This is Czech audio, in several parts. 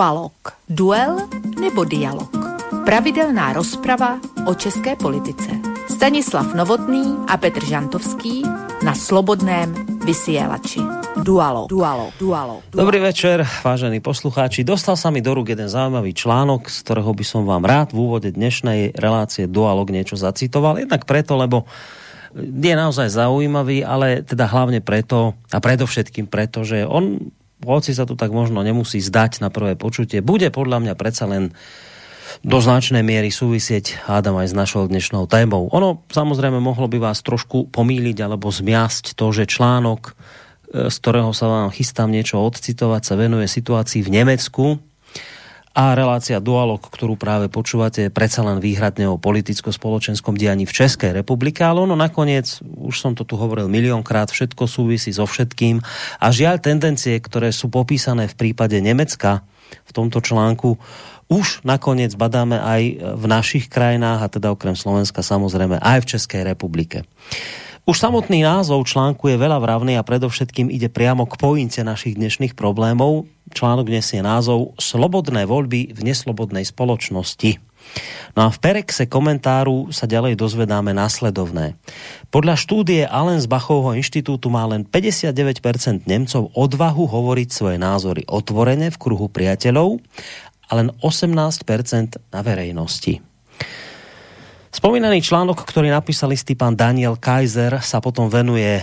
Dualog. Duel nebo dialog. Pravidelná rozprava o české politice. Stanislav Novotný a Petr Žantovský na Slobodném vysielači. Dualo, dualo, dualo, dualo. Dobrý večer, vážení poslucháči. Dostal sa mi do rúk jeden zaujímavý článok, z ktorého by som vám rád v úvode dnešnej relácie Dualog niečo zacitoval. Jednak preto, lebo je naozaj zaujímavý, ale teda hlavne preto a predovšetkým preto, že on, hoci sa tu tak možno nemusí zdať na prvé počutie, bude podľa mňa predsa len do značnej miery súvisieť hádam aj s našou dnešnou témou. Ono samozrejme mohlo by vás trošku pomýliť alebo zmiasť to, že článok z ktorého sa vám chystám niečo odcitovať, sa venuje situácii v Nemecku a relácia Dualog, ktorú práve počúvate, je predsa len výhradne o politicko-spoločenskom dianí v Českej republike, ale ono nakoniec, už som to tu hovoril miliónkrát, všetko súvisí so všetkým a žiaľ tendencie, ktoré sú popísané v prípade Nemecka v tomto článku, už nakoniec badáme aj v našich krajinách, a teda okrem Slovenska samozrejme aj v Českej republike. Už samotný názov článku je veľa vravný a predovšetkým ide priamo k pointe našich dnešných problémov. Článok nesie názov Slobodné voľby v neslobodnej spoločnosti. No a v perexe komentáru sa ďalej dozvedáme následovné. Podľa štúdie Allensbachovho inštitútu má len 59% Nemcov odvahu hovoriť svoje názory otvorene v kruhu priateľov a len 18% na verejnosti. Spomínaný článok, ktorý napísal istý pán Daniel Kaiser, sa potom venuje e,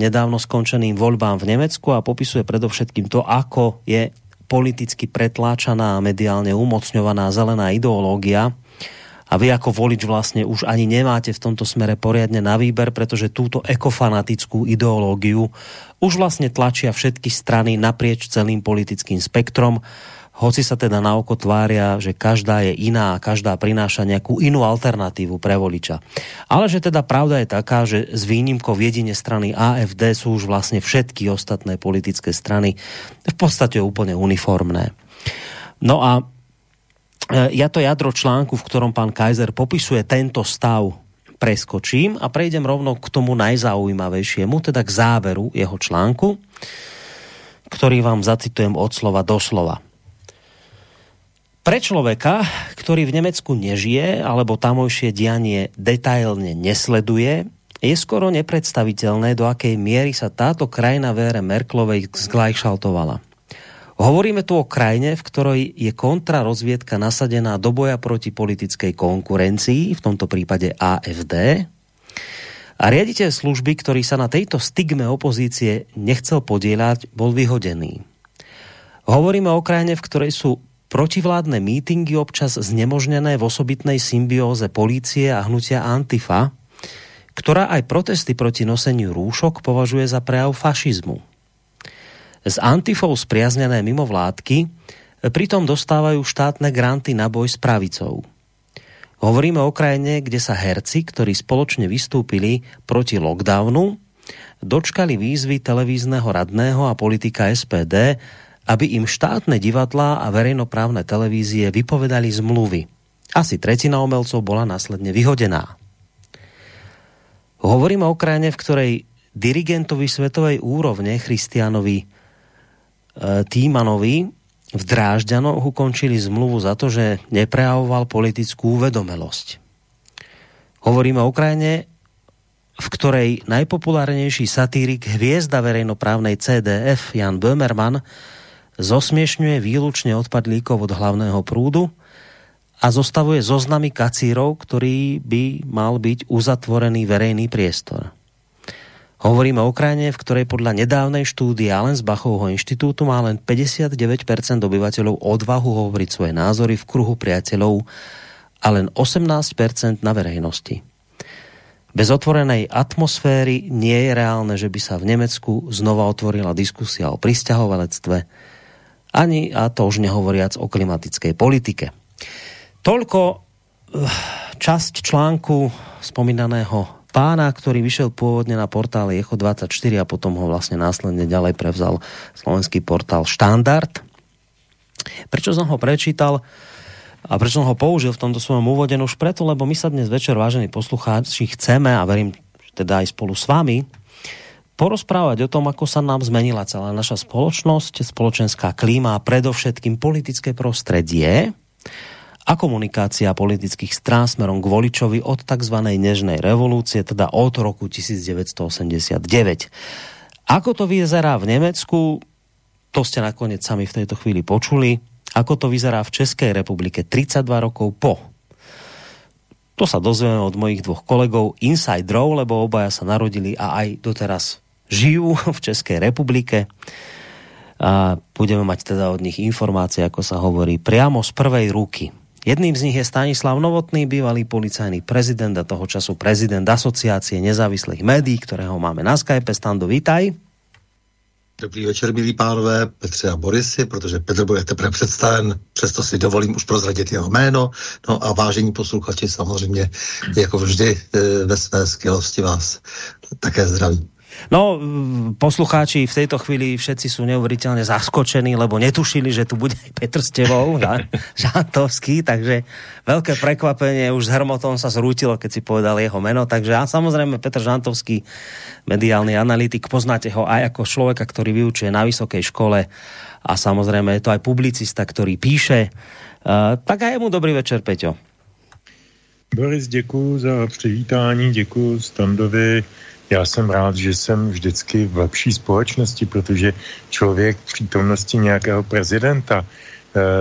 nedávno skončeným voľbám v Nemecku a popisuje predovšetkým to, ako je politicky pretláčaná a mediálne umocňovaná zelená ideológia. A vy ako volič vlastne už ani nemáte v tomto smere poriadne na výber, pretože túto ekofanatickú ideológiu už vlastne tlačia všetky strany naprieč celým politickým spektrom hoci sa teda na oko tvária, že každá je iná a každá prináša nejakú inú alternatívu pre voliča. Ale že teda pravda je taká, že s výnimkou jedine strany AFD sú už vlastne všetky ostatné politické strany v podstate úplne uniformné. No a e, ja to jadro článku, v ktorom pán Kaiser popisuje tento stav, preskočím a prejdem rovno k tomu najzaujímavejšiemu, teda k záveru jeho článku, ktorý vám zacitujem od slova do slova. Pre človeka, ktorý v Nemecku nežije alebo tamojšie dianie detailne nesleduje, je skoro nepredstaviteľné, do akej miery sa táto krajina vére Merklovej zglajšaltovala. Hovoríme tu o krajine, v ktorej je kontrarozviedka nasadená do boja proti politickej konkurencii, v tomto prípade AFD, a riaditeľ služby, ktorý sa na tejto stigme opozície nechcel podielať, bol vyhodený. Hovoríme o krajine, v ktorej sú protivládne mítingy občas znemožnené v osobitnej symbióze polície a hnutia Antifa, ktorá aj protesty proti noseniu rúšok považuje za prejav fašizmu. Z Antifou spriaznené mimovládky pritom dostávajú štátne granty na boj s pravicou. Hovoríme o krajine, kde sa herci, ktorí spoločne vystúpili proti lockdownu, dočkali výzvy televízneho radného a politika SPD aby im štátne divadlá a verejnoprávne televízie vypovedali zmluvy. Asi tretina umelcov bola následne vyhodená. Hovoríme o krajine, v ktorej dirigentovi svetovej úrovne Christianovi e, Týmanovi v Drážďanoch ukončili zmluvu za to, že neprejavoval politickú uvedomelosť. Hovoríme o krajine, v ktorej najpopulárnejší satírik hviezda verejnoprávnej CDF Jan Böhmermann zosmiešňuje výlučne odpadlíkov od hlavného prúdu a zostavuje zoznamy kacírov, ktorý by mal byť uzatvorený verejný priestor. Hovoríme o krajine, v ktorej podľa nedávnej štúdie Allensbachovho inštitútu má len 59% obyvateľov odvahu hovoriť svoje názory v kruhu priateľov a len 18% na verejnosti. Bez otvorenej atmosféry nie je reálne, že by sa v Nemecku znova otvorila diskusia o pristahovalectve, ani, a to už nehovoriac o klimatickej politike. Toľko eh, časť článku spomínaného pána, ktorý vyšel pôvodne na portále Echo24 a potom ho vlastne následne ďalej prevzal slovenský portál Štandard. Prečo som ho prečítal a prečo som ho použil v tomto svojom úvode? No už preto, lebo my sa dnes večer, vážení poslucháči, chceme a verím, teda aj spolu s vami, porozprávať o tom, ako sa nám zmenila celá naša spoločnosť, spoločenská klíma a predovšetkým politické prostredie a komunikácia politických strán smerom k voličovi od tzv. nežnej revolúcie, teda od roku 1989. Ako to vyzerá v Nemecku, to ste nakoniec sami v tejto chvíli počuli. Ako to vyzerá v Českej republike 32 rokov po. To sa dozvieme od mojich dvoch kolegov insiderov, lebo obaja sa narodili a aj doteraz žijú v Českej republike. A budeme mať teda od nich informácie, ako sa hovorí, priamo z prvej ruky. Jedným z nich je Stanislav Novotný, bývalý policajný prezident a toho času prezident Asociácie nezávislých médií, ktorého máme na Skype. Stando, vítaj. Dobrý večer, milí pánové, Petře a Borisy, protože Petr bude teprve představen, přesto si dovolím už prozradit jeho jméno. No a vážení posluchači samozřejmě, jako vždy eh, ve své skvělosti vás také zdraví. No, poslucháči v tejto chvíli všetci sú neuveriteľne zaskočení, lebo netušili, že tu bude aj Petr s tebou, Žantovský, takže veľké prekvapenie, už s Hermotom sa zrútilo, keď si povedal jeho meno, takže a samozrejme Petr Žantovský, mediálny analytik, poznáte ho aj ako človeka, ktorý vyučuje na vysokej škole a samozrejme je to aj publicista, ktorý píše. Uh, tak aj mu dobrý večer, Peťo. Boris, děkuji za přivítání, děkuji Standovi já jsem rád, že jsem vždycky v lepší společnosti, protože člověk v přítomnosti nějakého prezidenta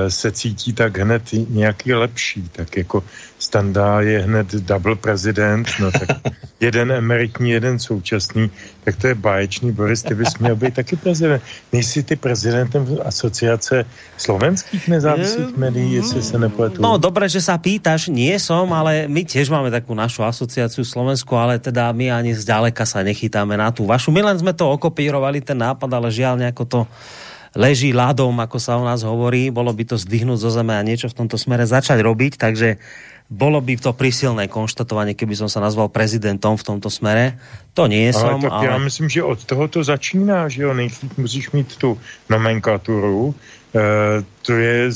se cítí tak hned nějaký lepší, tak jako Standa je hned double prezident, no tak jeden emeritní, jeden současný, tak to je báječný, Boris, ty bys měl být taky prezident. Nejsi ty prezidentem asociace slovenských nezávislých médií, jestli se nepletu? No, dobré, že sa pýtaš, nie som, ale my tiež máme takú našu asociáciu Slovensku, ale teda my ani zďaleka sa nechytáme na tú vašu. My len sme to okopírovali, ten nápad, ale žiaľ nejako to leží ľadom, ako sa u nás hovorí, bolo by to zdvihnúť zo zeme a niečo v tomto smere začať robiť, takže bolo by to prísilné konštatovanie, keby som sa nazval prezidentom v tomto smere. To nie som, ale... Tak ale... já myslím, že od toho to začíná, že jo, musíš mít tu nomenklaturu, e, to je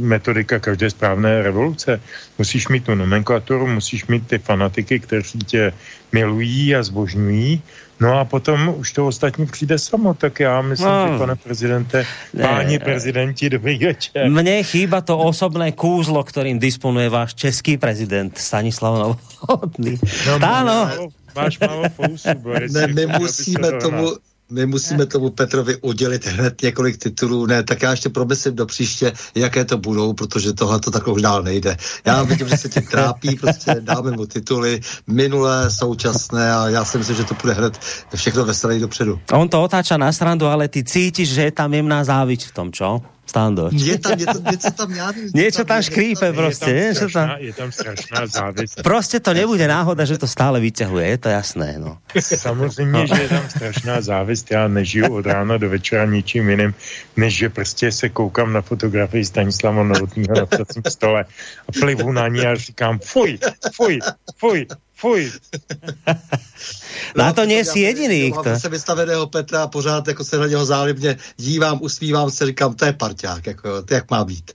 metodika každé správné revoluce. Musíš mít tu nomenklaturu, musíš mít ty fanatiky, kteří tě milují a zbožňují No a potom už to ostatní přijde samo, tak já myslím, no. že pane prezidente, páni prezidenti, dobrý večer. Mne chýba to osobné kúzlo, ktorým disponuje váš český prezident Stanislav Novotný. No, Stáno. Máš málo fousu, Boris. Ne, my musíme tomu, my musíme tomu Petrovi udělit hned několik titulů. Ne, tak já ještě promyslím do příště, jaké to budou, protože tohle to takhle už dál nejde. Já vidím, že se tím trápí, prostě dáme mu tituly minulé, současné a já si myslím, že to bude hned všechno veselé dopředu. On to otáča na srandu, ale ty cítíš, že je tam jemná záviť v tom, čo? Stando. Je tam, je tam, něco tam, já nevím, Niečo tam, tam škrípe prostě. Je tam, strašná, tam... je tam strašná závist. Prostě to nebude náhoda, že to stále vyťahuje, je to jasné. No. Samozřejmě, no. že je tam strašná závist. Já nežiju od rána do večera ničím jiným, než že prostě se koukám na fotografii Stanislava Novotního na psacím stole a plivu na ní a říkám fuj, fuj, fuj, fuj. no, a to nie si jediný. Mám se vystaveného Petra a pořád jako se na něho zálibně dívám, usmívám se, říkám, to je parťák, jako, to jak má být.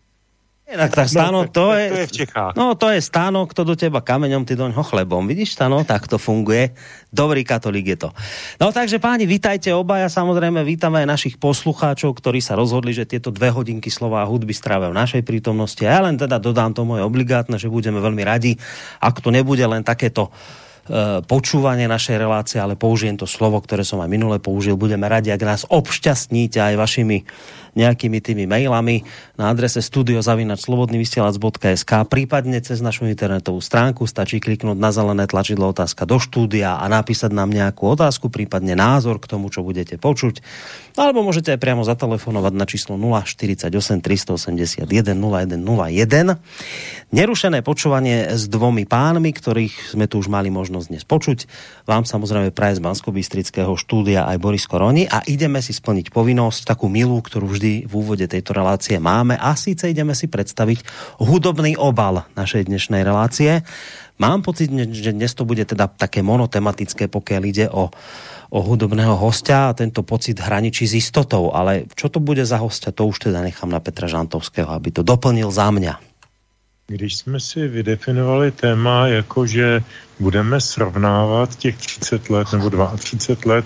Tak tá Stano, no, to, je, to je v Čechách. No, to je Stano, kto do teba kameňom, ty do ňoho chlebom. Vidíš, Stano, tak to funguje. Dobrý katolík je to. No, takže páni, vítajte obaja. Samozrejme, vítame aj našich poslucháčov, ktorí sa rozhodli, že tieto dve hodinky slova a hudby strávia v našej prítomnosti. A ja len teda dodám to moje obligátne, že budeme veľmi radi, ak to nebude len takéto E, počúvanie našej relácie, ale použijem to slovo, ktoré som aj minule použil. Budeme radi, ak nás obšťastníte aj vašimi nejakými tými mailami na adrese studiozavinačslobodnyvysielac.sk prípadne cez našu internetovú stránku stačí kliknúť na zelené tlačidlo otázka do štúdia a napísať nám nejakú otázku, prípadne názor k tomu, čo budete počuť. Alebo môžete aj priamo zatelefonovať na číslo 048 381 0101. Nerušené počúvanie s dvomi pánmi, ktorých sme tu už mali možnosť dnes počuť. Vám samozrejme praje z bansko štúdia aj Boris Koroni a ideme si splniť povinnosť, takú milú, ktorú vždy v úvode tejto relácie máme a síce ideme si predstaviť hudobný obal našej dnešnej relácie. Mám pocit, že dnes to bude teda také monotematické, pokiaľ ide o o hudobného hostia a tento pocit hraničí s istotou, ale čo to bude za hostia, to už teda nechám na Petra Žantovského, aby to doplnil za mňa. když jsme si vydefinovali téma, jako že budeme srovnávat těch 30 let nebo 32 let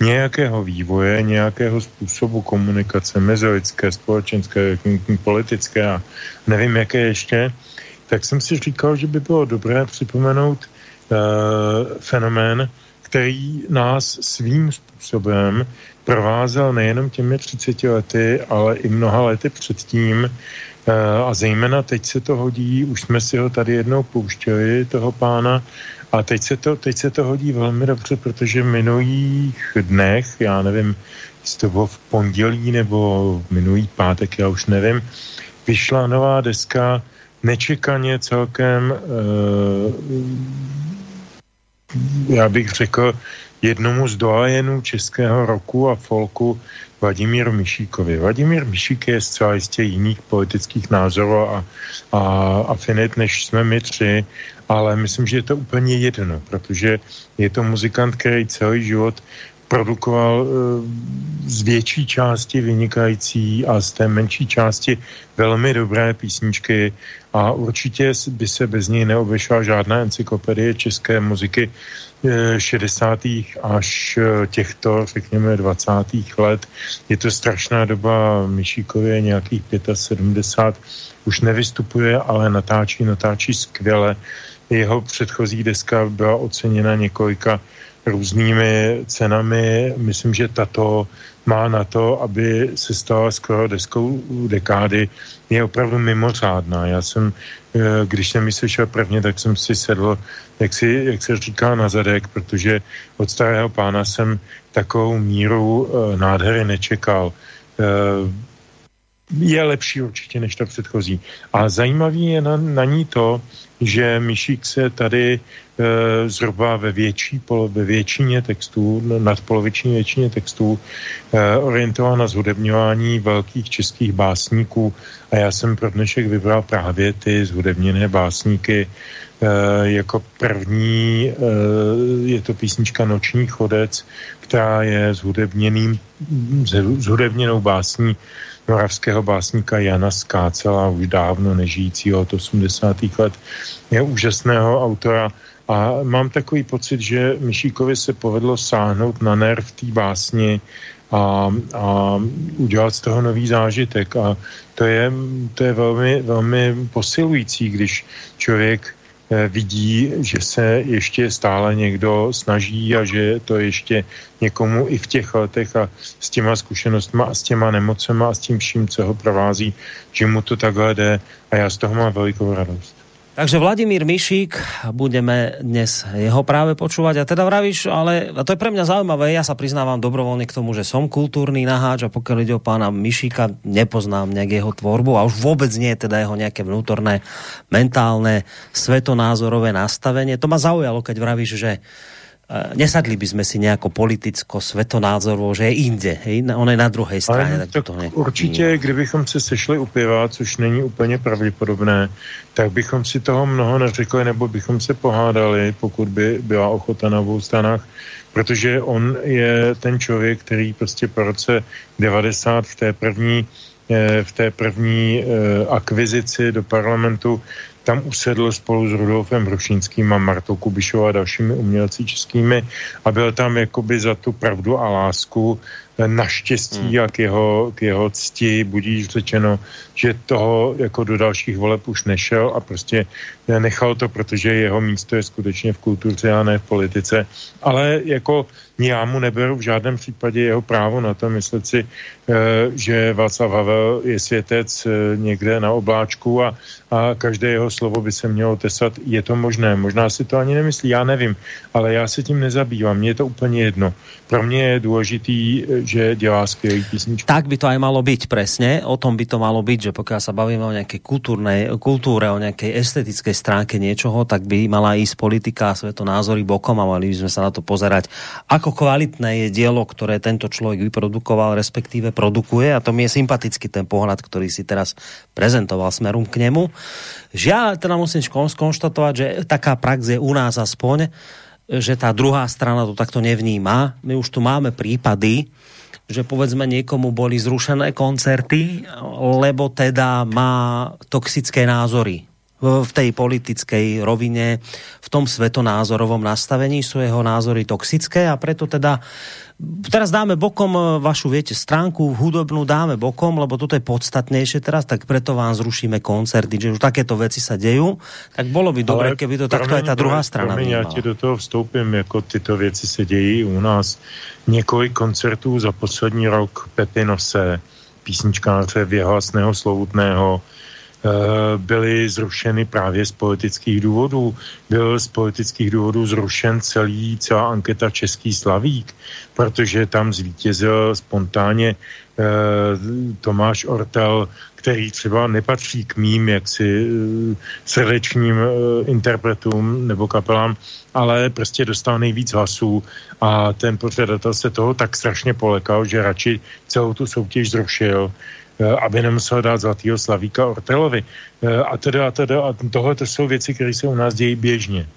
nějakého vývoje, nějakého způsobu komunikace mezilidské, společenské, politické a nevím, jaké ještě, tak jsem si říkal, že by bylo dobré připomenout uh, fenomén, který nás svým způsobem provázel nejenom těmi 30 lety, ale i mnoha lety předtím. Uh, a zejména teď se to hodí, už jsme si ho tady jednou pouštěli, toho pána, a teď se, to, teď se to hodí velmi dobře, protože v minulých dnech, já nevím, jestli to bylo v pondělí nebo minulý pátek, já už nevím, vyšla nová deska nečekaně celkem, uh, já bych řekl, jednomu z doajenů českého roku a folku Vladimíru Mišíkovi. Vladimír Mišík je zcela jistě jiných politických názorů a, a afinit, než jsme my tři, ale myslím, že je to úplně jedno, protože je to muzikant, který celý život produkoval eh, z větší části vynikající a z té menší části velmi dobré písničky a určitě by se bez něj neobešla žádná encyklopedie české muziky 60. Eh, až eh, těchto, řekněme, 20. let. Je to strašná doba, Myšíkově nějakých 75, už nevystupuje, ale natáčí, natáčí skvěle. Jeho předchozí deska byla oceněna několika různými cenami. Myslím, že tato má na to, aby se stala skoro deskou dekády, je opravdu mimořádná. Já jsem, eh, když jsem ji slyšel prvně, tak jsem si sedl, jak, si, jak se říká, na zadek, protože od starého pána jsem takovou míru eh, nádhery nečekal. Je lepší určitě než ta předchozí. A zajímavý je na, na ní to, že Myšík se tady e, zhruba ve, větší, polo, ve většině textů, nadpoloviční většině textů, e, orientoval na zhudebňování velkých českých básníků a já jsem pro dnešek vybral právě ty zhudebněné básníky. E, jako první e, je to písnička Noční chodec, která je zhudebněným, zhudebněnou básní moravského básníka Jana Skácela, už dávno nežijícího od 80. let, je úžasného autora a mám takový pocit, že Myšíkovi se povedlo sáhnout na nerv té básni a, a udělat z toho nový zážitek a to je, to je velmi, velmi posilující, když člověk vidí, že se ještě stále někdo snaží a že to ještě někomu i v těch letech a s těma zkušenostmi a s těma nemocema a s tím vším, co ho provází, že mu to takhle jde a já z toho mám velikou radost. Takže Vladimír Mišík, budeme dnes jeho práve počúvať. A teda vravíš, ale a to je pre mňa zaujímavé, ja sa priznávam dobrovoľne k tomu, že som kultúrny naháč a pokiaľ ide o pána Mišíka, nepoznám nejak jeho tvorbu a už vôbec nie je teda jeho nejaké vnútorné, mentálne, svetonázorové nastavenie. To ma zaujalo, keď vravíš, že nesadli by sme si nejako politicko, svetonázorovo, že je inde, hej? On je na druhé straně. Ale tak to ne... určitě, kdybychom se sešli u piva, což není úplně pravděpodobné, tak bychom si toho mnoho neřekli, nebo bychom se pohádali, pokud by byla ochota na obou stranách, protože on je ten člověk, který prostě po roce 90 v té první eh, v té první eh, akvizici do parlamentu tam usedl spolu s Rudolfem Hrušínským a Martou Kubišovou a dalšími umělci českými a byl tam jakoby za tu pravdu a lásku naštěstí hmm. a k jeho, k jeho cti budíš řečeno, že toho jako do dalších voleb už nešel a prostě nechal to, protože jeho místo je skutečně v kultuře a ne v politice. Ale jako já mu neberu v žádném případě jeho právo na to myslet si, eh, že Václav Havel je světec eh, někde na obláčku a, a každé jeho slovo by se mělo tesat. Je to možné, možná si to ani nemyslí, já nevím, ale já se tím nezabývám, mně je to úplně jedno. Pro mě je důležitý, že dělá skvělý písničku. Tak by to aj malo byť, presne. O tom by to malo byť, že pokiaľ sa bavíme o nejakej kultúrnej, kultúre, o nejakej estetickej stránke niečoho, tak by mala ísť politika a svetonázory bokom a mali by sme sa na to pozerať, ako kvalitné je dielo, ktoré tento človek vyprodukoval, respektíve produkuje a to mi je sympatický ten pohľad, ktorý si teraz prezentoval smerom k nemu. Žiaľ, teda musím skonštatovať, že taká prax je u nás aspoň, že tá druhá strana to takto nevníma. My už tu máme prípady, že povedzme niekomu boli zrušené koncerty, lebo teda má toxické názory v tej politickej rovine, v tom svetonázorovom nastavení sú jeho názory toxické a preto teda teraz dáme bokom e, vašu, viete, stránku hudobnú dáme bokom, lebo toto je podstatnejšie teraz, tak preto vám zrušíme koncerty, že už takéto veci sa dejú, tak bolo by dobré, keby to takto aj ta druhá strana promiň, já ti do toho vstoupím, jako tyto věci se dějí u nás. Několik koncertů za poslední rok Pepinose, písničkáře Věhlasného Slovutného, byly zrušeny právě z politických důvodů. Byl z politických důvodů zrušen celý, celá anketa Český Slavík, protože tam zvítězil spontánně eh, Tomáš Ortel, který třeba nepatří k mým jaksi eh, srdečním interpretům nebo kapelám, ale prostě dostal nejvíc hlasů a ten pořadatel se toho tak strašně polekal, že radši celou tu soutěž zrušil Eh, aby nemusel dát zlatýho slavíka Ortelovi. Eh, a teda, a teda, a tohle to jsou věci, které se u nás dějí běžně.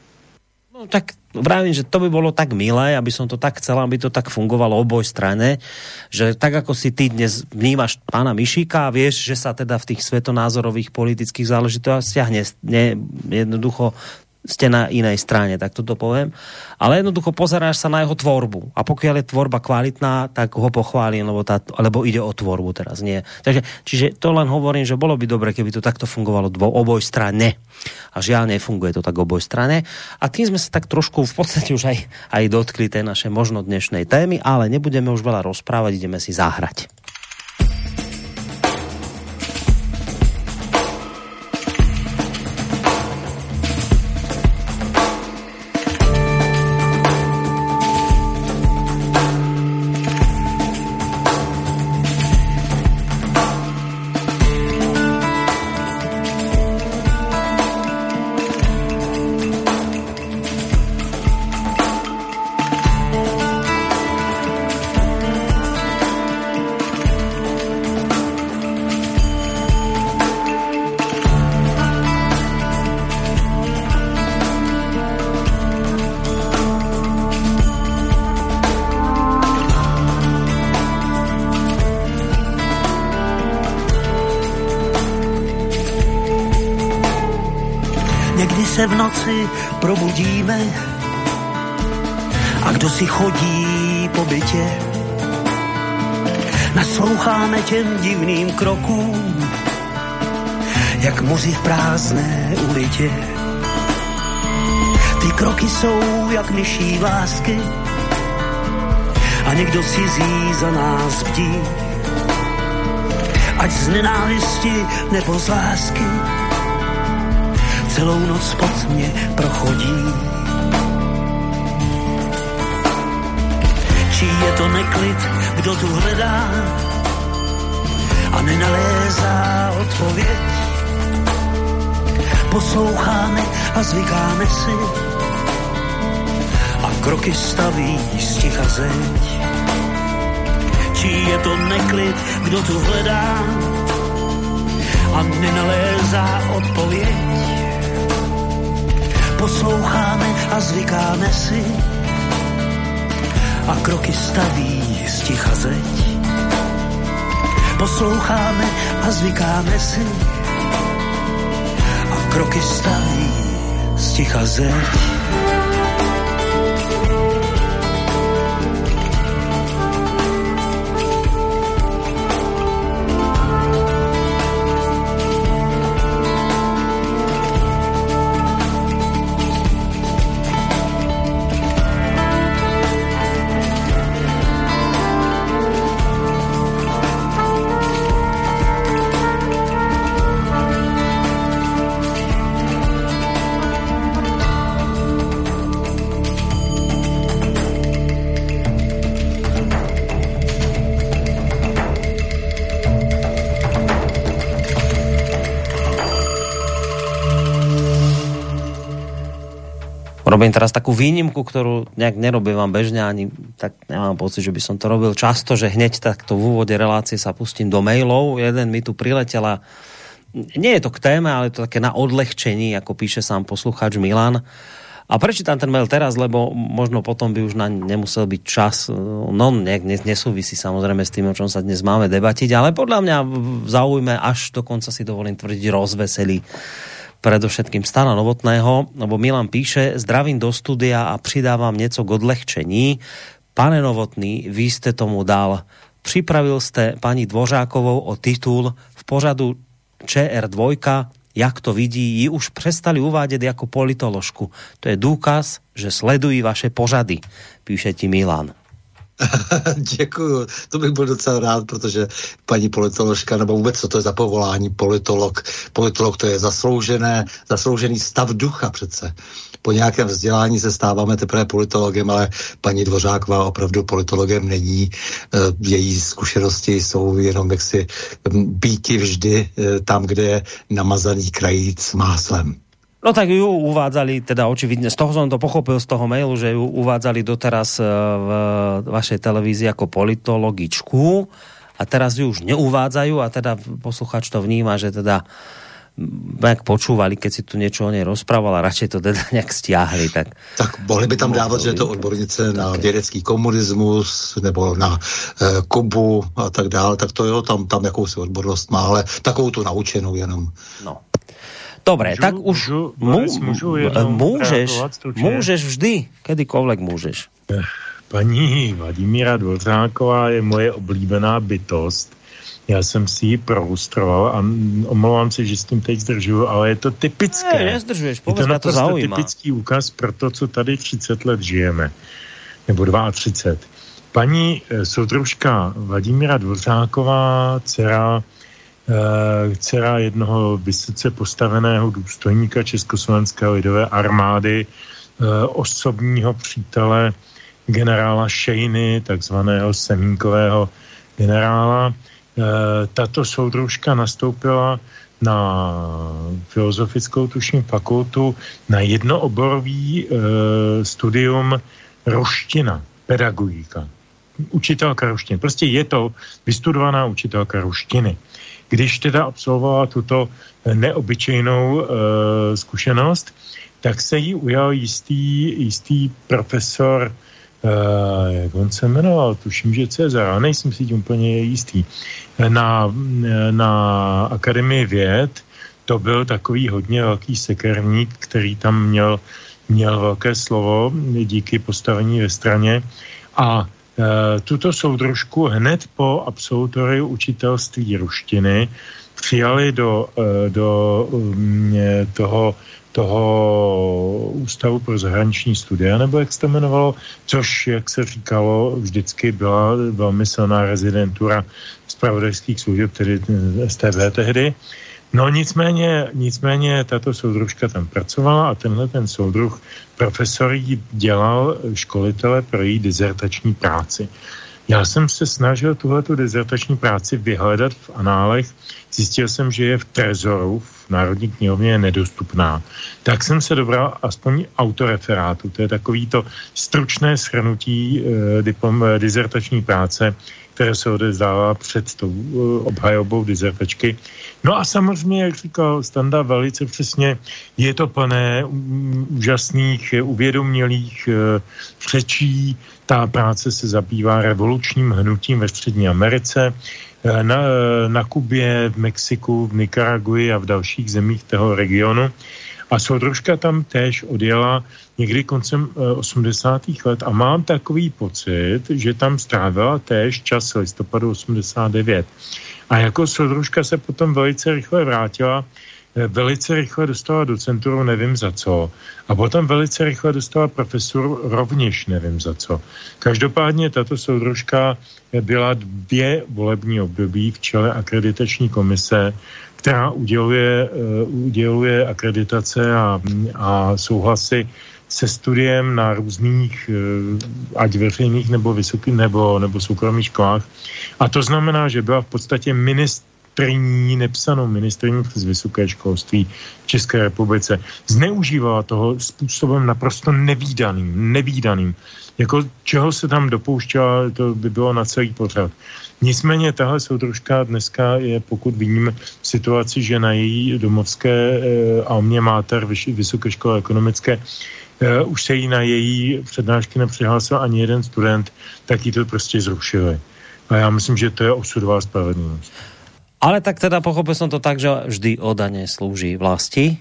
No tak vravím, že to by bolo tak milé, aby som to tak chcel, aby to tak fungovalo oboj strane, že tak ako si ty dnes vnímaš pána Mišíka a vieš, že sa teda v tých svetonázorových politických záležitostiach ne, ne, jednoducho ste na inej strane, tak toto poviem. Ale jednoducho pozeráš sa na jeho tvorbu. A pokiaľ je tvorba kvalitná, tak ho pochválim, lebo, tá, lebo ide o tvorbu teraz, nie. Takže, čiže to len hovorím, že bolo by dobre, keby to takto fungovalo dvo, oboj strane. A žiaľ, nefunguje to tak oboj strane. A tým sme sa tak trošku v podstate už aj, aj dotkli tej naše možno dnešnej témy, ale nebudeme už veľa rozprávať, ideme si zahrať. Ulitě. Ty kroky jsou jak myší vlásky a někdo cizí za nás bdí. Ať z nenávisti nebo z lásky celou noc pod mě prochodí. Či je to neklid, kdo tu hledá a nenalézá odpověď. Posloucháme a zvykáme si. A kroky staví z ticha zeď. Či je to neklid, kdo tu hledá? A nenalézá odpověď. Posloucháme a zvykáme si. A kroky staví z ticha zeď. Posloucháme a zvykáme si kroky staví z ticha zeď. Robím teraz takú výnimku, ktorú nejak nerobím vám bežne, ani tak nemám pocit, že by som to robil často, že hneď takto v úvode relácie sa pustím do mailov. Jeden mi tu priletela, nie je to k téme, ale je to také na odlehčení, ako píše sám poslucháč Milan. A prečítam ten mail teraz, lebo možno potom by už na nemusel byť čas. No, ne, ne, nesúvisí samozrejme s tým, o čom sa dnes máme debatiť, ale podľa mňa zaujme až dokonca si dovolím tvrdiť rozveselí predovšetkým Stana Novotného, lebo Milan píše, zdravím do studia a přidávam něco k odlehčení. Pane Novotný, vy ste tomu dal. Připravil ste pani Dvořákovou o titul v pořadu ČR2, jak to vidí, ji už přestali uvádět jako politoložku. To je důkaz, že sledují vaše pořady, píše ti Milan. Děkuju, to bych byl docela rád, protože paní politoložka, nebo vůbec co to je za povolání, politolog, politolog to je zasloužené, zasloužený stav ducha přece. Po nějakém vzdělání se stáváme teprve politologem, ale paní Dvořáková opravdu politologem není. Eh, její zkušenosti jsou jenom jaksi býti vždy eh, tam, kde je namazaný krajíc máslem. No tak ju uvádzali, teda očividne, z toho som to pochopil z toho mailu, že ju uvádzali doteraz eh, v vašej televízii ako politologičku a teraz ju už neuvádzajú a teda posluchač to vníma, že teda jak počúvali, keď si tu niečo o nej rozprával a radšej to teda nějak stiahli. Tak, tak mohli by tam dávat, že je to odbornice na vědecký komunismus nebo na e, Kubu a tak dále, tak to jo, tam, tam jakousi odbornost má, ale takovou tu naučenou jenom. No. Dobre, můžu, tak už můžu, mů, můžu můžeš, můžeš vždy, kedykoľvek můžeš. Paní Vladimíra Dvořáková je moje oblíbená bytost. Já jsem si ji proustroval a omlouvám se, že s tím teď zdržuju, ale je to typické. Ne, nezdržuješ, je to naprosto to typický úkaz pro to, co tady 30 let žijeme. Nebo 32. Paní eh, soudružka Vladimíra Dvořáková, dcera Eh, dcera jednoho vysoce postaveného důstojníka Československé lidové armády, eh, osobního přítele generála Šejny, takzvaného semínkového generála. Eh, tato soudružka nastoupila na filozofickou tuším fakultu na jednooborový studium ruština, pedagogika. Učitelka ruštiny. Prostě je to vystudovaná učitelka ruštiny. Když teda absolvovala tuto neobyčejnou uh, zkušenost, tak se jí ujal jistý, jistý profesor, uh, jak on se jmenoval, tuším, že Cezar, nejsem si tím úplně jistý, na, na Akademii věd, to byl takový hodně velký sekerník, který tam měl, měl velké slovo díky postavení ve straně. A tuto soudružku hned po absolutoriu učitelství ruštiny přijali do, eh, do mm, toho, toho Ústavu pro zahraniční studia, nebo jak se to jmenovalo, což, jak se říkalo, vždycky byla velmi silná rezidentura zpravodajských služeb, tedy STB tehdy. No nicméně, nicméně tato soudružka tam pracovala a tenhle ten soudruh profesor jí dělal školitele pro její dizertační práci. Já jsem se snažil tuhletu dizertační práci vyhledat v análech, zjistil jsem, že je v Trezoru, v Národní knihovně nedostupná. Tak jsem se dobral aspoň autoreferátu, to je takový to stručné shrnutí e, diplom, e, dizertační práce, které se odezdává před tou e, obhajobou dizertačky No a samozřejmě, jak říkal Standa velice přesně, je to plné úžasných, uvědomělých eh, řečí. Ta práce se zabývá revolučním hnutím ve Střední Americe, eh, na, na Kubě, v Mexiku, v Nikaraguji a v dalších zemích toho regionu. A soudružka tam též odjela někdy koncem 80. Eh, let a mám takový pocit, že tam strávila též čas listopadu 89. A jako soudružka se potom velice rychle vrátila, eh, velice rychle dostala do centru, nevím za co. A potom velice rychle dostala profesor, rovněž nevím za co. Každopádně tato soudružka byla dvě volební období v čele akreditační komise, která uděluje, uh, uděluje akreditace a, a souhlasy se studiem na různých, eh, ať veřejných nebo vysokých nebo, nebo soukromých školách. A to znamená, že byla v podstatě ministrní, nepsanou ministrní z vysoké školství v České republice. Zneužívala toho způsobem naprosto nevýdaným, nevýdaným. Jako čeho se tam dopouštěla, to by bylo na celý pořad. Nicméně tahle soudružka dneska je, pokud vím, v situaci, že na její domovské e, Almě Mater, Vysoké škole ekonomické, uh, už se jí na její přednášky nepřihlásil ani jeden student, tak jí to prostě zrušili. A já myslím, že to je osudová spravedlnost. Ale tak teda pochopil jsem to tak, že vždy odaně slouží vlasti.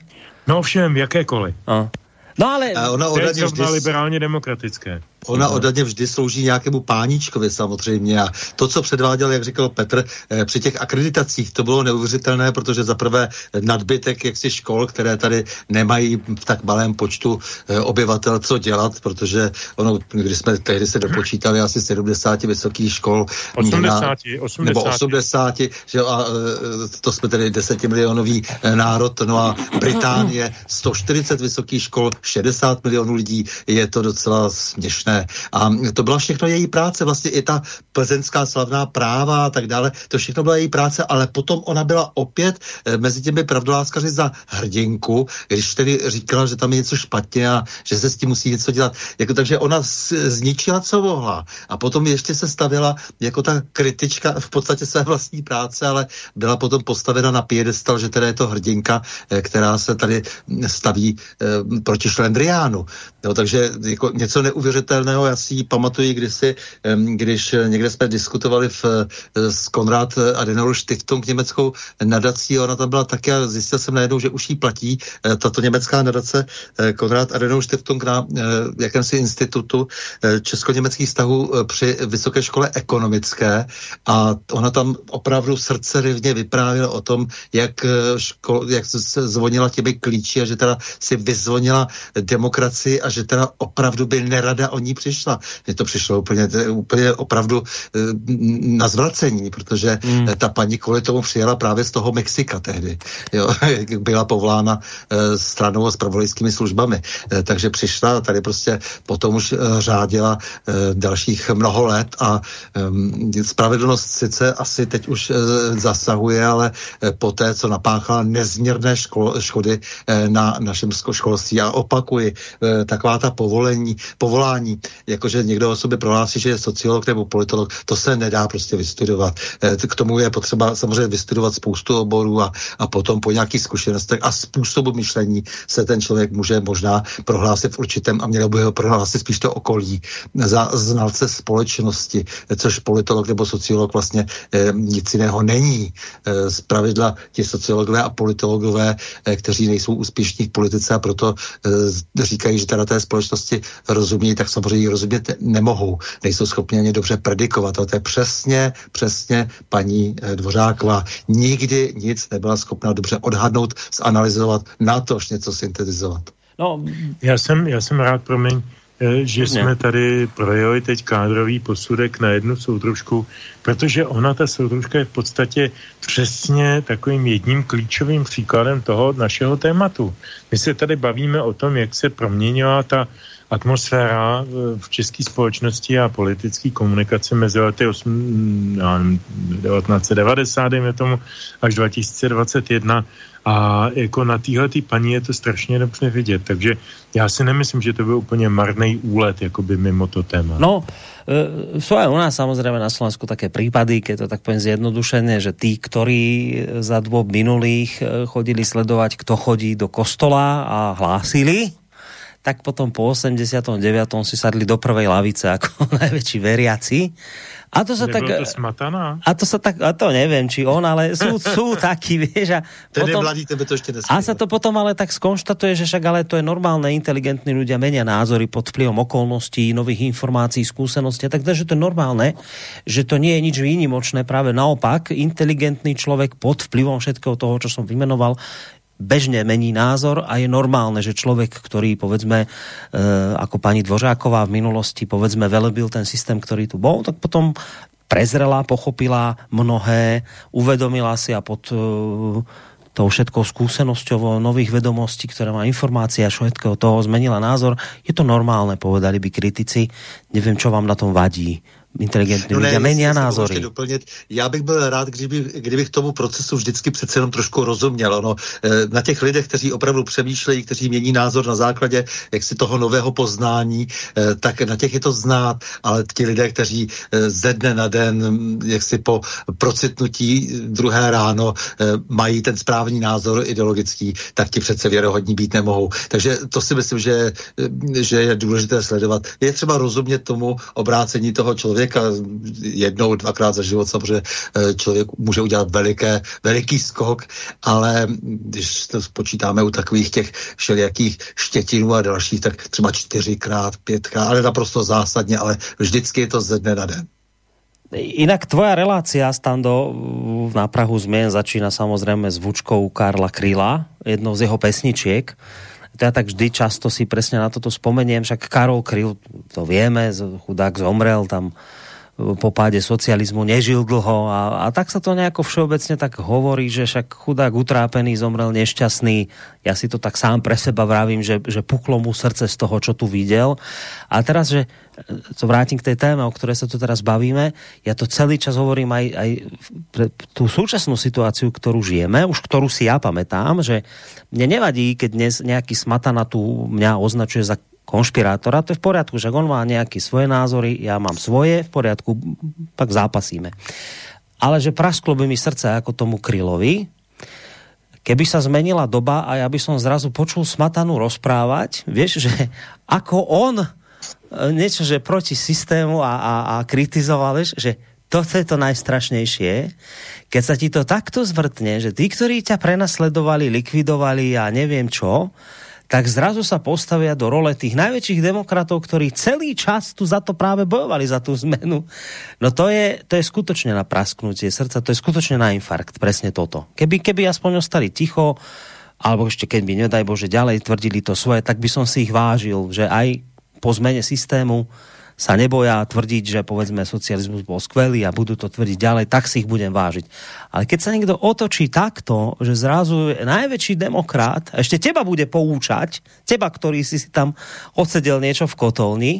No všem, jakékoliv. A. No ale... A ona to je vždy... liberálně demokratické. Ona odadně vždy slouží nějakému páničkovi samozřejmě a to, co předváděl, jak říkal Petr, eh, při těch akreditacích, to bylo neuvěřitelné, protože za prvé nadbytek jaksi škol, které tady nemají v tak malém počtu eh, obyvatel co dělat, protože ono, když jsme tehdy se dopočítali asi 70 vysokých škol, 80, na, 80. nebo 80, že a eh, to jsme tedy 10 milionový národ, no a Británie 140 vysokých škol, 60 milionů lidí, je to docela směšné a to byla všechno její práce, vlastně i ta plzeňská slavná práva a tak dále, to všechno byla její práce, ale potom ona byla opět eh, mezi těmi pravdoláskaři za hrdinku, když tedy říkala, že tam je něco špatně a že se s tím musí něco dělat. Jako, takže ona zničila, co mohla. A potom ještě se stavila jako ta kritička v podstatě své vlastní práce, ale byla potom postavena na piedestal, že teda je to hrdinka, eh, která se tady staví eh, proti Šlendriánu. No, takže jako něco neuvěřitelného, já si ji pamatuji kdysi, když někde jsme diskutovali v, eh, s Konrad Adenauer Stiftung německou nadací, ona tam byla taky a zjistil jsem najednou, že už jí platí eh, tato německá nadace eh, Konrad Adenauer Stiftung na jakémsi institutu česko-německých vztahů při Vysoké škole ekonomické. A ona tam opravdu srdce rivně vyprávěla o tom, jak, škol, jak se zvonila těmi klíči a že teda si vyzvonila demokracii a že teda opravdu by nerada o ní přišla. Mně to přišlo úplně, úplně opravdu eh, na zvracení, protože mm. ta paní kvůli tomu přijela právě z toho Mexika tehdy. Jo, byla povolána eh, stranou a spravodajskými službami. Eh, takže přišla tady prostě potom už řádila dalších mnoho let a spravedlnost sice asi teď už zasahuje, ale poté, co napáchala nezměrné škol, škody na našem školství. A opakuji, taková ta povolení, povolání, jakože někdo o sobě prohlásí, že je sociolog nebo politolog, to se nedá prostě vystudovat. Eh, k tomu je potřeba samozřejmě vystudovat spoustu oborů a, a potom po nějakých zkušenostech a způsobu myšlení se ten člověk může možná prohlásit v určitém a měl by ho prohlásit spíš to okolí za znalce společnosti, což politolog nebo sociolog vlastně e, nic jiného není. E, z pravidla ti sociologové a politologové, kteří nejsou úspěšní v politice a proto říkají, že teda té společnosti rozumí, tak samozřejmě rozumět nemohou. Nejsou schopni ani dobře predikovat. A to je přesně, přesně paní eh, Dvořáková. Nikdy nic nebyla schopna dobře odhadnout, zanalizovat, natož něco syntetizovat. No, já jsem, já jsem rád, promiň, eh, že ne. jsme tady projeli teď kádrový posudek na jednu soudružku, protože ona, ta soudružka, je v podstatě přesně takovým jedním klíčovým příkladem toho našeho tématu. My se tady bavíme o tom, jak se proměnila ta atmosféra v české společnosti a politické komunikace mezi lety 8, 1990, dejme tomu, až 2021 a jako na téhle paní je to strašně dobře vidět, takže já si nemyslím, že to byl úplně marný úlet, jako by mimo to téma. No, e, sú aj u nás samozrejme na Slovensku také prípady, keď to tak poviem zjednodušené, že tí, ktorí za dvoch minulých chodili sledovať, kto chodí do kostola a hlásili, tak potom po 89. si sadli do prvej lavice ako najväčší veriaci. A to sa Nebylo tak... To smataná? A to sa tak... A to neviem, či on, ale sú, sú takí, vieš. A Ten potom, mladý, tebe to ešte. A sa to potom ale tak skonštatuje, že však ale to je normálne, inteligentní ľudia menia názory pod vplyvom okolností, nových informácií, skúseností. Tak takže to je normálne, že to nie je nič výnimočné. Práve naopak, inteligentný človek pod vplyvom všetkého toho, čo som vymenoval, bežne mení názor a je normálne, že človek, ktorý povedzme e, ako pani Dvořáková v minulosti povedzme velebil ten systém, ktorý tu bol, tak potom prezrela, pochopila mnohé, uvedomila si a pod e, tou všetkou skúsenosťou nových vedomostí, ktoré má informácie a všetkého toho zmenila názor. Je to normálne, povedali by kritici. Nevím, čo vám na tom vadí inteligentní no lidé mení názory. Doplnit. Já bych byl rád, kdyby, kdybych tomu procesu vždycky přece jenom trošku rozuměl. Ono, eh, na těch lidech, kteří opravdu přemýšlejí, kteří mění názor na základě jaksi toho nového poznání, eh, tak na těch je to znát, ale ti lidé, kteří eh, ze dne na den, hm, jak si po procitnutí druhé ráno mají ten správný názor ideologický, tak ti přece věrohodní být nemohou. Takže to si myslím, že, že je důležité sledovat. Je třeba rozumět tomu obrácení toho člověka člověka jednou, dvakrát za život samozřejmě eh, člověk může udělat veliké, veliký skok, ale když to spočítáme u takových těch všelijakých štětinů a dalších, tak třeba čtyřikrát, pětkrát, ale naprosto zásadně, ale vždycky je to ze dne na den. Inak tvoja relácia, Stando, na Prahu zmien začína samozrejme zvučkou Karla Kryla, jednou z jeho pesničiek. Ja tak vždy často si presne na toto spomeniem, však Karol Kryl, to vieme, chudák zomrel tam po páde socializmu nežil dlho a, a tak sa to nejako všeobecne tak hovorí, že však chudák utrápený zomrel nešťastný. Ja si to tak sám pre seba vravím, že, že puklo mu srdce z toho, čo tu videl. A teraz, že to vrátim k tej téme, o ktorej sa tu teraz bavíme, ja to celý čas hovorím aj, aj pre tú súčasnú situáciu, ktorú žijeme, už ktorú si ja pamätám, že mne nevadí, keď dnes nejaký smatana tu mňa označuje za konšpirátora, to je v poriadku, že on má nejaké svoje názory, ja mám svoje, v poriadku, tak zápasíme. Ale že prasklo by mi srdce ako tomu Krylovi, keby sa zmenila doba a ja by som zrazu počul Smatanu rozprávať, vieš, že ako on e, niečo, že proti systému a, a, a kritizoval, vieš, že toto je to najstrašnejšie, keď sa ti to takto zvrtne, že tí, ktorí ťa prenasledovali, likvidovali a neviem čo, tak zrazu sa postavia do role tých najväčších demokratov, ktorí celý čas tu za to práve bojovali, za tú zmenu. No to je, to je skutočne na prasknutie srdca, to je skutočne na infarkt, presne toto. Keby, keby aspoň ostali ticho, alebo ešte keď by, nedaj Bože, ďalej tvrdili to svoje, tak by som si ich vážil, že aj po zmene systému sa neboja tvrdiť, že povedzme socializmus bol skvelý a budú to tvrdiť ďalej, tak si ich budem vážiť. Ale keď sa niekto otočí takto, že zrazu najväčší demokrat, ešte teba bude poučať, teba, ktorý si si tam odsedel niečo v kotolni,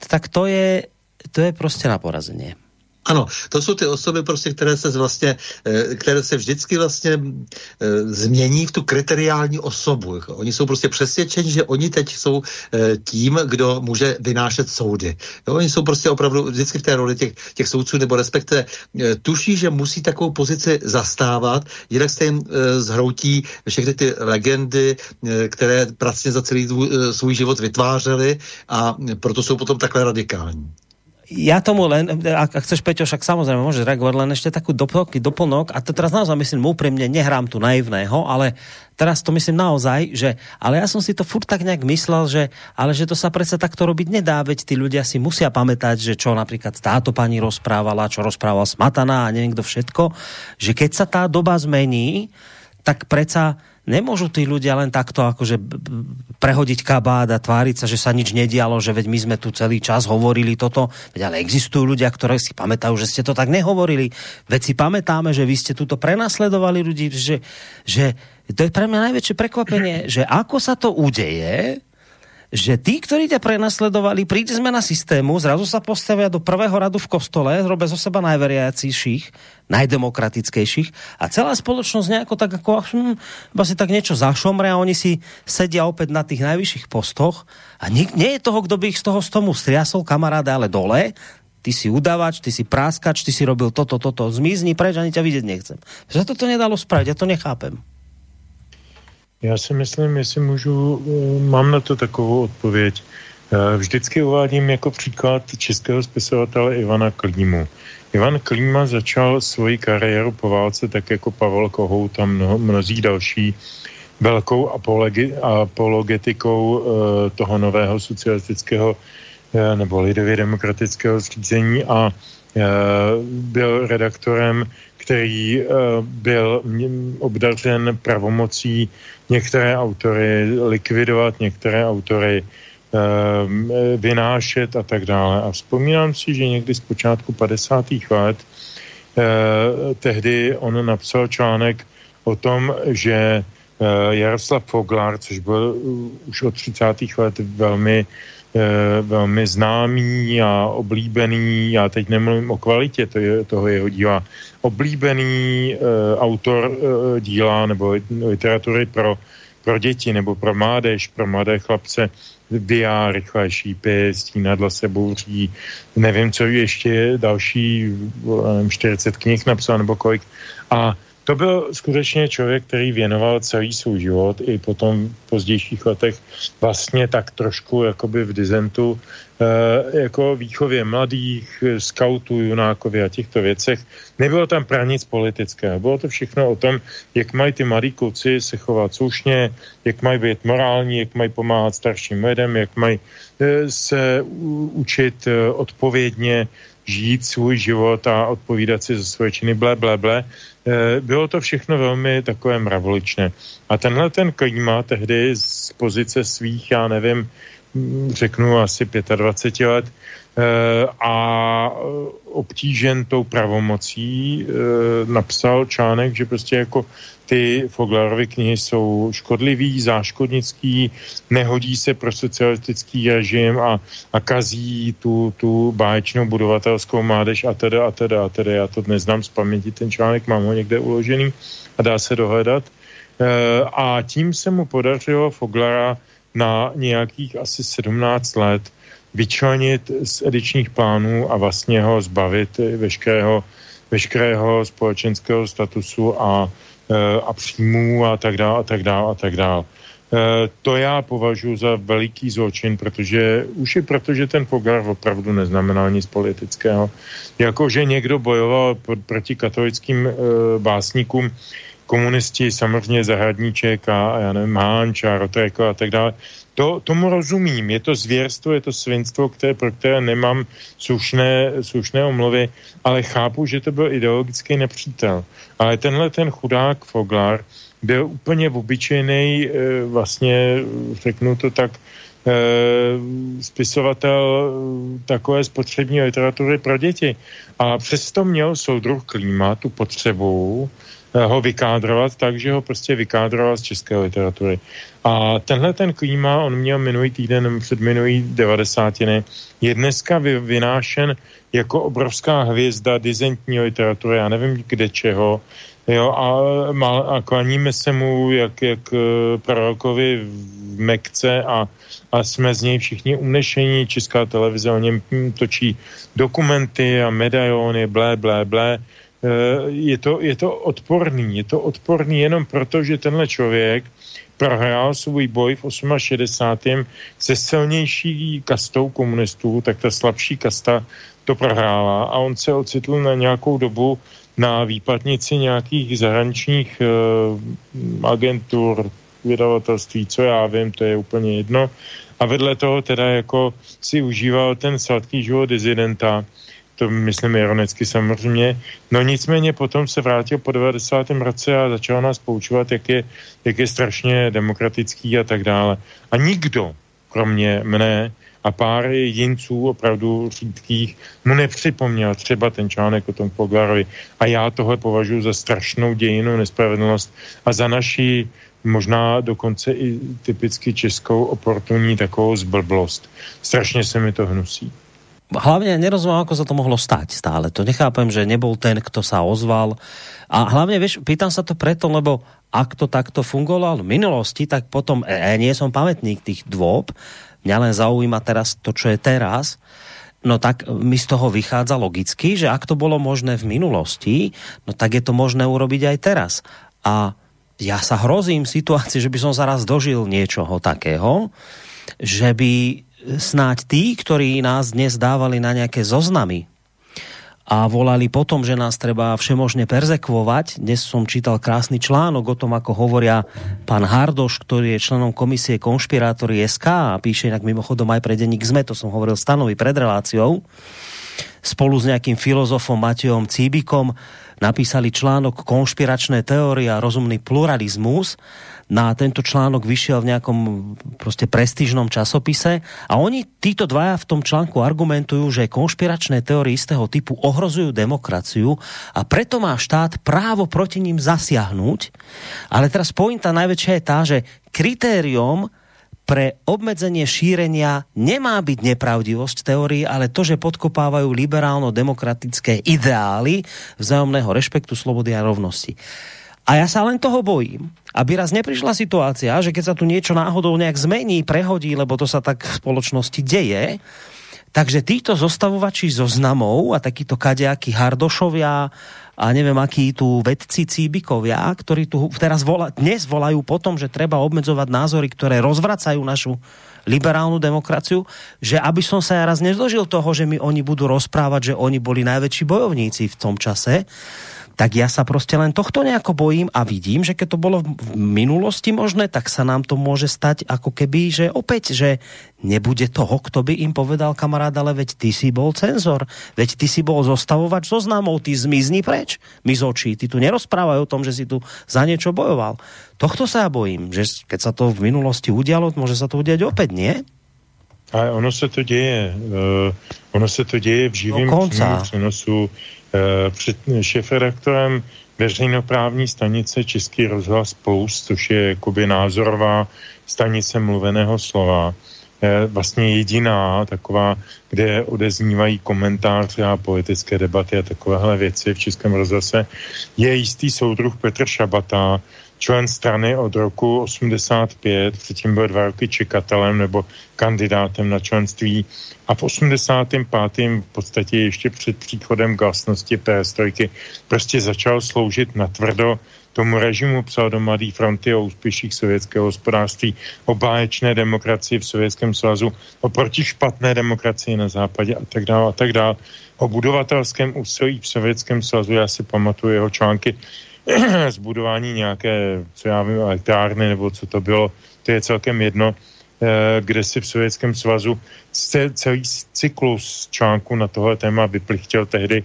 tak to je, to je prostě na porazenie. Ano, to jsou ty osoby, prostě, které se vlastně, eh, které se vždycky vlastně eh, změní v tu kriteriální osobu. Oni jsou prostě přesvědčeni, že oni teď jsou eh, tím, kdo může vynášet soudy. Jo, oni jsou prostě opravdu vždycky v té roli těch, těch soudců, nebo respektive tuší, že musí takovou pozici zastávat, jinak se jim zhroutí všechny ty legendy, které pracně za celý svůj život vytvářely a proto jsou potom takhle radikální ja tomu len, ak, ak chceš Peťo, však samozrejme môžeš reagovať, len ešte takú doplnok, doplnok, a to teraz naozaj myslím úprimne, nehrám tu naivného, ale teraz to myslím naozaj, že, ale ja som si to furt tak nejak myslel, že, ale že to sa predsa takto robiť nedá, veď tí ľudia si musia pamätať, že čo napríklad táto pani rozprávala, čo rozprávala Smatana a neviem kto všetko, že keď sa tá doba zmení, tak predsa nemôžu tí ľudia len takto akože prehodiť kabát a tváriť sa, že sa nič nedialo, že veď my sme tu celý čas hovorili toto, veď ale existujú ľudia, ktorí si pamätajú, že ste to tak nehovorili. Veď si pamätáme, že vy ste tuto prenasledovali ľudí, že, že to je pre mňa najväčšie prekvapenie, že ako sa to udeje, že tí, ktorí ťa prenasledovali, príde zmena systému, zrazu sa postavia do prvého radu v kostole, robia zo seba najveriacejších, najdemokratickejších a celá spoločnosť nejako tak ako hm, si tak niečo zašomre a oni si sedia opäť na tých najvyšších postoch a nie, nie je toho, kdo by ich z toho z tomu striasol kamaráda, ale dole, ty si udávač, ty si práskač, ty si robil toto, toto, zmizni preč, ani ťa vidieť nechcem. Že to nedalo spraviť, ja to nechápem. Já si myslím, jestli můžu, eh, mám na to takovou odpověď. Eh, vždycky uvádím jako příklad českého spisovatele Ivana Klímu. Ivan Klíma začal svoji kariéru po válce tak jako Pavel Kohout a mnoho, mnozí další velkou apologi, apologetikou e, toho nového socialistického nebo lidově demokratického zřízení a byl redaktorem, který e, byl obdařen pravomocí některé autory likvidovat, některé autory ehm, vynášet a tak dále. A vzpomínám si, že někdy z počátku 50. let eh, tehdy on napsal článek o tom, že eh, Jaroslav Foglar, což byl už od 30. let velmi Eh, velmi známý a oblíbený, já teď nemluvím o kvalitě to je, toho jeho díla, oblíbený uh, autor uh, díla nebo literatury pro, pro děti nebo pro mládež, pro mladé chlapce, Dia, rychlé šípy, stínadla se bouří, nevím, co ještě další, nevím, 40 knih napsal nebo kolik. A to byl skutečně člověk, který věnoval celý svůj život i potom v pozdějších letech vlastně tak trošku jakoby v dizentu jako výchově mladých, skautů, junákově a těchto věcech. Nebylo tam pra nic politického. Bylo to všechno o tom, jak mají ty mladí kluci se chovat slušně, jak mají být morální, jak mají pomáhat starším lidem, jak mají se učit odpovědně žít svůj život a odpovídat si za svoje činy, ble, ble, ble. Eh, bylo to všechno velmi takové mravoličné. A tenhle ten klíma tehdy z pozice svých, já nevím, hm, řeknu asi 25 let, Eh, a obtížen tou pravomocí eh, napsal článek, že prostě jako ty Foglarovy knihy jsou škodlivý, záškodnický, nehodí se pro socialistický režim a, a kazí tu, tu báječnou budovatelskou mládež a teda a teda a teda. Já to neznám z paměti, ten článek mám ho někde uložený a dá se dohledat. E, a tím se mu podařilo Foglara na nějakých asi 17 let vyčlenit z edičních plánů a vlastně ho zbavit veškerého, veškerého společenského statusu a, a příjmů a tak dále a tak dále a tak dále. To já považuji za veliký zločin, protože už i protože ten Foglar opravdu neznamenal nic politického. Jakože někdo bojoval proti katolickým e, básníkům, komunisti, samozřejmě Zahradníček a, já nevím, Hánč a Rotreko a tak dále, to, tomu rozumím. Je to zvěrstvo, je to svinstvo, které, pro které nemám slušné, slušné omluvy, ale chápu, že to byl ideologický nepřítel. Ale tenhle ten chudák Foglar byl úplně obyčejný, e, vlastně, řeknu to tak, e, spisovatel takové spotřební literatury pro děti. A přesto měl soudruh Klíma tu potřebu Eh, ho vykádrovat tak, že ho prostě vykádroval z české literatury. A tenhle ten klíma, on měl minulý týden, před minulý devadesátiny, je dneska vynášen jako obrovská hvězda dizentní literatury, já nevím kde čeho, jo, a, a klaníme se mu jak, jak eh, prorokovi v Mekce a, a jsme z něj všichni unešení, česká televize o něm točí dokumenty a medailony, blé, blé, blé, Eh, je to, je to odporný. Je to odporný jenom proto, že tenhle člověk prohrál svůj boj v 68. se silnější kastou komunistů, tak ta slabší kasta to prohrála a on se ocitl na nějakou dobu na výpadnici nějakých zahraničních uh, agentur, vydavatelství, co já vím, to je úplně jedno. A vedle toho teda jako si užíval ten sladký život dizidenta, to myslím ironicky samozřejmě. No nicméně potom se vrátil po 90. roce a začal nás poučovat, jak je, jak je strašně demokratický a tak dále. A nikdo, kromě mne a pár jinců opravdu řídkých, mu nepřipomněl třeba ten článek o tom Foglarovi. A já tohle považuji za strašnou dějinu nespravedlnost a za naši možná dokonce i typicky českou oportunní takovou zblblost. Strašně se mi to hnusí hlavne nerozumiem, ako sa to mohlo stať stále. To nechápem, že nebol ten, kto sa ozval. A hlavne, vieš, pýtam sa to preto, lebo ak to takto fungovalo v minulosti, tak potom, e, e, nie som pamätník tých dôb, mňa len zaujíma teraz to, čo je teraz, no tak mi z toho vychádza logicky, že ak to bolo možné v minulosti, no tak je to možné urobiť aj teraz. A ja sa hrozím situácii, že by som zaraz dožil niečoho takého, že by snáď tí, ktorí nás dnes dávali na nejaké zoznamy a volali potom, že nás treba všemožne perzekvovať. Dnes som čítal krásny článok o tom, ako hovoria pán Hardoš, ktorý je členom komisie konšpirátory SK a píše inak mimochodom aj pre denník ZME, to som hovoril stanovi pred reláciou, spolu s nejakým filozofom Matejom Cíbikom napísali článok Konšpiračné teórie a rozumný pluralizmus na tento článok vyšiel v nejakom prostě prestižnom časopise a oni, títo dvaja v tom článku argumentujú, že konšpiračné teórie istého typu ohrozujú demokraciu a preto má štát právo proti ním zasiahnuť. Ale teraz pointa najväčšia je tá, že kritérium pre obmedzenie šírenia nemá byť nepravdivosť teórií, ale to, že podkopávajú liberálno-demokratické ideály vzájomného rešpektu, slobody a rovnosti. A ja sa len toho bojím, aby raz neprišla situácia, že keď sa tu niečo náhodou nejak zmení, prehodí, lebo to sa tak v spoločnosti deje, takže títo zostavovači zoznamov a takíto kadejakí hardošovia a neviem, akí tu vedci cíbikovia, ktorí tu teraz vola, dnes volajú potom, že treba obmedzovať názory, ktoré rozvracajú našu liberálnu demokraciu, že aby som sa ja raz nezdožil toho, že mi oni budú rozprávať, že oni boli najväčší bojovníci v tom čase, tak ja sa prostě len tohto nejako bojím a vidím, že keď to bolo v minulosti možné, tak sa nám to môže stať ako keby, že opäť, že nebude toho, kto by im povedal kamarád, ale veď ty si bol cenzor, veď ty si bol zostavovač zoznamov, ty zmizni preč, mi z očí, ty tu nerozprávaj o tom, že si tu za niečo bojoval. Tohto sa ja bojím, že keď sa to v minulosti udialo, môže sa to udiať opäť, nie? A ono se to děje, uh, ono se to děje v živém no, přenosu před šefredaktorem veřejnoprávní stanice Český rozhlas Plus, což je jakoby názorová stanice mluveného slova, vlastně jediná taková, kde odeznívají komentáře a politické debaty a takovéhle věci v Českém rozhlase, je jistý soudruh Petr Šabata, člen strany od roku 85, předtím byl dva roky čekatelem nebo kandidátem na členství a v 85. v podstatě ještě před příchodem glasnosti perestrojky prostě začal sloužit na tvrdo tomu režimu, psal do Mladé fronty o úspěších sovětského hospodářství, o báječné demokracii v Sovětském svazu, o špatné demokracii na západě a tak dále a tak dále. O budovatelském úsilí v Sovětském svazu, já si pamatuju jeho články, zbudování nějaké, co já vím, elektrárny nebo co to bylo, to je celkem jedno, eh, kde si v Sovětském svazu celý cyklus článku na tohle téma vyplichtěl tehdy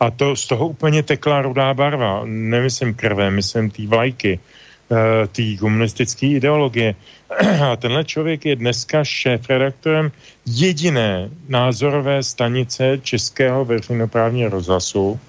a to z toho úplně tekla rudá barva. Nemyslím krve, myslím tý vlajky, eh, tý komunistické ideologie. A tenhle člověk je dneska šéf-redaktorem jediné názorové stanice Českého veřejnoprávního rozhlasu,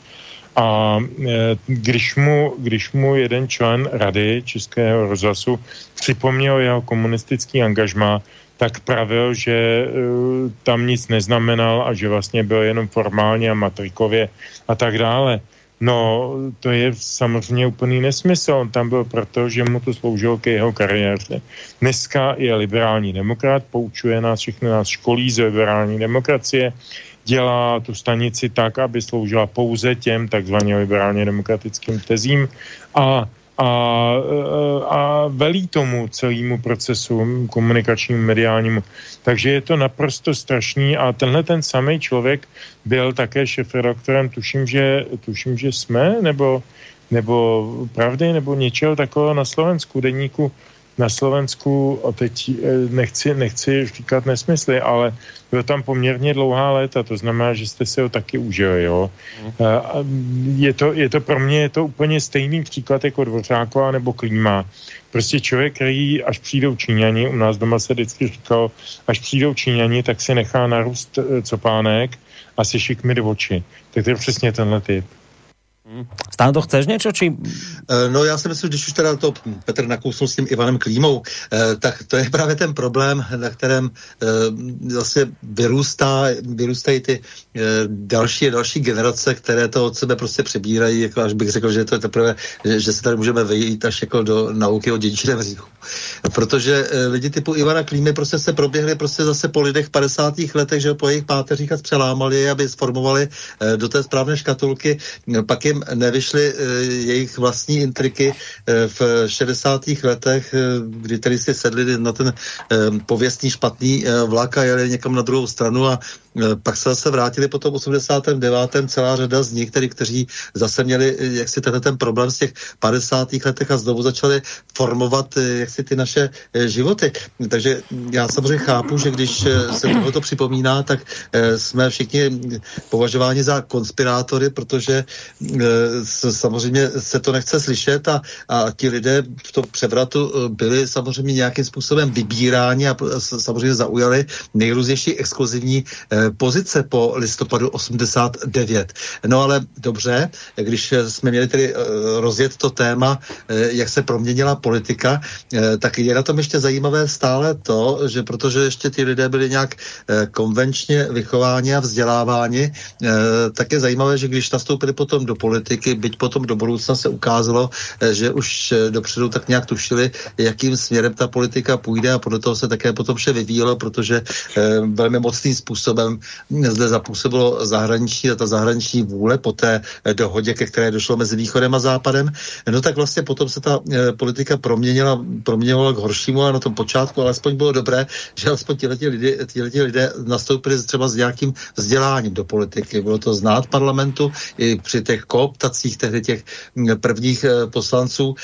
a e, když mu, když mu jeden člen rady Českého rozhlasu připomněl jeho komunistický angažmá, tak pravil, že uh, tam nic neznamenal a že vlastně byl jenom formálně a matrikově a tak dále. No, to je samozřejmě úplný nesmysl. On tam byl proto, že mu to sloužilo ke jeho kariéře. Dneska je liberální demokrat, poučuje nás, všechny nás školí z liberální demokracie dělá tu stanici tak, aby sloužila pouze těm takzvaně liberálně demokratickým tezím a a, a velí tomu celému procesu komunikačnímu, mediálnímu. Takže je to naprosto strašný a tenhle ten samý člověk byl také šefredaktorem, tuším, že, tuším, že jsme, nebo, nebo pravdy, nebo něčeho takového na Slovensku, deníku na Slovensku, a teď eh, nechci, nechci říkat nesmysly, ale byl tam poměrně dlouhá léta, to znamená, že jste si ho taky užili, jo. Mm. Je to, je to pro mě je to úplně stejný příklad jako Dvořáková nebo Klíma. Prostě člověk, který až přijdou Číňani, u nás doma se vždycky říkal, až přijdou Číňani, tak si nechá narůst eh, copánek a si šikmi do oči. Tak to je přesně tenhle typ. Stano, to chceš něco? Či... Eh, no já si myslím, když už teda to Petr nakousnul s tím Ivanem Klímou, eh, tak to je právě ten problém, na kterém eh, vlastně vyrůstá, vyrůstají ty další a další generace, které to od sebe prostě přebírají, jako až bych řekl, že to je teprve, že, se tady můžeme vejít až jako do nauky o dědičném říchu. Protože lidi typu Ivana Klímy prostě se proběhli prostě zase po lidech v 50. letech, že po jejich páteřích a přelámali, aby sformovali do té správné škatulky. Pak nevyšly eh, jejich vlastní intriky eh, v 60. letech, eh, kdy tedy si sedli na ten pověstný špatný vlak a jeli někam na druhou stranu a pak se zase vrátili po tom 89. celá řada z nich, který, kteří zase měli eh, jak si tenhle ten problém z těch 50. letech a znovu začali formovat eh, jak si ty naše životy. Takže já samozřejmě chápu, že když se to připomíná, tak jsme všichni považováni za konspirátory, protože samozřejmě se to nechce slyšet a, a ti lidé v tom převratu byli samozřejmě nějakým způsobem vybíráni a samozřejmě zaujali nejrůznější exkluzivní pozice po listopadu 89. No ale dobře, když jsme měli tedy eh, rozjet to téma, eh, jak se proměnila politika, eh, tak je na tom ještě zajímavé stále to, že protože ještě ty lidé byli nějak konvenčně vychováni a vzděláváni, tak je zajímavé, že když nastoupili potom do politiky, byť potom do budoucna se ukázalo, že už dopředu tak nějak tušili, jakým směrem ta politika půjde a podle toho se také potom vše vyvíjelo, protože velmi mocným způsobem způsobem zde zapůsobilo zahraniční a ta zahraniční vůle po té dohodě, ke které došlo mezi východem a západem, no tak vlastně potom se ta politika proměnila, proměnila k horšímu a na tom počátku alespoň bylo dobré, že alespoň ti lidé, lidé nastoupili třeba s nějakým vzděláním do politiky. Bylo to znát parlamentu i při těch kooptacích tehdy těch prvních poslanců,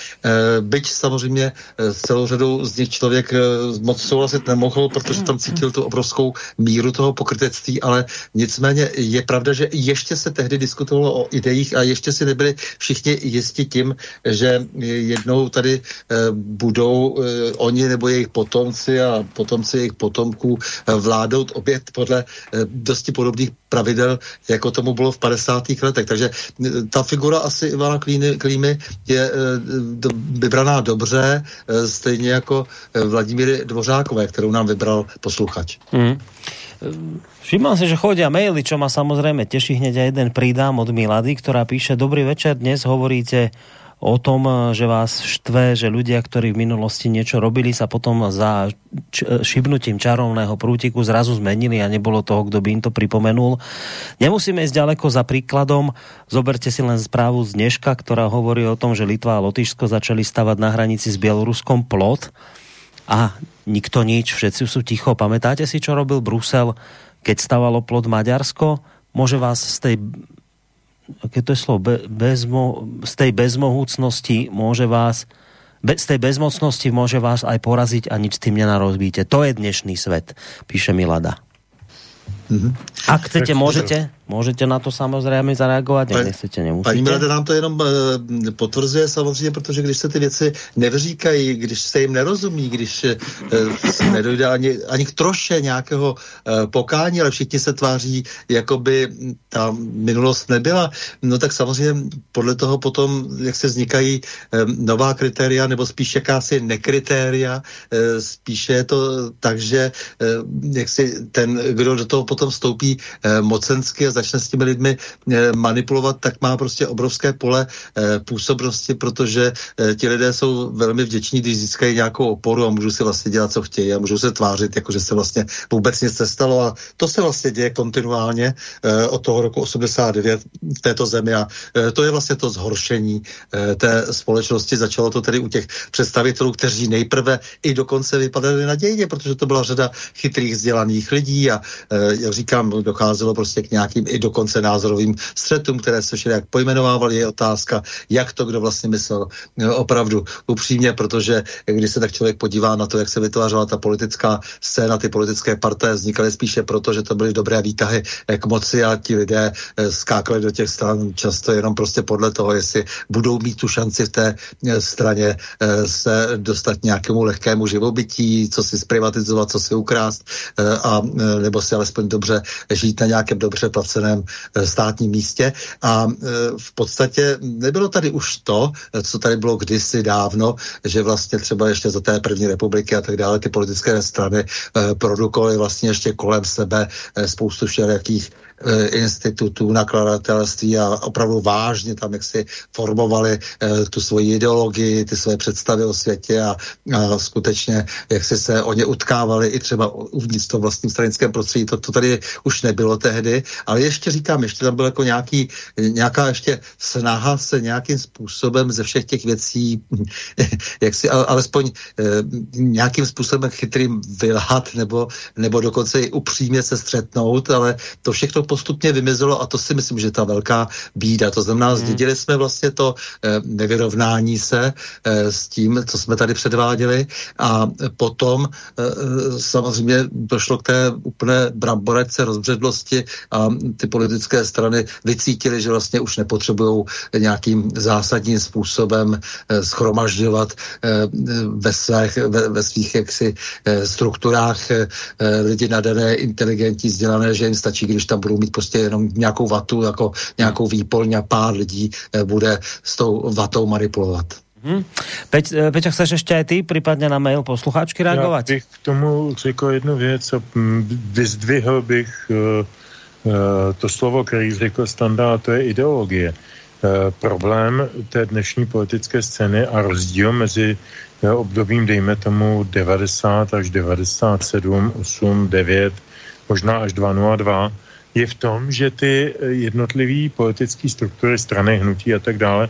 byť samozřejmě s celou řadou z nich člověk moc souhlasit nemohl, protože tam cítil tu obrovskou míru toho pokrytectví, ale nicméně je pravda, že ještě se tehdy diskutovalo o ideích a ještě si nebyli všichni jisti tím, že jednou tady eh, budou eh, oni nebo jejich potomci a potomci jejich potomků eh, vládnout opět podle dosti podobných pravidel, jako tomu bylo v 50. letech. Takže ta figura asi Ivana Klíny, Klímy je vybraná dobře, stejně jako Vladimíry Dvořákové, kterou nám vybral posluchač. Mm. Všimám si, že chodia maily, čo ma samozrejme teší hneď jeden pridám od Milady, ktorá píše Dobrý večer, dnes hovoríte o tom, že vás štve, že ľudia, ktorí v minulosti niečo robili, sa potom za šibnutím čarovného prútiku zrazu zmenili a nebolo toho, kto by im to pripomenul. Nemusíme ísť ďaleko za príkladom. Zoberte si len správu z dneška, ktorá hovorí o tom, že Litva a Lotyšsko začali stavať na hranici s Bieloruskom plot a nikto nič, všetci sú ticho. Pamätáte si, čo robil Brusel, keď stavalo plot Maďarsko? Môže vás z tej aké to je slovo, Be, bezmo, z tej bezmohúcnosti môže vás be, z tej bezmocnosti môže vás aj poraziť a nič s tým nenarobíte. To je dnešný svet, píše Milada. Mm-hmm. Ak chcete, môžete. Můžete na to samozřejmě zareagovat, jak nechcete, nemusíte. Paní Milada nám to jenom uh, potvrzuje samozřejmě, protože když se ty věci nevříkají, když se jim nerozumí, když uh, se nedojde ani, ani k troše nějakého uh, pokání, ale všichni se tváří, jako by ta minulost nebyla, no tak samozřejmě podle toho potom, jak se vznikají um, nová kritéria, nebo spíš jakási nekritéria, uh, spíše je to tak, že uh, jak si ten, kdo do toho potom vstoupí uh, mocensky a začne s těmi lidmi eh, manipulovat, tak má prostě obrovské pole eh, působnosti, protože eh, ti lidé jsou velmi vděční, když získají nějakou oporu a můžou si vlastně dělat, co chtějí a můžou se tvářit, jako že se vlastně vůbec nic nestalo a to se vlastně děje kontinuálně od toho roku 89 v této zemi a to je vlastně to zhoršení té společnosti. Začalo to tedy u těch představitelů, kteří nejprve i dokonce vypadali nadějně, protože to byla řada chytrých, vzdělaných lidí a jak říkám, docházelo prostě k nějakým i dokonce názorovým střetům, které se všelijak pojmenovávali, je otázka, jak to kdo vlastně myslel opravdu upřímně, protože když se tak člověk podívá na to, jak se vytvářela ta politická scéna, ty politické parté vznikaly spíše proto, že to byly dobré výtahy k moci a ti lidé eh, skákali do těch stran často jenom prostě podle toho, jestli budou mít tu šanci v té eh, straně se dostat nějakému lehkému živobytí, co si zprivatizovat, co si ukrást a nebo si alespoň dobře žít na nějakém dobře placeném placeném eh, státním místě. A eh, v podstatě nebylo tady už to, eh, co tady bylo kdysi dávno, že vlastně třeba ještě za té první republiky a tak dále ty politické strany produkovaly vlastně ještě kolem sebe spoustu všelijakých institutů nakladatelství a opravdu vážně tam jak si formovali eh, tu svoji ideologii, ty své představy o světě a, a skutečně jak si se o ně utkávali i třeba uvnitř toho vlastním stranickém prostředí. To, to tady už nebylo tehdy, ale ještě říkám, ještě tam byl jako nějaký, nějaká ještě snaha se nějakým způsobem ze všech těch věcí, jak si alespoň eh, nějakým způsobem chytrým vylhat nebo, nebo dokonce i upřímně se střetnout, ale to všechno postupně vymizelo a to si myslím, že ta velká bída. To znamená, hmm. zdědili jsme vlastně to eh, nevyrovnání se eh, s tím, co jsme tady předváděli a potom eh, samozřejmě došlo k té úplné bramborece rozbředlosti a ty politické strany vycítili, že vlastně už nepotřebují nějakým zásadním způsobem schromažďovat ve svých, ve, ve svých jaksi strukturách lidi nadané, inteligentní, vzdělané, že jim stačí, když tam budou mít prostě jenom nějakou vatu, jako nějakou výpolň a pár lidí eh, bude s tou vatou manipulovat. Hmm. Peť, eh, Peťo, chceš ještě ty případně na mail poslucháčky reagovat? Já bych k tomu řekl jednu věc a vyzdvihl bych uh, uh, to slovo, který řekl Standa, a to je ideologie. Uh, problém té dnešní politické scény a rozdíl mezi obdobím, dejme tomu 90 až 97, 8, 9, možná až 202, je v tom, že ty jednotlivé politické struktury, strany, hnutí a tak dále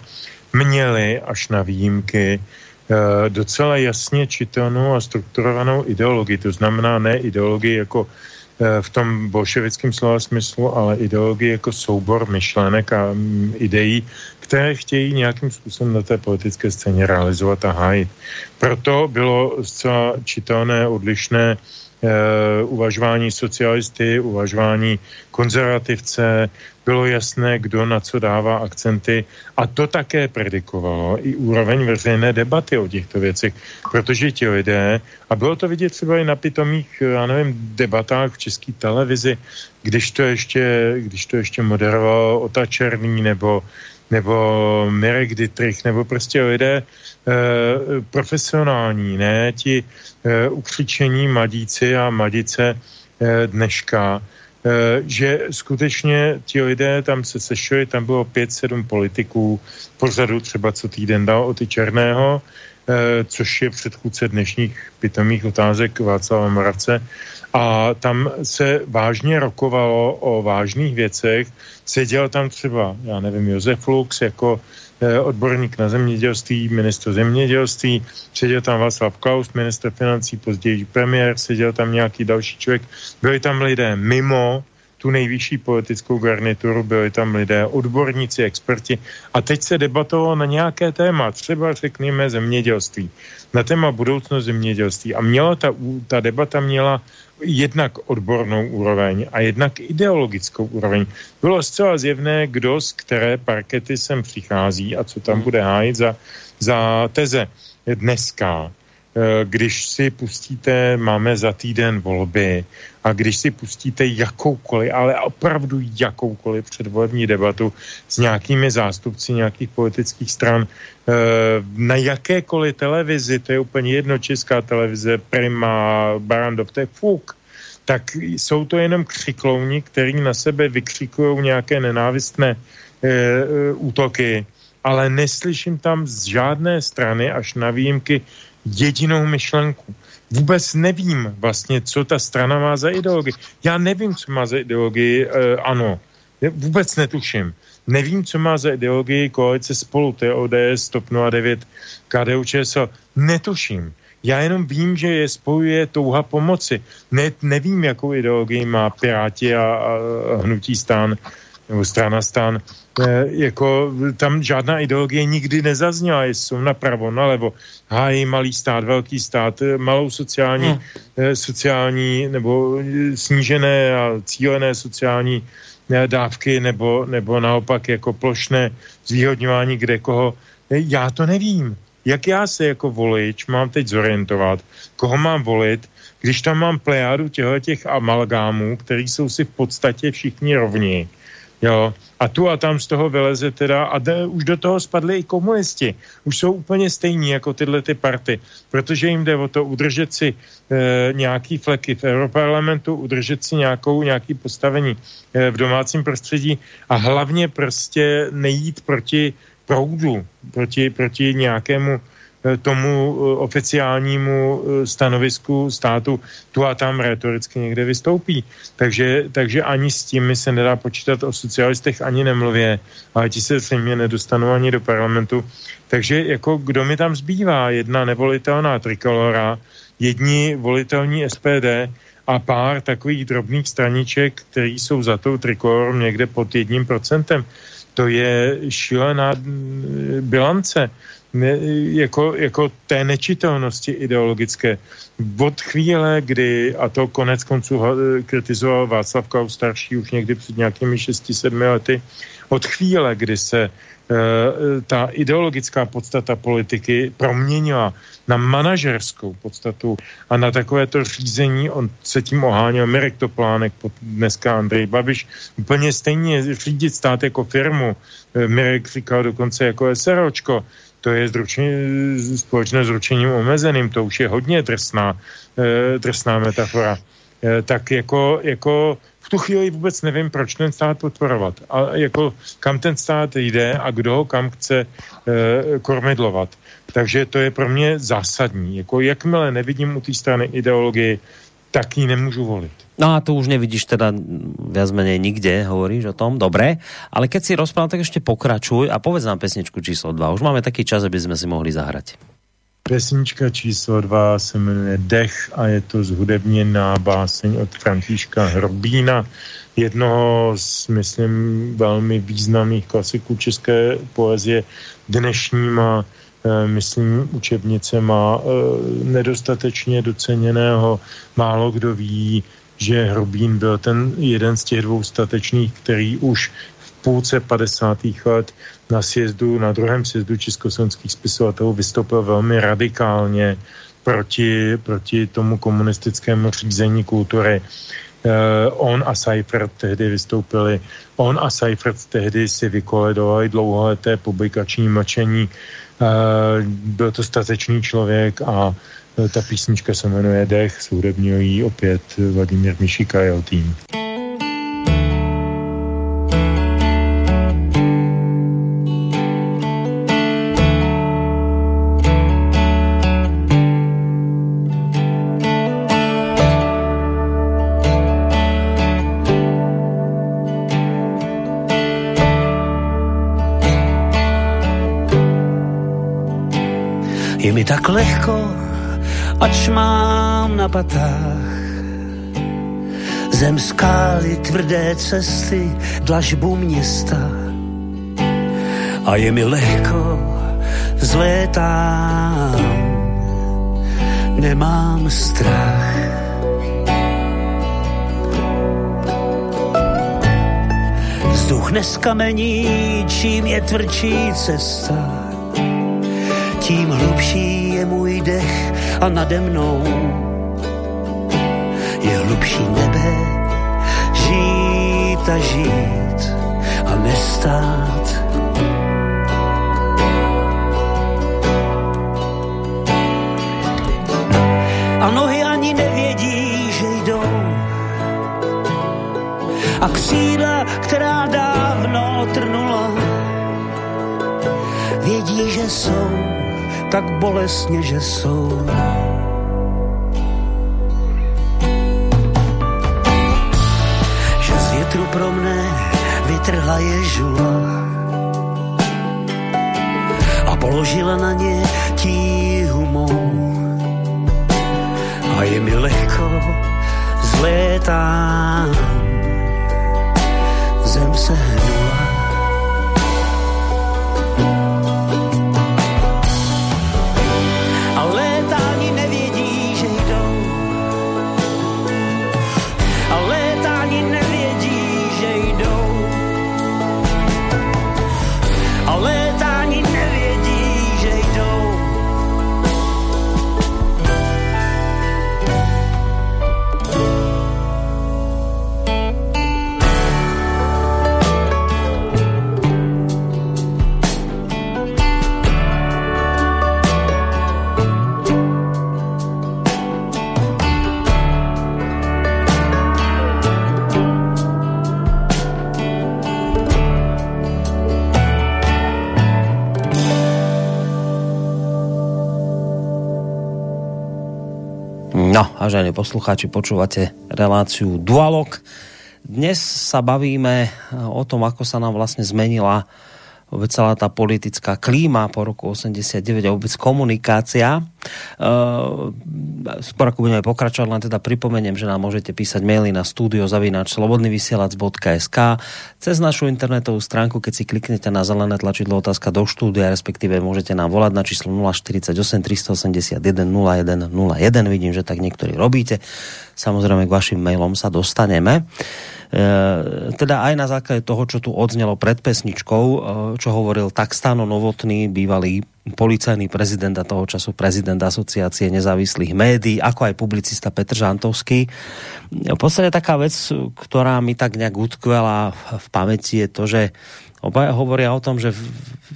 měly až na výjimky Eh, docela jasně čitelnou a strukturovanou ideologii. To znamená ne ideologii jako eh, v tom bolševickém slova smyslu, ale ideologii jako soubor myšlenek a mm, ideí, které chtějí nějakým způsobem na té politické scéně realizovat a hájit. Proto bylo zcela čitelné, odlišné Eh, uvažování socialisty, uvažování konzervativce, bylo jasné, kdo na co dává akcenty. A to také predikovalo i úroveň veřejné debaty o těchto věcech, protože ti lidé, a bylo to vidět třeba i na pitomých, já nevím, debatách v české televizi, když to ještě, když to ještě moderoval Ota Černý nebo nebo Mirek Dietrich, nebo prostě lidé e, profesionální, ne ti e, ukřičení mladíci a mladice e, dneška, e, že skutečně ti lidé tam se sešli, tam bylo pět, sedm politiků, pořadu třeba co týden dal o ty Černého, což je předchůdce dnešních pitomých otázek Václava Moravce, a tam se vážně rokovalo o vážných věcech. Seděl tam třeba, já nevím, Josef Lux jako eh, odborník na zemědělství, ministr zemědělství, seděl tam Václav Klaus, ministr financí, později premiér, seděl tam nějaký další člověk. Byli tam lidé mimo tu nejvyšší politickou garnituru, byli tam lidé, odborníci, experti a teď se debatovalo na nějaké téma, třeba řekněme zemědělství, na téma budoucnost zemědělství a měla ta, ta debata měla jednak odbornou úroveň a jednak ideologickou úroveň. Bylo zcela zjevné, kdo z které parkety sem přichází a co tam hmm. bude hájit za, za teze. Dneska, když si pustíte, máme za týden volby a když si pustíte jakoukoliv, ale opravdu jakoukoliv předvolební debatu s nějakými zástupci nějakých politických stran eh, na jakékoliv televizi, to je úplně jedno, česká televize, Prima, Barandov, to je fuk, tak jsou to jenom křiklouni, který na sebe vykřikují nějaké nenávistné e, útoky, ale neslyším tam z žádné strany až na výjimky jedinou myšlenku. Vůbec nevím vlastně, co ta strana má za ideologii. Já nevím, co má za ideologii, e, ano. Vůbec netuším. Nevím, co má za ideologii koalice spolu, to je ODS, TOP 09, KDU, ČSL. Netuším. Já jenom vím, že je spojuje touha pomoci. Ne, nevím, jakou ideologii má Piráti a, a hnutí stán nebo strana stán. E, jako tam žádná ideologie nikdy nezazněla, jestli jsou napravo, nalevo. Hájí malý stát, velký stát, e, malou sociální, hmm. e, sociální nebo snížené a cílené sociální dávky nebo, nebo naopak jako plošné zvýhodňování kde koho. Já to nevím jak já se jako volič mám teď zorientovat, koho mám volit, když tam mám plejádu těch amalgámů, který jsou si v podstatě všichni rovní. Jo, a tu a tam z toho vyleze teda, a de, už do toho spadli i komunisti. Už jsou úplně stejní jako tyhle ty party, protože jim jde o to udržet si e, nějaký fleky v Europarlamentu, udržet si nějakou, nějaký postavení e, v domácím prostředí a hlavně prostě nejít proti proudu, proti, proti nějakému tomu eh, oficiálnímu eh, stanovisku státu tu a tam retoricky někde vystoupí. Takže, takže ani s tím se nedá počítat o socialistech ani nemluvě, ale ti se mě nedostanou ani do parlamentu. Takže jako kdo mi tam zbývá? Jedna nevolitelná trikolora, jedni volitelní SPD a pár takových drobných straniček, který jsou za tou trikolorou někde pod jedním procentem to je šílená bilance ne, jako, jako té nečitelnosti ideologické. Od chvíle, kdy, a to konec konců kritizoval Václav Klaus starší už někdy před nějakými 6-7 lety, od chvíle, kdy se Eh, ta ideologická podstata politiky proměnila na manažerskou podstatu a na takovéto řízení, on se tím oháněl Mirek Toplánek, dneska Andrej Babiš, úplně stejně řídit stát jako firmu, eh, Mirek říkal dokonce jako SROčko, to je zručení, společné zručením omezeným, to už je hodně drsná, eh, drsná metafora. Tak jako, jako v tu chvíli vůbec nevím, proč ten stát podporovat. A jako kam ten stát jde a kdo ho kam chce e, kormidlovat. Takže to je pro mě zásadní. Jako jakmile nevidím u té strany ideologii, tak ji nemůžu volit. No a to už nevidíš teda viac menej nikde, hovoríš o tom, dobre. Ale keď si rozprával, tak ešte pokračuj a povedz nám pesničku číslo 2. Už máme taký čas, aby sme si mohli zahrať. Pesnička číslo 2 se jmenuje Dech a je to zhudebněná báseň od Františka Hrobína, jednoho z, myslím, velmi významných klasiků české poezie dnešníma myslím, učebnice má eh, nedostatečně doceněného. Málo kdo ví, že Hrubín byl ten jeden z těch dvou statečných, který už v půlce 50. let na sjezdu, na druhém sjezdu československých spisovatelů vystoupil velmi radikálně proti, proti tomu komunistickému řízení kultury. Uh, on a Seifert tehdy vystoupili. On a Seifert tehdy si vykoledovali dlouholeté publikační mlčení Eh, byl to statečný člověk a eh, ta písnička se jmenuje Dech, soudebního jí opět Vladimír Mišika a jeho tým. Ač mám na patách. Zem skály, tvrdé cesty, dlažbu města. A je mi lehko, zlétám, nemám strach. Vzduch neskamení, čím je tvrdší cesta tím hlubší je můj dech a nade mnou je hlubší nebe, žít a žít a nestát. A nohy ani nevědí, že jdou. A křídla, která dávno trnula, vědí, že jsou tak bolestně, že jsou. Že z větru pro mne vytrhla je žula a položila na ně vážení poslucháči, počúvate reláciu Dualog. Dnes sa bavíme o tom, ako sa nám vlastne zmenila vôbec celá tá politická klíma po roku 89 a vôbec komunikácia. Uh, skôr ako budeme pokračovať, len teda pripomeniem, že nám môžete písať maily na studiozavináč.slobodnyvysielac.sk cez našu internetovú stránku, keď si kliknete na zelené tlačidlo otázka do štúdia, respektíve môžete nám volať na číslo 048 381 0101. Vidím, že tak niektorí robíte. Samozrejme k vašim mailom sa dostaneme. E, teda aj na základe toho, čo tu odznelo pred pesničkou, e, čo hovoril tak Stano Novotný, bývalý policajný prezident a toho času prezident asociácie nezávislých médií, ako aj publicista Petr Žantovský. V podstate taká vec, ktorá mi tak nejak utkvela v pamäti je to, že Obaja hovoria o tom, že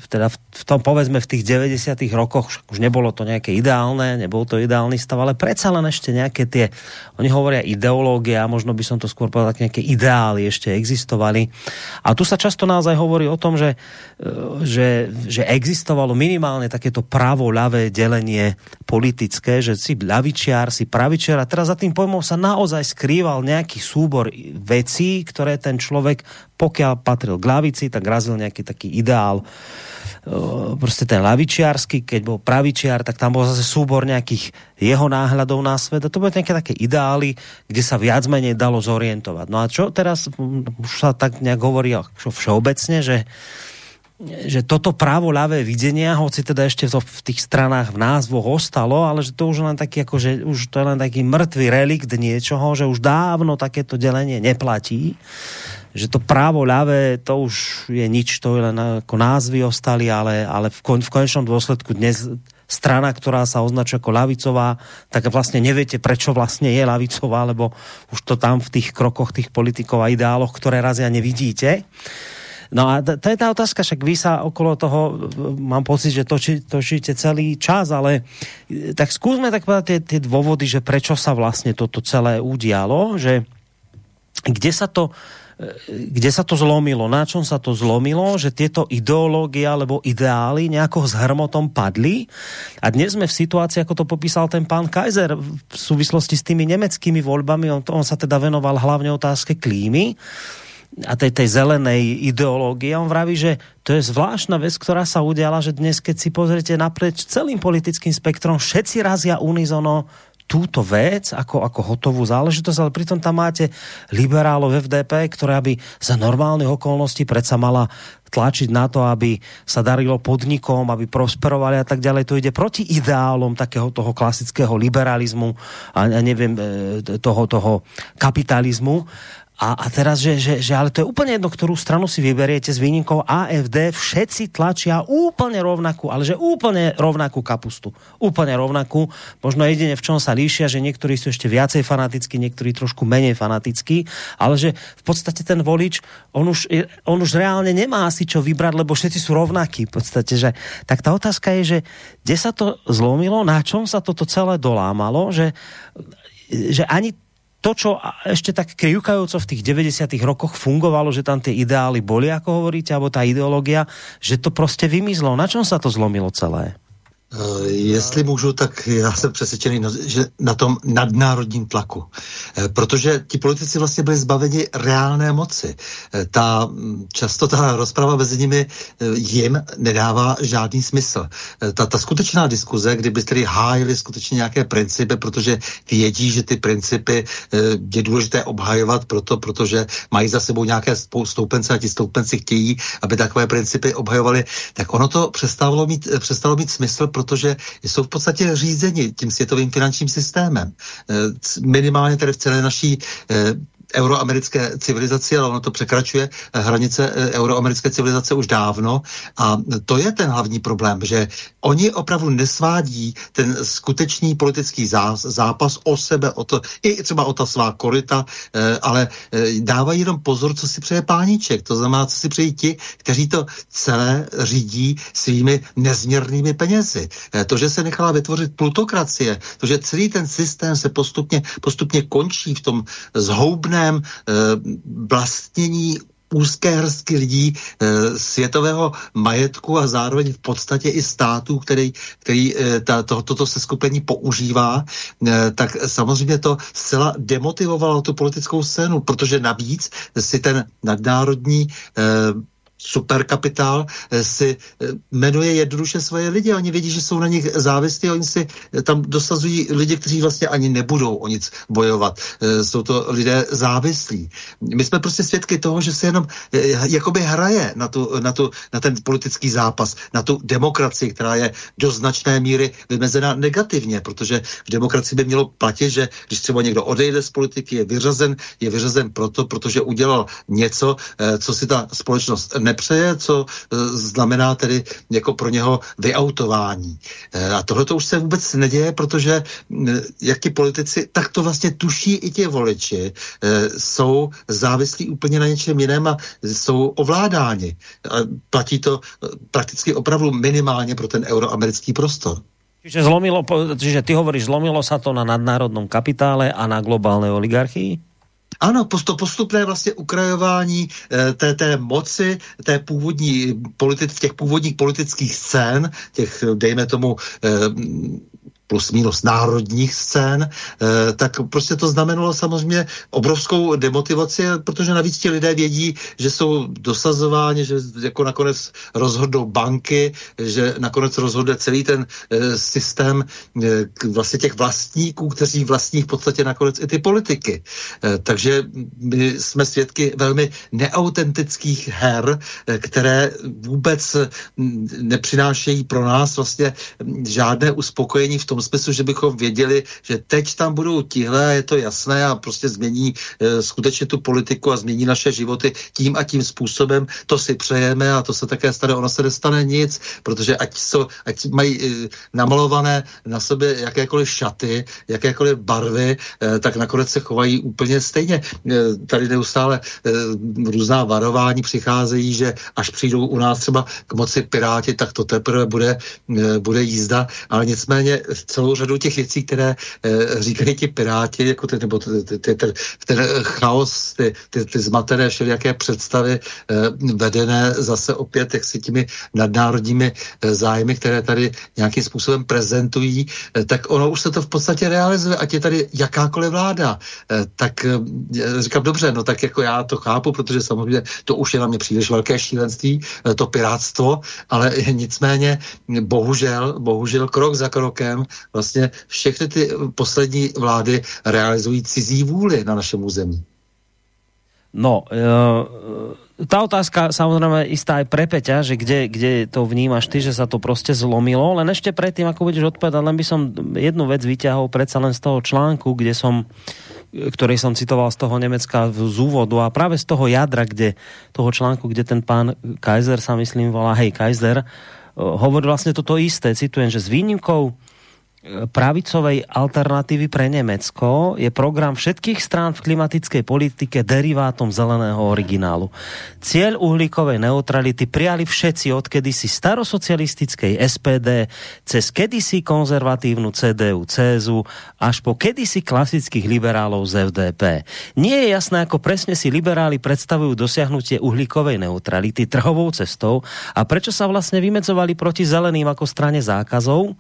teda v, v tom povedzme v tých 90 rokoch už nebolo to nejaké ideálne, nebol to ideálny stav, ale predsa len ešte nejaké tie, oni hovoria ideológia, možno by som to skôr povedal, nejaké ideály ešte existovali. A tu sa často naozaj hovorí o tom, že, e, že, že existovalo minimálne takéto pravo-ľavé delenie politické, že si ľavičiar, si pravičiar a teraz za tým pojmom sa naozaj skrýval nejaký súbor vecí, ktoré ten človek, pokiaľ patril k lavici, tak razil nejaký taký ideál prostě ten lavičiarsky, keď bol pravičiar, tak tam bol zase súbor nejakých jeho náhľadov na svet a to boli nejaké také ideály, kde sa viac menej dalo zorientovať. No a čo teraz už sa tak nejak hovorí všeobecne, že že toto právo ľavé videnia, hoci teda ešte to v tých stranách v názvoch ostalo, ale že to už len taký, ako, že už to je len taký mŕtvý relikt niečoho, že už dávno takéto delenie neplatí že to právo ľavé, to už je nič, to je len ako názvy ostali, ale, ale v, kon, v konečnom dôsledku dnes strana, ktorá sa označuje ako lavicová, tak vlastne neviete, prečo vlastne je lavicová, lebo už to tam v tých krokoch tých politikov a ideáloch, ktoré razia nevidíte. No a to je tá otázka, však vy sa okolo toho, mám pocit, že točí, točíte celý čas, ale tak skúsme tak povedať tie, tie dôvody, že prečo sa vlastne toto celé udialo, že kde sa to, kde sa to zlomilo, na čom sa to zlomilo, že tieto ideológie alebo ideály nejako s hrmotom padli. A dnes sme v situácii, ako to popísal ten pán Kaiser v súvislosti s tými nemeckými voľbami, on, on sa teda venoval hlavne otázke klímy a tej, tej zelenej ideológie. On vraví, že to je zvláštna vec, ktorá sa udiala, že dnes, keď si pozrite naprieč celým politickým spektrom, všetci razia unizono túto vec ako, ako hotovú záležitosť, ale pritom tam máte liberálov FDP, ktorá by za normálnych okolností predsa mala tlačiť na to, aby sa darilo podnikom, aby prosperovali a tak ďalej. To ide proti ideálom takého toho klasického liberalizmu a, a neviem, e, toho, toho kapitalizmu. A, a teraz, že, že, že ale to je úplne jedno, ktorú stranu si vyberiete s výnimkou AFD, všetci tlačia úplne rovnakú, ale že úplne rovnakú kapustu. Úplne rovnakú. Možno jedine v čom sa líšia, že niektorí sú ešte viacej fanatickí, niektorí trošku menej fanatickí, ale že v podstate ten volič, on už, on už reálne nemá asi čo vybrať, lebo všetci sú rovnakí. V podstate, že, tak tá otázka je, že kde sa to zlomilo, na čom sa toto celé dolámalo, že že ani to, čo ešte tak krivkajúco v tých 90 rokoch fungovalo, že tam tie ideály boli, ako hovoríte, alebo tá ideológia, že to prostě vymizlo. Na čom sa to zlomilo celé? Eh, jestli můžu, tak já jsem přesvědčený, že na tom nadnárodním tlaku. Eh, protože ti politici vlastně byli zbaveni reálné moci. Eh, ta, mm, často ta rozprava mezi nimi jim nedává žádný smysl. Ta, ta skutečná diskuze, kdyby tedy hájili skutečně nějaké principy, protože vědí, že ty principy je důležité obhajovat proto, protože mají za sebou nějaké stoupence a ti stoupenci chtějí, aby takové principy obhajovali, tak ono to přestalo mít, přestalo mít smysl, protože jsou v podstatě řízeni tím světovým finančním systémem. Eh, minimálně tady v celé naší eh, euroamerické civilizaci, ale ono to překračuje eh, hranice eh, euroamerické civilizace už dávno. A to je ten hlavní problém, že oni opravdu nesvádí ten skutečný politický zápas o sebe, o to, i třeba o ta svá korita, eh, ale dávají jenom pozor, co si přeje páníček. To znamená, co si přejí ti, kteří to celé řídí svými nezměrnými penězi. To, že se nechala vytvořit plutokracie, to, že celý ten systém se postupně, postupně končí v tom zhoubném e, vlastnění úzké hrstky lidí e, světového majetku a zároveň v podstatě i států, který, který e, ta, to, toto seskupení používá, e, tak samozřejmě to zcela demotivovalo tu politickou scénu, protože navíc si ten nadnárodní e, superkapitál eh, si eh, jmenuje jednoduše svoje lidi. Oni vědí, že jsou na nich závislí, oni si eh, tam dosazují lidi, kteří vlastně ani nebudou o nic bojovat. Jsou to lidé závislí. My jsme prostě svědky toho, že se jenom jakoby hraje na, tu, na, tu, na ten politický zápas, na tu demokracii, která je do značné míry vymezena negativně, protože v demokracii by mělo platit, že když třeba někdo odejde z politiky, je vyřazen, je vyřazen proto, protože udělal něco, co si ta společnost ne nepřeje, co e, znamená tedy jako pro něho vyautování. E, a tohle to už se vůbec neděje, protože jak ti politici, tak to vlastně tuší i ti voliči, e, jsou závislí úplně na něčem jiném a jsou ovládáni. A platí to prakticky opravdu minimálně pro ten euroamerický prostor. Čiže, zlomilo, čiže ty hovoríš, zlomilo sa to na nadnárodnom kapitále a na globálnej oligarchii? Ano, to postupné vlastně ukrajování eh, té, té moci, té původní politi- těch původních politických scén, těch, dejme tomu, eh, plus minus národních scén, eh, tak prostě to znamenalo samozřejmě obrovskou demotivaci, protože navíc ti lidé vědí, že jsou dosazováni, že jako nakonec rozhodnou banky, že nakonec rozhodne celý ten eh, systém eh, vlastně těch vlastníků, kteří vlastní v podstatě nakonec i ty politiky. Takže my jsme svědky velmi neautentických her, které vůbec hm, nepřinášejí pro nás vlastně žádné uspokojení v tom smyslu, že bychom věděli, že teď tam budou tihle, je to jasné a prostě změní e, skutečně tu politiku a změní naše životy tím a tím způsobem. To si přejeme a to se také stane. Ono se nestane nic, protože ať, jsou, ať mají e, namalované na sobě jakékoliv šaty, jakékoliv barvy, e, tak nakonec se chovají úplně stejně. E, tady neustále e, různá varování přicházejí, že až přijdou u nás třeba k moci Piráti, tak to teprve bude, bude jízda, ale nicméně celou řadu těch věcí, které e, říkají ti piráti, jako ty, nebo ty, ten, chaos, ty, ty, ty zmatené všelijaké představy e, vedené zase opět jak si těmi nadnárodními e, zájmy, které tady nějakým způsobem prezentují, tak ono už se to v podstatě realizuje, ať je tady jakákoliv vláda. Tak říkám, dobře, no tak jako já to chápu, protože samozřejmě to už je na mě příliš velké šílenství, to pirátstvo, ale nicméně bohužel, bohužel krok za krokem vlastně všechny ty poslední vlády realizují cizí vůli na našem území. No, e, tá otázka samozrejme istá aj pre Peťa, že kde, kde to vnímaš ty, že sa to prostě zlomilo, len ešte predtým, ako budeš odpovedať, len by som jednu vec vyťahol predsa len z toho článku, kde som ktorý som citoval z toho Nemecka z úvodu a práve z toho jadra, kde, toho článku, kde ten pán Kaiser sa myslím volá, hej Kaiser, hovorí vlastne toto isté, citujem, že s výnimkou pravicovej alternatívy pre Nemecko je program všetkých strán v klimatickej politike derivátom zeleného originálu. Cieľ uhlíkovej neutrality prijali všetci od kedysi starosocialistickej SPD cez kedysi konzervatívnu CDU, CSU až po kedysi klasických liberálov z FDP. Nie je jasné, ako presne si liberáli predstavujú dosiahnutie uhlíkovej neutrality trhovou cestou a prečo sa vlastne vymedzovali proti zeleným ako strane zákazov.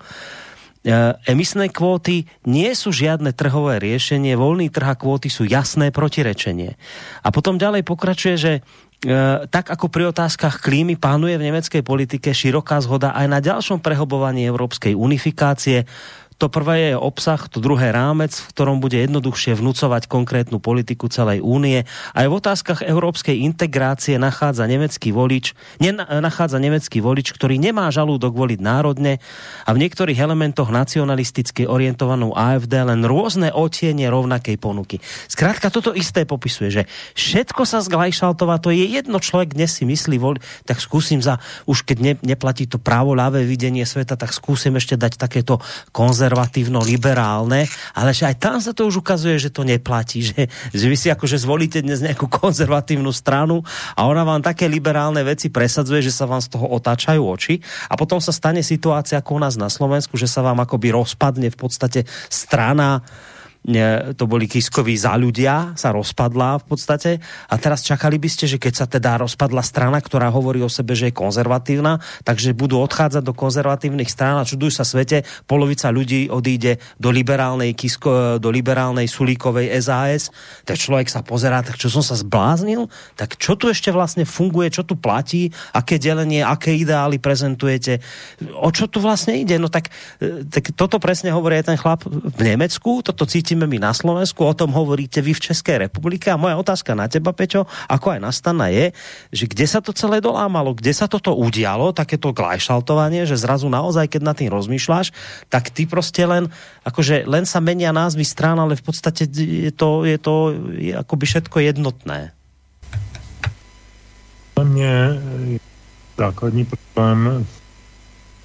E, emisné kvóty nie sú žiadne trhové riešenie, voľný trh a kvóty sú jasné protirečenie. A potom ďalej pokračuje, že E, tak ako pri otázkach klímy pánuje v nemeckej politike široká zhoda aj na ďalšom prehobovaní európskej unifikácie, to prvé je obsah, to druhé rámec, v ktorom bude jednoduchšie vnucovať konkrétnu politiku celej únie. Aj v otázkach európskej integrácie nachádza nemecký volič, ne, nachádza nemecký volič, ktorý nemá žalúdok voliť národne a v niektorých elementoch nacionalisticky orientovanou AFD len rôzne otienie rovnakej ponuky. Skrátka, toto isté popisuje, že všetko sa zglajšaltová, to je jedno človek dnes si myslí, voli, tak skúsim za, už keď ne, neplatí to právo ľavé videnie sveta, tak skúsim ešte dať takéto konzervatívne konzervatívno-liberálne, ale že aj tam sa to už ukazuje, že to neplatí, že, že vy si akože zvolíte dnes nejakú konzervatívnu stranu a ona vám také liberálne veci presadzuje, že sa vám z toho otáčajú oči a potom sa stane situácia ako u nás na Slovensku, že sa vám akoby rozpadne v podstate strana to boli Kiskoví za ľudia, sa rozpadla v podstate. A teraz čakali by ste, že keď sa teda rozpadla strana, ktorá hovorí o sebe, že je konzervatívna, takže budú odchádzať do konzervatívnych strán a čudujú sa svete, polovica ľudí odíde do liberálnej, Kisko, do liberálnej Sulíkovej SAS, tak človek sa pozerá, tak čo som sa zbláznil, tak čo tu ešte vlastne funguje, čo tu platí, aké delenie, aké ideály prezentujete, o čo tu vlastne ide, no tak, e, tak toto presne hovorí ten chlap v Nemecku, toto cíti cítime my na Slovensku, o tom hovoríte vy v České republike a moja otázka na teba, Peťo, ako aj na Stana je, že kde sa to celé dolámalo, kde sa toto udialo, takéto glajšaltovanie, že zrazu naozaj, keď nad tým rozmýšľaš, tak ty prostě len, akože len sa menia názvy strán, ale v podstate je to, je to je akoby všetko jednotné. Za mě základní problém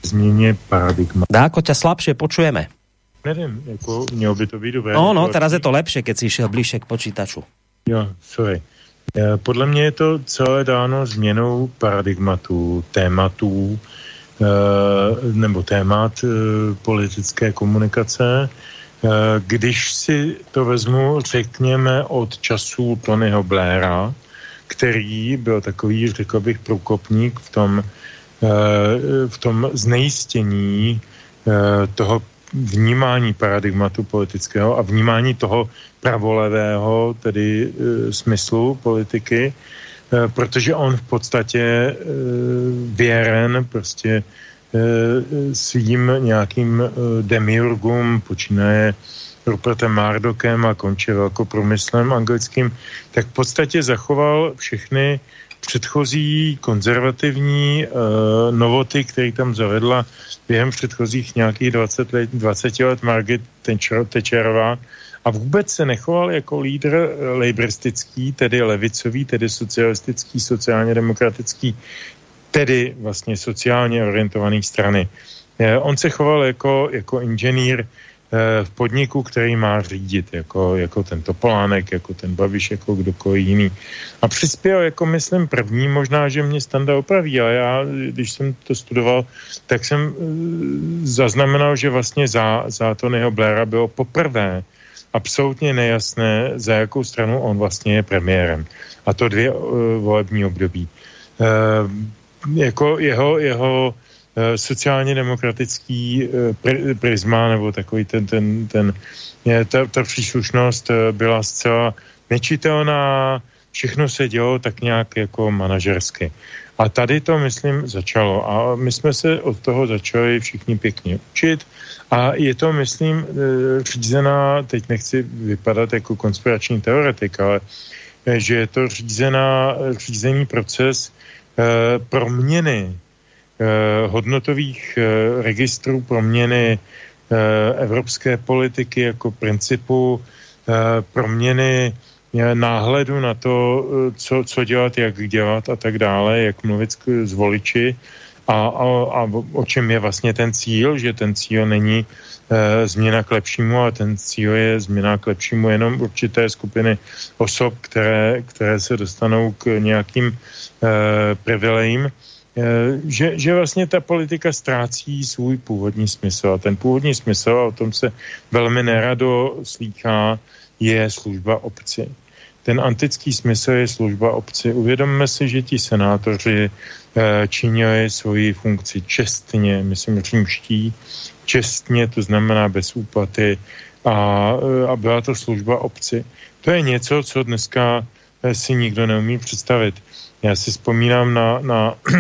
změně paradigma. Dáko, ťa slabšie počujeme. Nevím, jako mělo by to být dobré. No, no, teraz je to lepší, keď si šel blíže k počítaču. Jo, sorry. E, podle mě je to celé dáno změnou paradigmatů, tématů, e, nebo témat e, politické komunikace, když si to vezmu, řekněme, od času Tonyho Blaira, který byl takový, řekl bych, průkopník v tom, v tom znejistění toho vnímání paradigmatu politického a vnímání toho pravolevého, tedy e, smyslu politiky, e, protože on v podstatě e, věren prostě e, svým nějakým e, demiurgům, počínaje Rupertem Mardokem a konče velkoprůmyslem anglickým, tak v podstatě zachoval všechny předchozí konzervativní uh, novoty, které tam zavedla během předchozích nějakých 20 let, 20 let Margaret Thatcherová a vůbec se nechoval jako lídr lejbristický, tedy levicový, tedy socialistický, sociálně demokratický, tedy vlastně sociálně orientovaný strany. Eh, on se choval jako, jako inženýr Eh, v podniku, který má řídit, jako, jako ten Topolánek, jako ten Babiš, jako kdokoliv jiný. A přispěl, jako myslím, první, možná, že mě Standa opraví, ale já, když jsem to studoval, tak jsem uh, zaznamenal, že vlastně za, za Tonyho Blaira bylo poprvé absolutně nejasné, za jakou stranu on vlastně je premiérem. A to dvě uh, volební období. Uh, jako jeho, jeho Eh, sociálně demokratický eh, prisma nebo takový ten, ten, ten ta, ta příslušnost eh, byla zcela nečitelná, všechno se dělo tak nějak jako manažersky. A tady to, myslím, začalo. A my jsme se od toho začali všichni pěkně učit. A je to, myslím, řízená, teď nechci vypadat jako konspirační teoretik, ale že je to řízená, řízený proces proměny Eh, hodnotových eh, registrů proměny eh, evropské politiky jako principu proměny náhledu na to, co, co dělat, jak dělat a tak dále, jak mluvit s voliči a, a, a o čem je vlastně ten cíl, že ten cíl není e, změna k lepšímu, a ten cíl je změna k lepšímu jenom určité skupiny osob, které, které se dostanou k nějakým e, privilejím. Eh, že, že vlastně ta politika ztrácí svůj původní smysl. A ten původní smysl, a o tom se velmi nerado slýchá, je služba obci. Ten antický smysl je služba obci. Uvědomme si, že ti senátoři eh, činili svoji funkci čestně, myslím římští, čestně, to znamená bez úplaty a, eh, a byla to služba obci. To je něco, co dneska si nikdo neumí představit. Já si vzpomínám na, na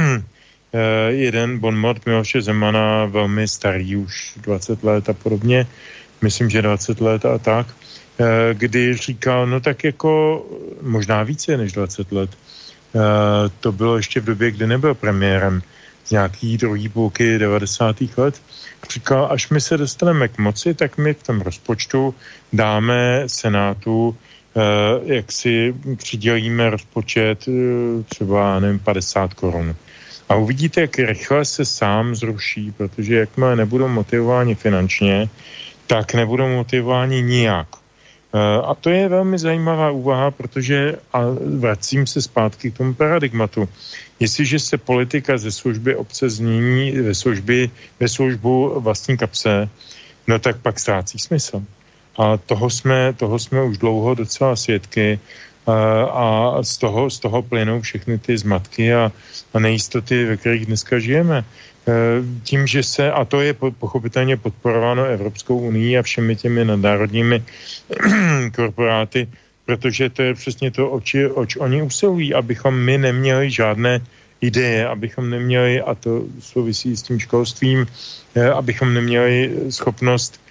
eh, jeden bonmot Miloše Zemana, velmi starý, už 20 let a podobně, myslím, že 20 let a tak, eh, kdy říkal, no tak jako možná více než 20 let. Eh, to bylo ještě v době, kdy nebyl premiérem z nějaký druhý půlky 90. let. Říkal, až my se dostaneme k moci, tak my v tom rozpočtu dáme Senátu jak si přidělíme rozpočet eh, třeba, nevím, 50 korun. A uvidíte, jak rychle se sám zruší, protože jakmile nebudou motivováni finančně, tak nebudou motivováni nijak. Eh, a to je velmi zajímavá úvaha, protože, a vracím se zpátky k tomu paradigmatu, jestliže se politika ze služby obce změní ve, služby, ve službu vlastní kapse, no tak pak ztrácí smysl. A toho jsme, toho jsme už dlouho docela svědky a z toho, z toho plynou všechny ty zmatky a, a nejistoty, ve kterých dneska žijeme. E, tím, že se, a to je pochopitelně podporováno Evropskou unii a všemi těmi nadnárodními korporáty, protože to je přesně to, oč, oč oni usilují, abychom my neměli žádné ideje, abychom neměli, a to souvisí s tím školstvím, e, abychom neměli schopnost Eh,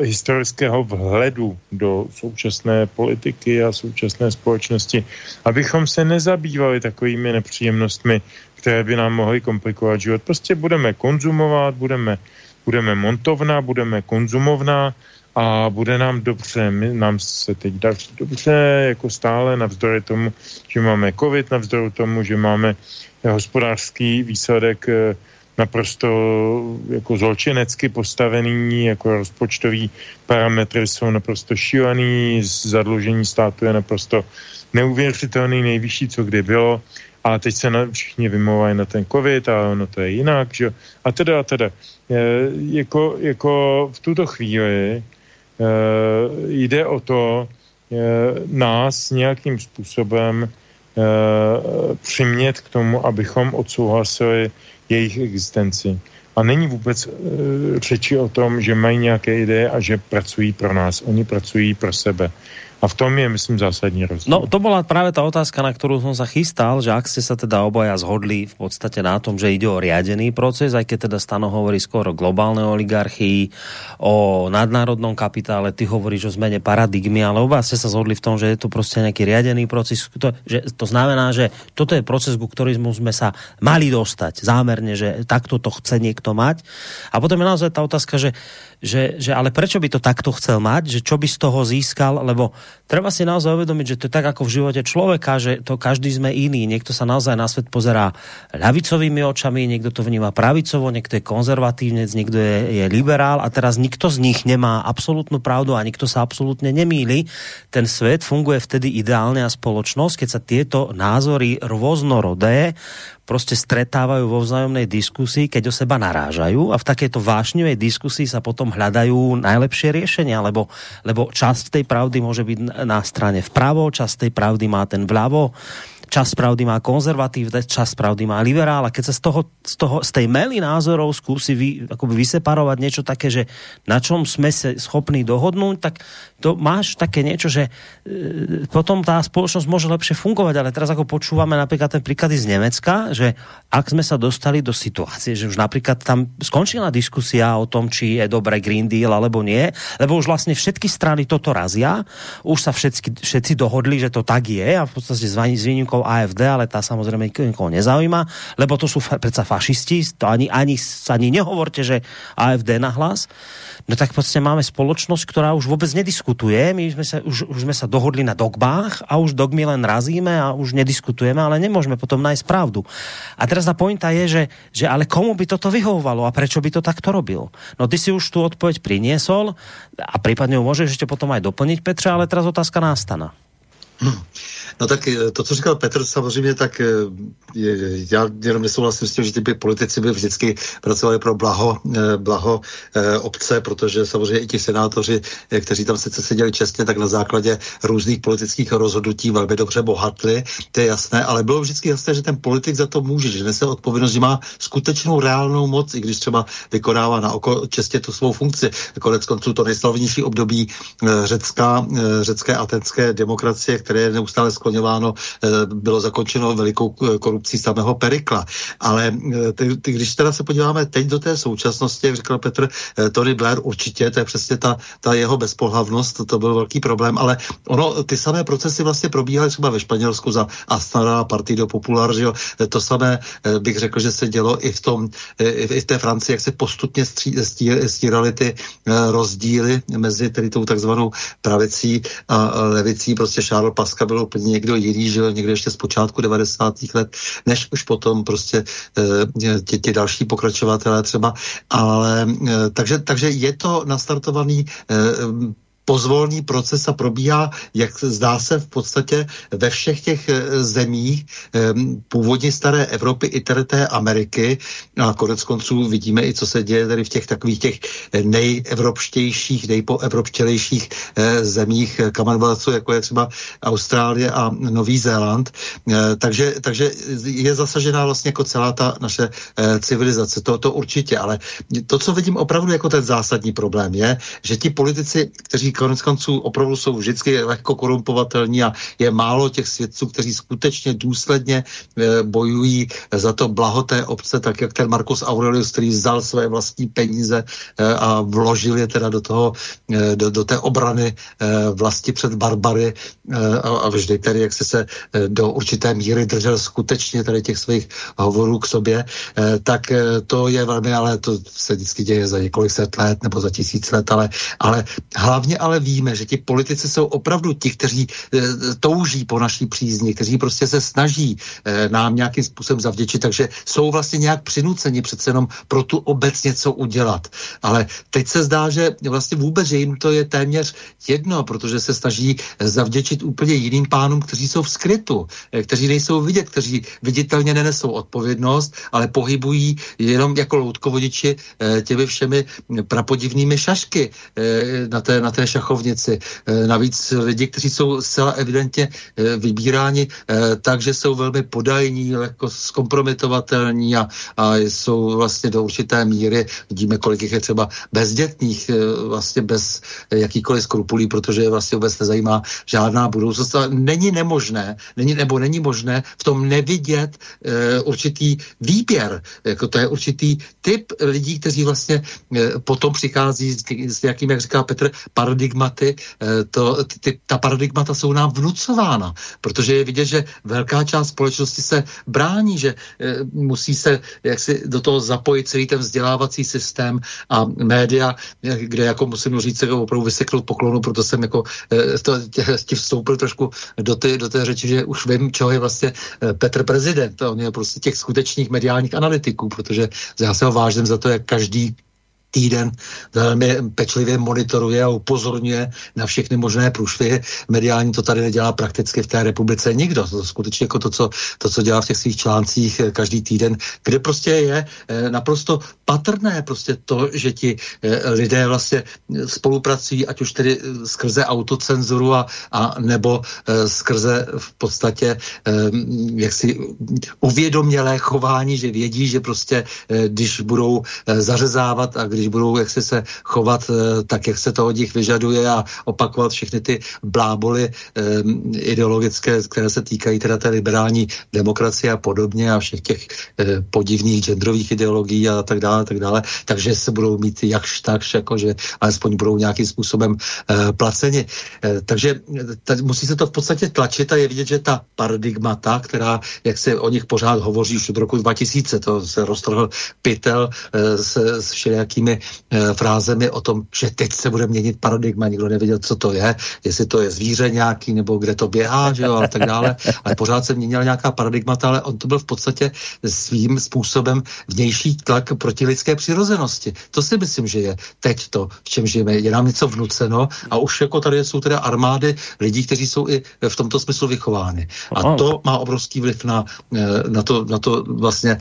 historického vhledu do současné politiky a současné společnosti, abychom se nezabývali takovými nepříjemnostmi, které by nám mohly komplikovat život. Prostě budeme konzumovat, budeme, budeme montovna, budeme konzumovna a bude nám dobře. My, nám se teď daří dobře, jako stále, navzdory tomu, že máme covid, navzdory tomu, že máme hospodářský výsledek eh, naprosto jako zločinecky postavený, jako rozpočtový parametry jsou naprosto šílený, zadlužení státu je naprosto neuvěřitelný, nejvyšší, co kdy bylo a teď se na, všichni vymlouvají na ten covid a ono to je jinak, že? A teda a teda. E, jako, jako v tuto chvíli jde o to nás nějakým způsobem přimět k tomu, abychom odsouhlasili jejich existenci. A není vůbec řeči o tom, že mají nějaké ideje a že pracují pro nás. Oni pracují pro sebe. A v tom je, myslím, zásadní rozdíl. No, to bola práve tá otázka, na ktorú som sa chystal, že ak ste sa teda obaja zhodli v podstate na tom, že ide o riadený proces, aj keď teda Stano hovorí skoro o globálnej oligarchii, o nadnárodnom kapitále, ty hovoríš o zmene paradigmy, ale oba ste sa zhodli v tom, že je to prostě nejaký riadený proces, to, že to znamená, že toto je proces, ku ktorému sme sa mali dostať zámerne, že takto to chce niekto mať. A potom je naozaj tá otázka, že že, že ale prečo by to takto chcel mať, že čo by z toho získal, lebo treba si naozaj uvedomiť, že to je tak ako v živote človeka, že to každý sme iný. Niekto sa naozaj na svet pozerá ľavicovými očami, niekto to vníma pravicovo, niekto je konzervatívnec, niekto je, je liberál a teraz nikto z nich nemá absolútnu pravdu a nikto sa absolútne nemýli. Ten svet funguje vtedy ideálne a spoločnosť, keď sa tieto názory rôznorodé prostě stretávajú vo vzájomnej diskusii, keď o seba narážajú a v takejto vášnivej diskusii sa potom hľadajú najlepšie riešenia, lebo, lebo časť tej pravdy môže byť na strane vpravo, časť tej pravdy má ten vľavo čas pravdy má konzervatív, čas pravdy má liberál a keď sa z, toho, z, toho, z tej mely názorov skúsi vy, akoby vyseparovať niečo také, že na čom sme sa schopní dohodnúť, tak to máš také niečo, že e, potom tá spoločnosť môže lepšie fungovať, ale teraz ako počúvame napríklad ten príklady z Nemecka, že ak sme sa dostali do situácie, že už napríklad tam skončila diskusia o tom, či je dobré Green Deal alebo nie, lebo už vlastne všetky strany toto razia, už sa všetci, všetci dohodli, že to tak je a v podstate s výnimkou AFD, ale tá samozrejme nikoho nezaujíma, lebo to sú predsa fašisti, to ani, ani, ani nehovorte, že AFD nahlas. No tak prostě máme spoločnosť, ktorá už vôbec nediskutuje, my sme sa, už, už sme sa dohodli na dogmách a už dogmy len razíme a už nediskutujeme, ale nemôžeme potom nájsť pravdu. A teraz ta pointa je, že, že ale komu by toto vyhovovalo a prečo by to takto robil? No ty si už tu odpoveď priniesol a prípadne ju môžeš ešte potom aj doplniť, Petře, ale teraz otázka nástana. No tak eh, to, co říkal Petr, samozřejmě, tak eh, já jenom nesouhlasím s tím, že ty politici by vždycky pracovali pro blaho, eh, blaho obce, protože samozřejmě i ti senátoři, kteří tam sice seděli čestně, tak na základě různých politických rozhodnutí velmi dobře bohatli, to je jasné, ale bylo vždycky jasné, že ten politik za to může, že nese odpovědnost, že má skutečnou reálnou moc, i když třeba vykonává na oko čestě tu svou funkci. Konec konců to nejslavnější období řecká, řecké atenské demokracie, které je neustále skloňováno, eh, bylo zakončeno velikou korupcí samého Perikla. Ale eh, ty, ty, když teda se podíváme teď do té současnosti, jak říkal Petr, eh, Tony Blair určitě, to je přesně ta, ta jeho bezpohlavnost, to, to byl velký problém, ale ono, ty samé procesy vlastně probíhaly třeba ve Španělsku za Astana, Partido Popular, že jo, to samé bych řekl, že se dělo i v tom, i v té Francii, jak se postupně stírali ty rozdíly mezi tedy tou takzvanou pravicí a levicí, prostě Charles Pascal byl úplně někdo jiný, že někdo ještě z počátku 90. let, než už potom prostě ti, ti další pokračovatelé třeba, ale eh, takže, takže je to nastartovaný eh, pozvolný proces a probíhá, jak zdá se v podstatě ve všech těch eh, zemích ehm, původně staré Evropy i tedy té Ameriky. A konec konců vidíme i, co se děje tady v těch takových těch nejevropštějších, nejpoevropštělejších eh, zemích Commonwealthu, jako je třeba Austrálie a Nový Zéland. Eh, takže, takže je zasažená vlastně jako celá ta naše civilizace. To, to určitě, ale to, co vidím opravdu jako ten zásadní problém, je, že ti politici, kteří konec konců opravdu jsou vždycky lehko korumpovatelní a je málo těch svědců, kteří skutečně důsledně e, bojují za to blaho té obce, tak jak ten Marcus Aurelius, který vzal své vlastní peníze e, a vložil je teda do toho, e, do, do té obrany vlasti před barbary a, a vždy tedy, jak se se do určité míry držel skutečně tady těch svých hovorů k sobě, tak to je velmi, ale to se vždycky děje za několik set let nebo za tisíc let, ale, ale hlavně ale víme, že ti politici jsou opravdu ti, kteří e, touží po naší přízni, kteří prostě se snaží e, nám nějakým způsobem zavděčit, takže jsou vlastně nějak přinuceni přece jenom pro tu obec něco udělat. Ale teď se zdá, že vlastně vůbec, že jim to je téměř jedno, protože se snaží zavděčit úplně jiným pánům, kteří jsou v skrytu, e, kteří nejsou vidět, kteří viditelně nenesou odpovědnost, ale pohybují jenom jako loutkovodiči e, těmi všemi prapodivnými šašky e, na té, na té šachovnici. E, navíc lidi, kteří jsou zcela evidentně e, vybíráni e, tak, že jsou velmi podajní, jako zkompromitovatelní a, a jsou vlastně do určité míry, vidíme, kolik jich je třeba bezdětných, vlastně bez jakýkoliv skrupulí, protože je vlastně vůbec nezajímá žádná budoucnost. A není nemožné, není, nebo není možné v tom nevidět určitý výběr. Jako to je určitý typ lidí, kteří vlastně potom přichází s, s nějakým, jak říká Petr, paradigmaty. E, to, ty, ta paradigmata jsou nám vnucována, protože je vidět, že velká část společnosti se brání, že e, musí se jaksi do toho zapojit celý ten vzdělávací systém a média, kde jako musím říct, se opravdu vyseknout poklonu, proto jsem jako e, to, tě, vstoupil trošku do, ty, do té řeči, že už vím, čeho je vlastně Petr prezident. On je prostě těch skutečných mediálních analytiků, protože já se ho vážím za to, jak každý týden velmi pečlivě monitoruje a upozorňuje na všechny možné průšvihy. Mediální to tady nedělá prakticky v té republice nikdo. To skutečně jako to, co, to, co dělá v těch svých článcích eh, každý týden, kde prostě je eh, naprosto patrné prostě to, že ti eh, lidé vlastně spolupracují, ať už tedy skrze autocenzuru a, a nebo skrze v podstatě jaksi uvědomělé chování, že vědí, že prostě když budou zařezávat a když když budou jak se, se chovat eh, tak, jak se to od nich vyžaduje a opakovat všechny ty bláboly um, ideologické, které se týkají teda té liberální demokracie a podobně a všech těch uh, podivných genderových ideologií a tak dále, tak dále, takže se budou mít jakž takž, jakože alespoň budou nějakým způsobem uh, placeni. Takže tady musí se to v podstatě tlačit a je vidět, že ta paradigmata, která, jak se o nich pořád hovoří už od roku 2000, to se roztrhl pytel s všelijakými e, frázemi o tom, že teď se bude měnit paradigma, nikdo nevěděl, co to je, jestli to je zvíře nějaký, nebo kde to běhá, že jo, a tak dále. Ale pořád se měnila nějaká paradigmata, ale on to byl v podstatě svým způsobem vnější tlak proti lidské přirozenosti. To si myslím, že je teď to, v čem žijeme. Je nám něco vnuceno a už jako tady jsou teda armády lidí, kteří jsou i v tomto smyslu vychovány. A to má obrovský vliv na, e, na, to, na to vlastně e,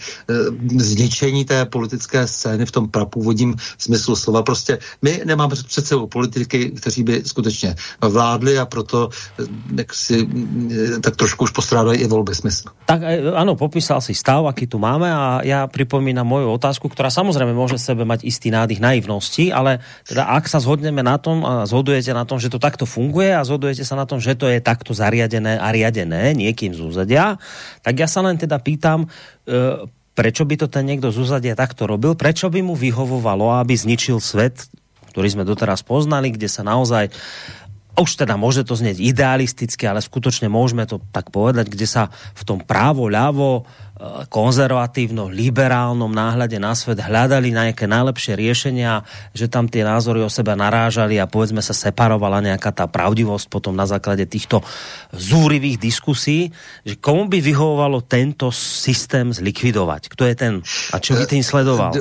zničení té politické scény v tom prapůvodním smyslu slova. Prostě my nemáme před sebou politiky, kteří by skutečně vládli a proto eh, jak si, eh, tak trošku už postrádají i volby smysl. Tak eh, ano, popísal si stav, aký tu máme a já připomínám moju otázku, která samozřejmě může sebe mať istý nádych naivnosti, ale teda ak sa zhodneme na tom a zhodujete na tom, že to takto funguje a zhodujete sa na tom, že to je takto zariadené a riadené niekým z úzadia, tak ja sa len teda pýtam, prečo by to ten niekto z úzadia takto robil, prečo by mu vyhovovalo, aby zničil svet, ktorý sme doteraz poznali, kde sa naozaj už teda môže to znieť idealisticky, ale skutočne môžeme to tak povedať, kde sa v tom právo, ľavo, Eh, konzervatívno, liberálnom náhľade na svet hľadali nejaké najlepšie riešenia, že tam tie názory o seba narážali a povedzme sa separovala nejaká tá pravdivosť potom na základe týchto zúrivých diskusí, že komu by vyhovovalo tento systém zlikvidovať? Kto je ten a čo by tým sledoval?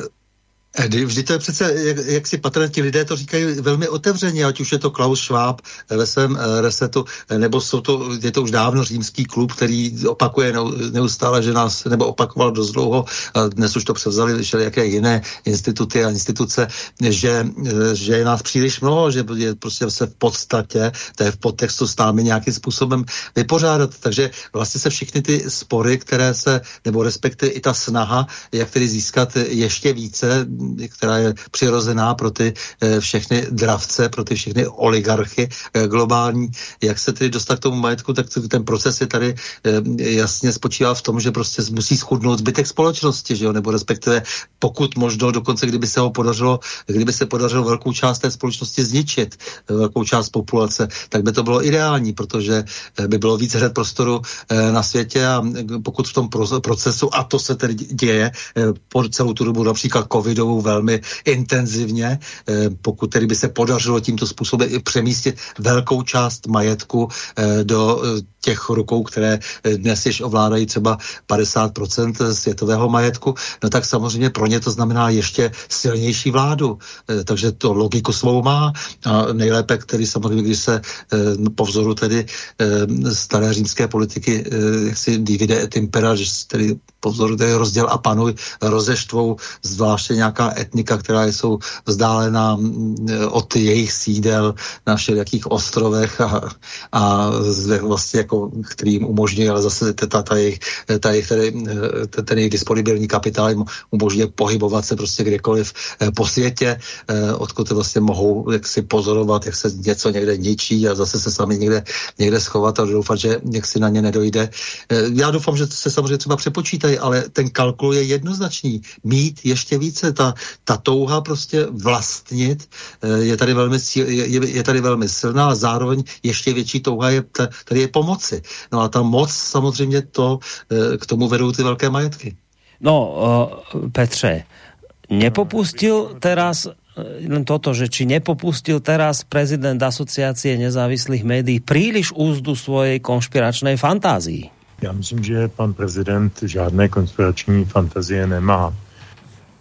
Vždy to je přece, jak, jak si patrně lidé to říkají velmi otevřeně, ať už je to Klaus Schwab ve svém eh, resetu, eh, nebo jsou to, je to už dávno římský klub, který opakuje neustále, že nás, nebo opakoval dost dlouho, dnes už to převzali jaké jiné instituty a instituce, že, eh, že je nás příliš mnoho, že je prostě se v podstatě, to je v podtextu s námi nějakým způsobem vypořádat. Takže vlastně se všechny ty spory, které se, nebo respektive i ta snaha, jak tedy získat ještě více která je přirozená pro ty eh, všechny dravce, pro ty všechny oligarchy eh, globální. Jak se tedy dostat k tomu majetku, tak ten proces je tady eh, jasně spočívá v tom, že prostě musí schudnout zbytek společnosti, že jo? nebo respektive pokud možno, dokonce kdyby se ho podařilo, kdyby se podařilo velkou část té společnosti zničit, velkou část populace, tak by to bylo ideální, protože by bylo víc hned prostoru na světě a pokud v tom procesu, a to se tedy děje po celou tu dobu například covidovou zvednou velmi intenzivně, pokud tedy by se podařilo tímto způsobem přemístit velkou část majetku do těch rukou, které dnes již ovládají třeba 50% světového majetku, no tak samozřejmě pro ně to znamená ještě silnější vládu. Takže to logiku svou má a nejlépe, který samozřejmě, když se po vzoru tedy staré římské politiky, jak si divide et impera, tedy po vzoru tedy rozděl a panuj rozeštvou zvláště nějaká etnika, která jsou vzdálená od jejich sídel na všelijakých ostrovech a, a vlastně jako, který jim umožňuje, ale zase ta, ta jejich, ta jejich tedy, ten jejich disponibilní kapitál jim umožňuje pohybovat se prostě kdekoliv eh, po světě, eh, odkud vlastně mohou jak si pozorovat, jak se něco někde ničí a zase se sami někde, někde schovat a doufat, že jak si na ně nedojde. Eh, já doufám, že se samozřejmě třeba přepočítají, ale ten kalkul je jednoznačný. Mít ještě více, ta, ta touha prostě vlastnit je tady velmi, je, je tady velmi silná a zároveň ještě větší touha je tady je pomoci. No a ta moc samozřejmě to, k tomu vedou ty velké majetky. No, uh, Petře, nepopustil teraz eh, len toto, že či nepopustil teraz prezident asociácie nezávislých médií příliš úzdu svojej konšpiračnej fantázii? Já myslím, že pan prezident žádné konspirační fantazie nemá.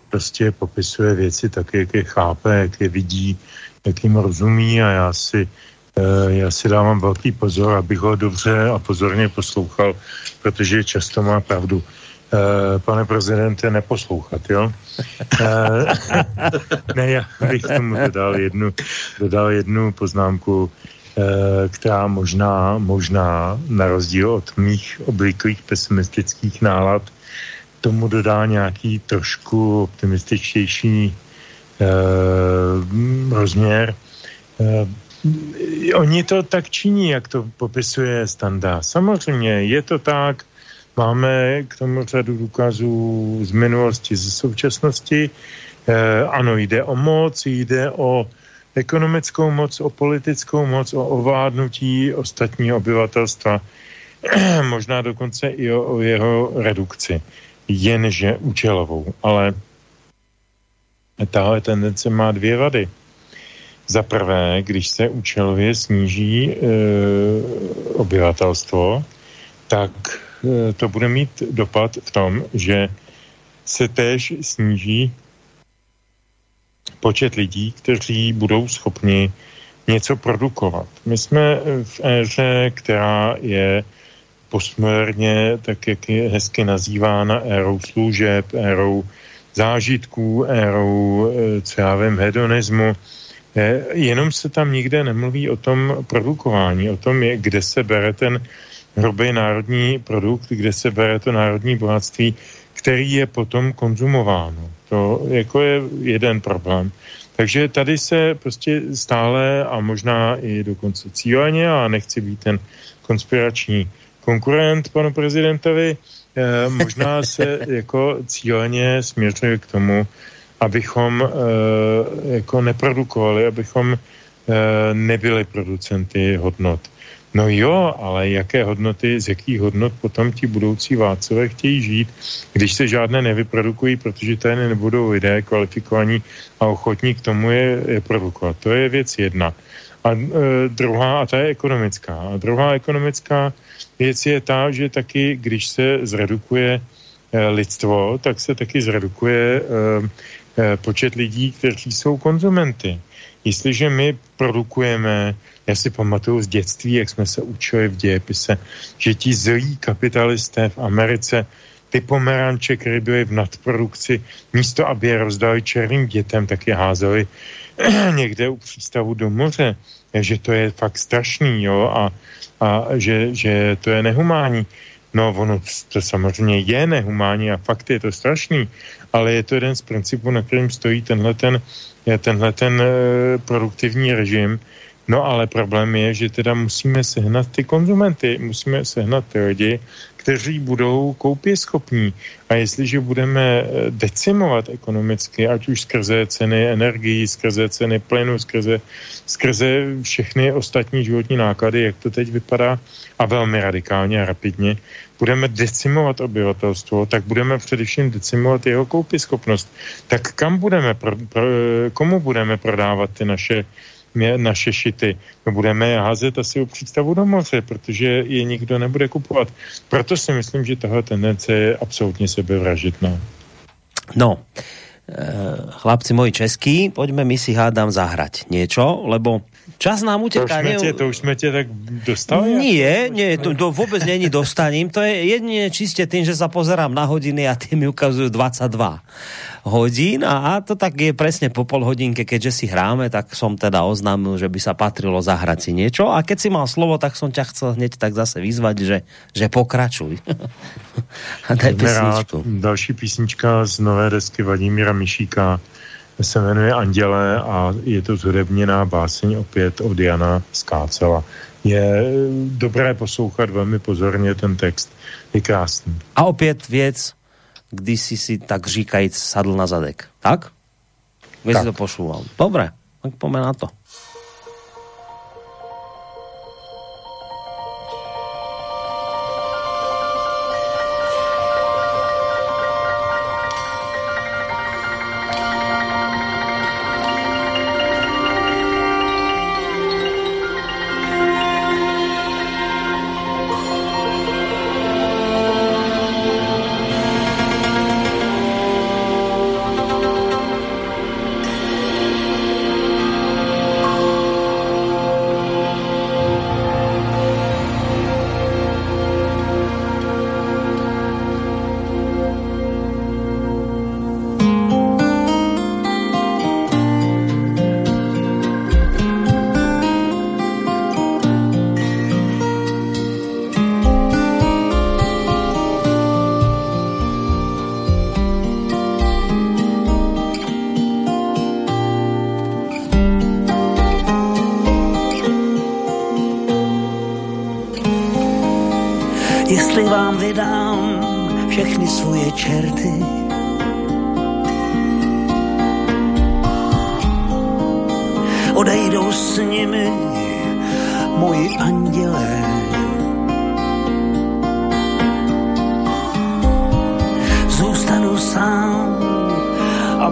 Prostě popisuje věci tak, jak je chápe, jak je vidí, jak jim rozumí a já si, eh, já si dávám velký pozor, abych ho dobře a pozorně poslouchal, protože často má pravdu. Eh, pane prezidente, neposlouchat, jo? Eh, ne, já bych tomu dodal jednu, dodal jednu poznámku, eh, která možná, možná na rozdíl od mých obvyklých pesimistických nálad tomu dodá nějaký trošku optimističtější rozměr. Oni to tak činí, jak to popisuje Standa. Samozřejmě je to tak, Máme k tomu řadu důkazů z minulosti, ze současnosti. Eh, ano, jde o moc, jde o ekonomickou moc, o politickou moc, o ovládnutí ostatního obyvatelstva, možná dokonce i o, o jeho redukci, jenže účelovou. Ale tahle tendence má dvě vady. Za prvé, když se účelově sníží e, obyvatelstvo, tak Eh, to bude mít dopad v tom, že se též sníží počet lidí, kteří budou schopni něco produkovat. My jsme v éře, která je posmrně, tak jak je hezky nazývána, érou služeb, érou zážitků, érou, eh, co já vím, hedonismu. Eh, jenom se tam nikde nemluví o tom produkování, o tom, je, kde se bere ten hrubý národní produkt, kde se bere to národní bohatství, který je potom konzumováno. To jako je jeden problém. Takže tady se prostě stále a možná i dokonce cíleně, a nechci být ten konspirační konkurent panu prezidentovi, eh, možná se jako cíleně směřuje k tomu, abychom eh, jako neprodukovali, abychom eh, nebyli producenty hodnot. No jo, ale jaké hodnoty, z jakých hodnot potom ti budoucí vládcové chtějí žít, když se žádné nevyprodukují, protože tady nebudou lidé kvalifikovaní a ochotní k tomu je, je produkovat. To je věc jedna. A e, druhá, a ta je ekonomická. A druhá ekonomická věc je ta, že taky, když se zredukuje e, lidstvo, tak se taky zredukuje e, počet lidí, kteří jsou konzumenty. Jestliže my produkujeme já si pamatuju z dětství, jak jsme se učili v dějepise, že ti zlí kapitalisté v Americe ty pomeranče, které byly v nadprodukci, místo aby je rozdali černým dětem, tak je házeli někde u přístavu do moře. Že to je fakt strašný, jo, a, a že, že to je nehumání. No, ono to samozřejmě je nehumání a fakt je to strašný, ale je to jeden z principů, na kterým stojí tenhle ten, tenhle ten e, produktivní režim, No ale problém je, že teda musíme sehnat ty konzumenty, musíme sehnat ty lidi, kteří budou koupě schopní. A jestliže budeme eh, decimovat ekonomicky, ať už skrze ceny energií, skrze ceny plynu, skrze, skrze všechny ostatní životní náklady, jak to teď vypadá, a velmi radikálně a rapidně, budeme decimovat obyvatelstvo, tak budeme především decimovat jeho koupyschopnost. Tak kam budeme, pro, pro, komu budeme prodávat ty naše naše šity. My budeme je házet asi u přístavu do moře, protože je nikdo nebude kupovat. Proto si myslím, že tahle tendence je absolutně sebevražitná. No, chlapci moji český, pojďme my si hádám zahrať niečo, lebo Čas nám uteká. To už, tě, to už jsme tě tak dostali? Nie, nie, to, to vůbec není dostaním. To je jedině čistě tým, že sa pozerám na hodiny a ty mi ukazují 22 hodín a, a to tak je presne po pol hodinke, keďže si hráme, tak som teda oznámil, že by sa patrilo zahrať si niečo a keď si mal slovo, tak som ťa chcel hneď tak zase vyzvať, že, že pokračuj. a daj písničku. Další písnička z nové desky Vladimíra Mišíka se jmenuje Anděle a je to zhudebněná báseň opět od Jana Skácela. Je dobré poslouchat velmi pozorně ten text. Je krásný. A opět věc, když si si tak říkajíc sadl na zadek. Tak? Když si to pošúval. Dobré, tak poďme na to.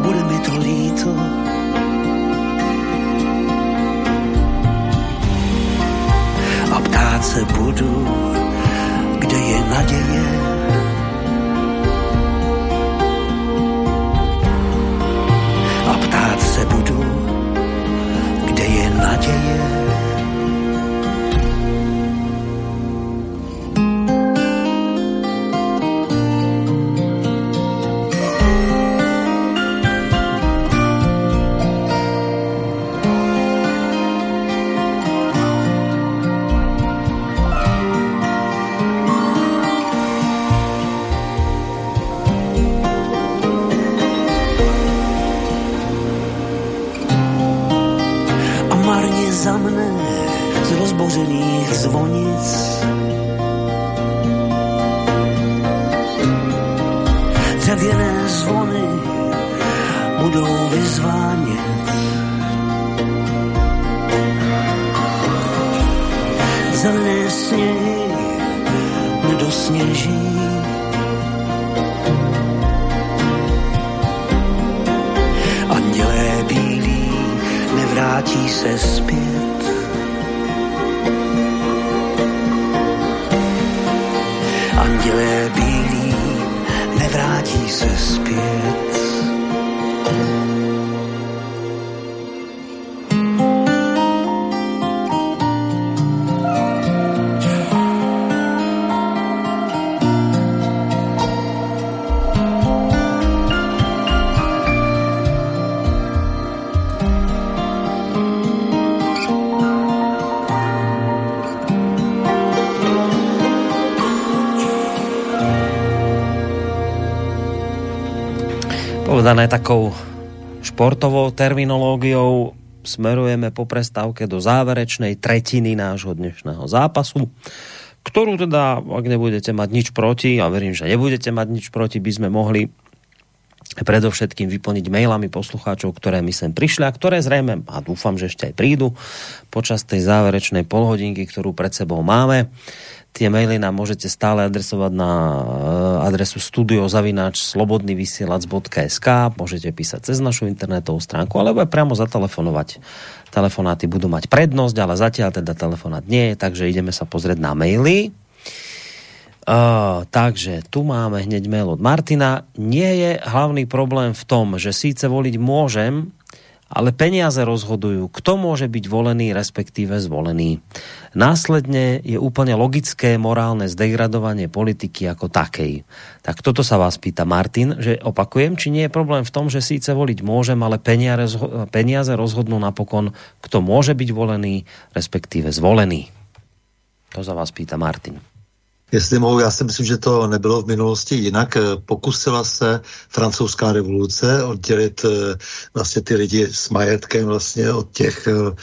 Povedané takou športovou terminológiou smerujeme po prestávke do záverečnej tretiny nášho dnešného zápasu, ktorú teda, ak nebudete mať nič proti, a verím, že nebudete mať nič proti, by sme mohli predovšetkým vyplniť mailami poslucháčov, ktoré mi sem prišli a ktoré zrejme, a dúfam, že ešte aj prídu počas tej záverečnej polhodinky, ktorú pred sebou máme. Tie maily nám môžete stále adresovať na adresu studiozavináč slobodnyvysielac.sk môžete písať cez našu internetovú stránku alebo aj priamo zatelefonovať. Telefonáty budú mať prednosť, ale zatiaľ teda telefonát nie takže ideme sa pozrieť na maily. Uh, takže tu máme hneď mail od Martina. Nie je hlavný problém v tom, že síce voliť môžem, ale peniaze rozhodujú, kto môže byť volený, respektíve zvolený. Následne je úplne logické morálne zdegradovanie politiky ako takej. Tak toto sa vás pýta Martin, že opakujem, či nie je problém v tom, že síce voliť môžem, ale peniaze, rozhodnú napokon, kto môže byť volený, respektíve zvolený. To za vás pýta Martin. Jestli mohu, já si myslím, že to nebylo v minulosti jinak. Pokusila se francouzská revoluce oddělit eh, vlastně ty lidi s majetkem vlastně od těch, eh,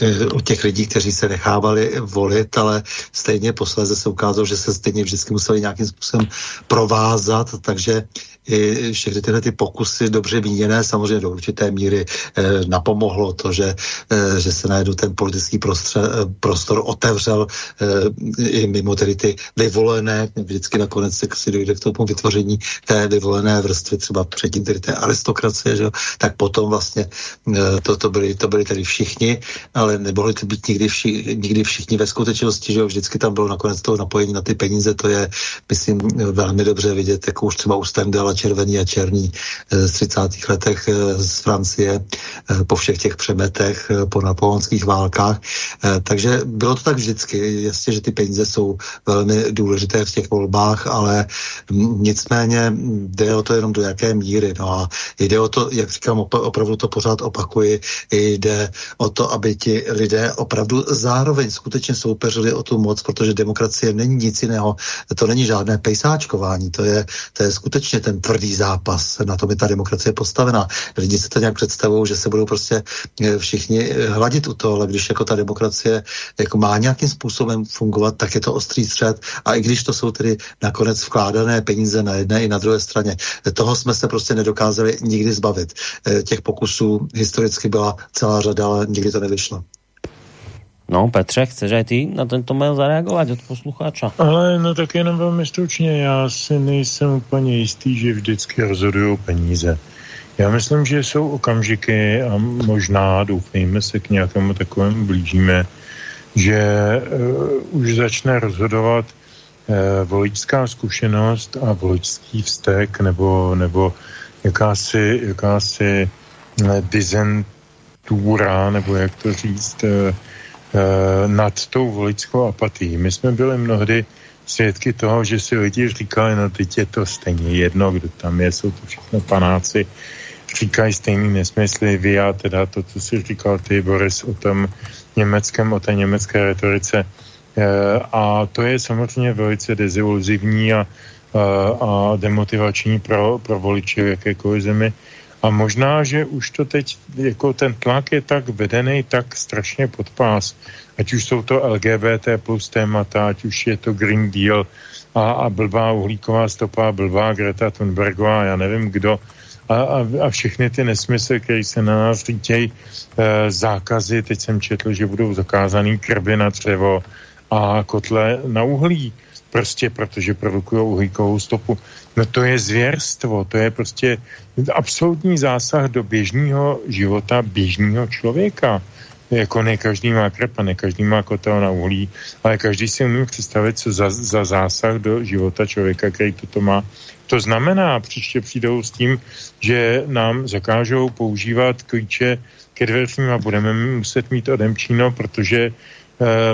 eh, od těch lidí, kteří se nechávali volit, ale stejně posléze se ukázalo, že se stejně vždycky museli nějakým způsobem provázat, takže i všechny tyhle ty pokusy dobře míněné samozřejmě do určité míry eh, napomohlo to, že, eh, že se najednou ten politický prostře, eh, prostor otevřel i mimo tedy ty vyvolené, vždycky nakonec si dojde k tomu vytvoření té vyvolené vrstvy, třeba předtím tedy té aristokracie, že tak potom vlastně to, to, byli, to byli tedy všichni, ale nemohli to být nikdy, vši, nikdy všichni ve skutečnosti, že vždycky tam bylo nakonec to napojení na ty peníze, to je, myslím, velmi dobře vidět, jako už třeba u Stendala červený a černý eh, z 30. letech eh, z Francie eh, po všech těch přemetech, po napoleonských válkách. Takže bylo to tak vždycky. Jasně, že ty peníze jsou velmi důležité v těch volbách, ale nicméně jde o to jenom do jaké míry. No a jde o to, jak říkám, opravdu to pořád opakuji, jde o to, aby ti lidé opravdu zároveň skutečně soupeřili o tu moc, protože demokracie není nic jiného. To není žádné pejsáčkování, to je, to je skutečně ten tvrdý zápas. Na tom je ta demokracie postavená. Lidi se to nějak představují, že se budou prostě eh, všichni eh, hladit u toho, ale když jako ta demokracie jako má nějakým způsobem fungovat, tak je to ostrý střed. A i když to jsou tedy nakonec vkládané peníze na jedné i na druhé straně, toho jsme se prostě nedokázali nikdy zbavit. Eh, těch pokusů historicky byla celá řada, ale nikdy to nevyšlo. No, Petře, chceš aj ty na tento mail zareagovat od posluchača? Ale no tak jenom velmi stručně, já si nejsem úplně jistý, že vždycky rozhodují peníze. Já myslím, že jsou okamžiky a možná, doufejme se k nějakému takovému blížíme, že uh, už začne rozhodovat uh, voličská zkušenost a voličský vztek nebo, nebo jakási, jakási uh, dizentura, nebo jak to říct, uh, Eh, nad tou voličskou apatií. My jsme byli mnohdy svědky toho, že si lidi říkali, no teď je to stejně jedno, kdo tam je, jsou to všechno panáci, říkají stejný nesmysly, vy a teda to, co si říkal ty, Boris, o tom německém, o té německé retorice. Eh, a to je samozřejmě velice deziluzivní a, a, a demotivační pro, pro voliče v jakékoliv zemi. A možná, že už to teď, jako ten tlak je tak vedený, tak strašně pod pás. Ať už jsou to LGBT plus témata, ať už je to Green Deal a, a blbá uhlíková stopa, blbá Greta Thunbergová, já nevím kdo, a, a, a všechny ty nesmysly, které se na nás řítějí, e, zákazy, teď jsem četl, že budou zakázaný krby na dřevo a kotle na uhlí, prostě protože produkují uhlíkovou stopu. No to je zvěrstvo, to je prostě absolutní zásah do běžného života běžného člověka. Jako ne každý má krep a ne každý má kotel na uhlí, ale každý si umí představit, co za, za zásah do života člověka, který toto má. To znamená, příště přijdou s tím, že nám zakážou používat klíče ke dveřím a budeme muset mít odemčíno, protože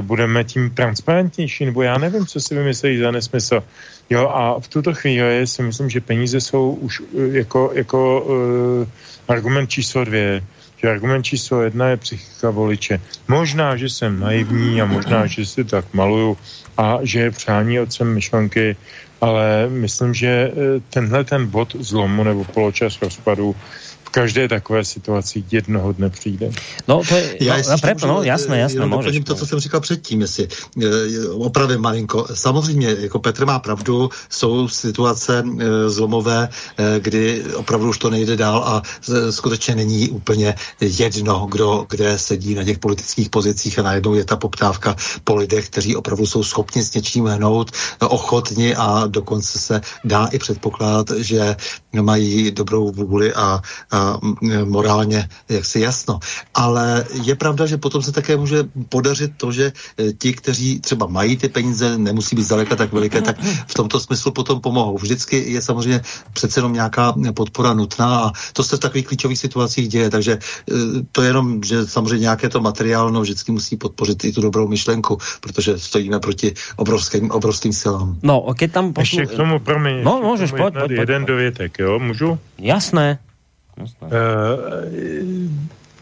budeme tím transparentnější, nebo já nevím, co si vymyslí za nesmysl. Jo, a v tuto chvíli si myslím, že peníze jsou už eh, jako, jako uh, argument číslo dvě. Že argument číslo jedna je psychika voliče. Možná, že jsem naivní a možná, že si tak maluju a že je přání otcem myšlenky, ale myslím, že tenhle ten bod zlomu nebo poločas rozpadu v každé takové situaci jednoho dne přijde. No, to je, Já no, prep, no, jasné, jasné, můžeš. to, co jsem říkal předtím, jestli eh, opravím malinko. Samozřejmě, jako Petr má pravdu, jsou situace eh, zlomové, eh, kdy opravdu už to nejde dál a skutečně není úplně jedno, kdo kde sedí na těch politických pozicích a najednou je ta poptávka po lidech, kteří opravdu jsou schopni s něčím hnout, ochotni a dokonce se dá i předpokládat, že mají dobrou vůli a, a morálně jaksi jasno. Ale je pravda, že potom se také může podařit to, že e, ti, kteří třeba mají ty peníze, nemusí být zdaleka tak veliké, tak v tomto smyslu potom pomohou. Vždycky je samozřejmě přece jenom nějaká podpora nutná a to se v takových klíčových situacích děje, takže e, to je jenom, že samozřejmě nějaké to materiálno vždycky musí podpořit i tu dobrou myšlenku, protože stojíme proti obrovským, obrovským silám. No, keď tam poslu... Ještě k tomu, promiň, no, můžeš, pojď, pojď, jeden dovětek, jo, můžu? Jasné. Jasné. Uh,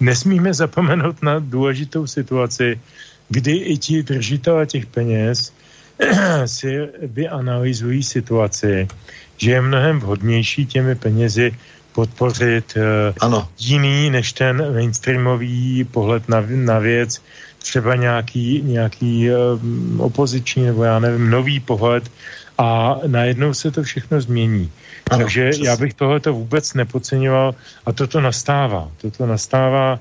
nesmíme zapomenout na důležitou situaci, kdy i ti držitelé těch peněz si vyanalyzují situaci, že je mnohem vhodnější těmi penězi podpořit uh, ano. jiný než ten mainstreamový pohled na, na věc, třeba nějaký, nějaký uh, opoziční nebo já nevím, nový pohled a najednou se to všechno změní. Ano, Takže přesně. já bych tohleto vůbec nepodceňoval a toto nastává. Toto nastává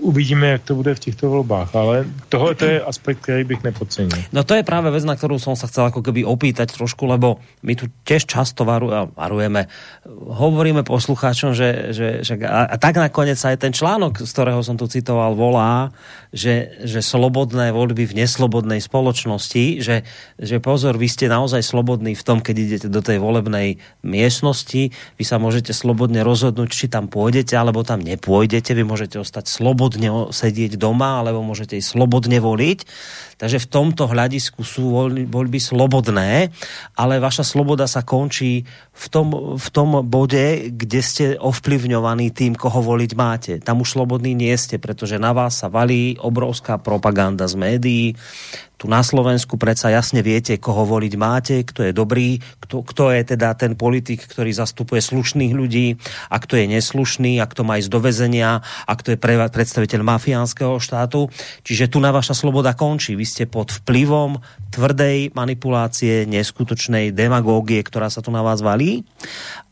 uvidíme, jak to bude v těchto volbách, ale tohle to je aspekt, který bych nepodcenil. No to je právě vec, na kterou som sa chcel ako keby opýtať trošku, lebo my tu tiež často varu, varujeme, hovoríme poslucháčom, že, že, že a, a tak nakoniec aj ten článok, z ktorého som tu citoval, volá, že, že slobodné voľby v neslobodnej spoločnosti, že, že pozor, vy ste naozaj slobodní v tom, keď idete do tej volebnej miestnosti, vy sa môžete slobodne rozhodnúť, či tam pôjdete, alebo tam nepôjdete, vy môžete ostať slobodne sedieť doma, alebo môžete i slobodne voliť. Takže v tomto hľadisku sú voľby slobodné, ale vaša sloboda sa končí v tom, v tom bode, kde ste ovplyvňovaní tým, koho voliť máte. Tam už slobodní nie ste, pretože na vás sa valí obrovská propaganda z médií, tu na Slovensku predsa jasne viete, koho voliť máte, kto je dobrý, kto, kto je teda ten politik, ktorý zastupuje slušných ľudí a kto je neslušný a kto má ísť do vezenia a kto je pre, predstaviteľ mafiánskeho štátu. Čiže tu na vaša sloboda končí. Vy ste pod vplyvom tvrdej manipulácie, neskutočnej demagógie, ktorá sa tu na vás valí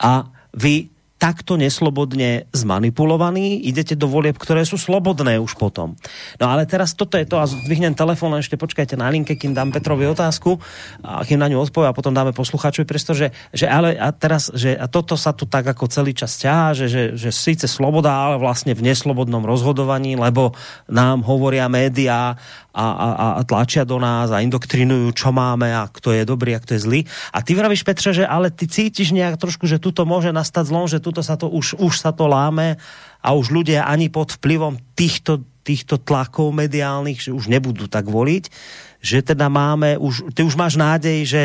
a vy takto neslobodne zmanipulovaní, idete do volieb, ktoré sú slobodné už potom. No ale teraz toto je to a zdvihnem telefon, ešte počkajte na linke, kým dám Petrovi otázku a kým na ňu odpovie a potom dáme poslucháčovi priestor, že, že ale a teraz, že a toto sa tu tak ako celý čas ťahá, že, že, že síce sloboda, ale vlastne v neslobodnom rozhodovaní, lebo nám hovoria médiá a, a, a tlačia do nás a indoktrinujú, čo máme a kto je dobrý a kto je zlý. A ty vravíš, Petře, že ale ty cítiš nejak trošku, že tuto môže nastať zlom, že tuto sa to už, už sa to láme a už ľudia ani pod vplyvom týchto, týchto tlakov mediálnych, že už nebudú tak voliť, že teda máme, už, ty už máš nádej, že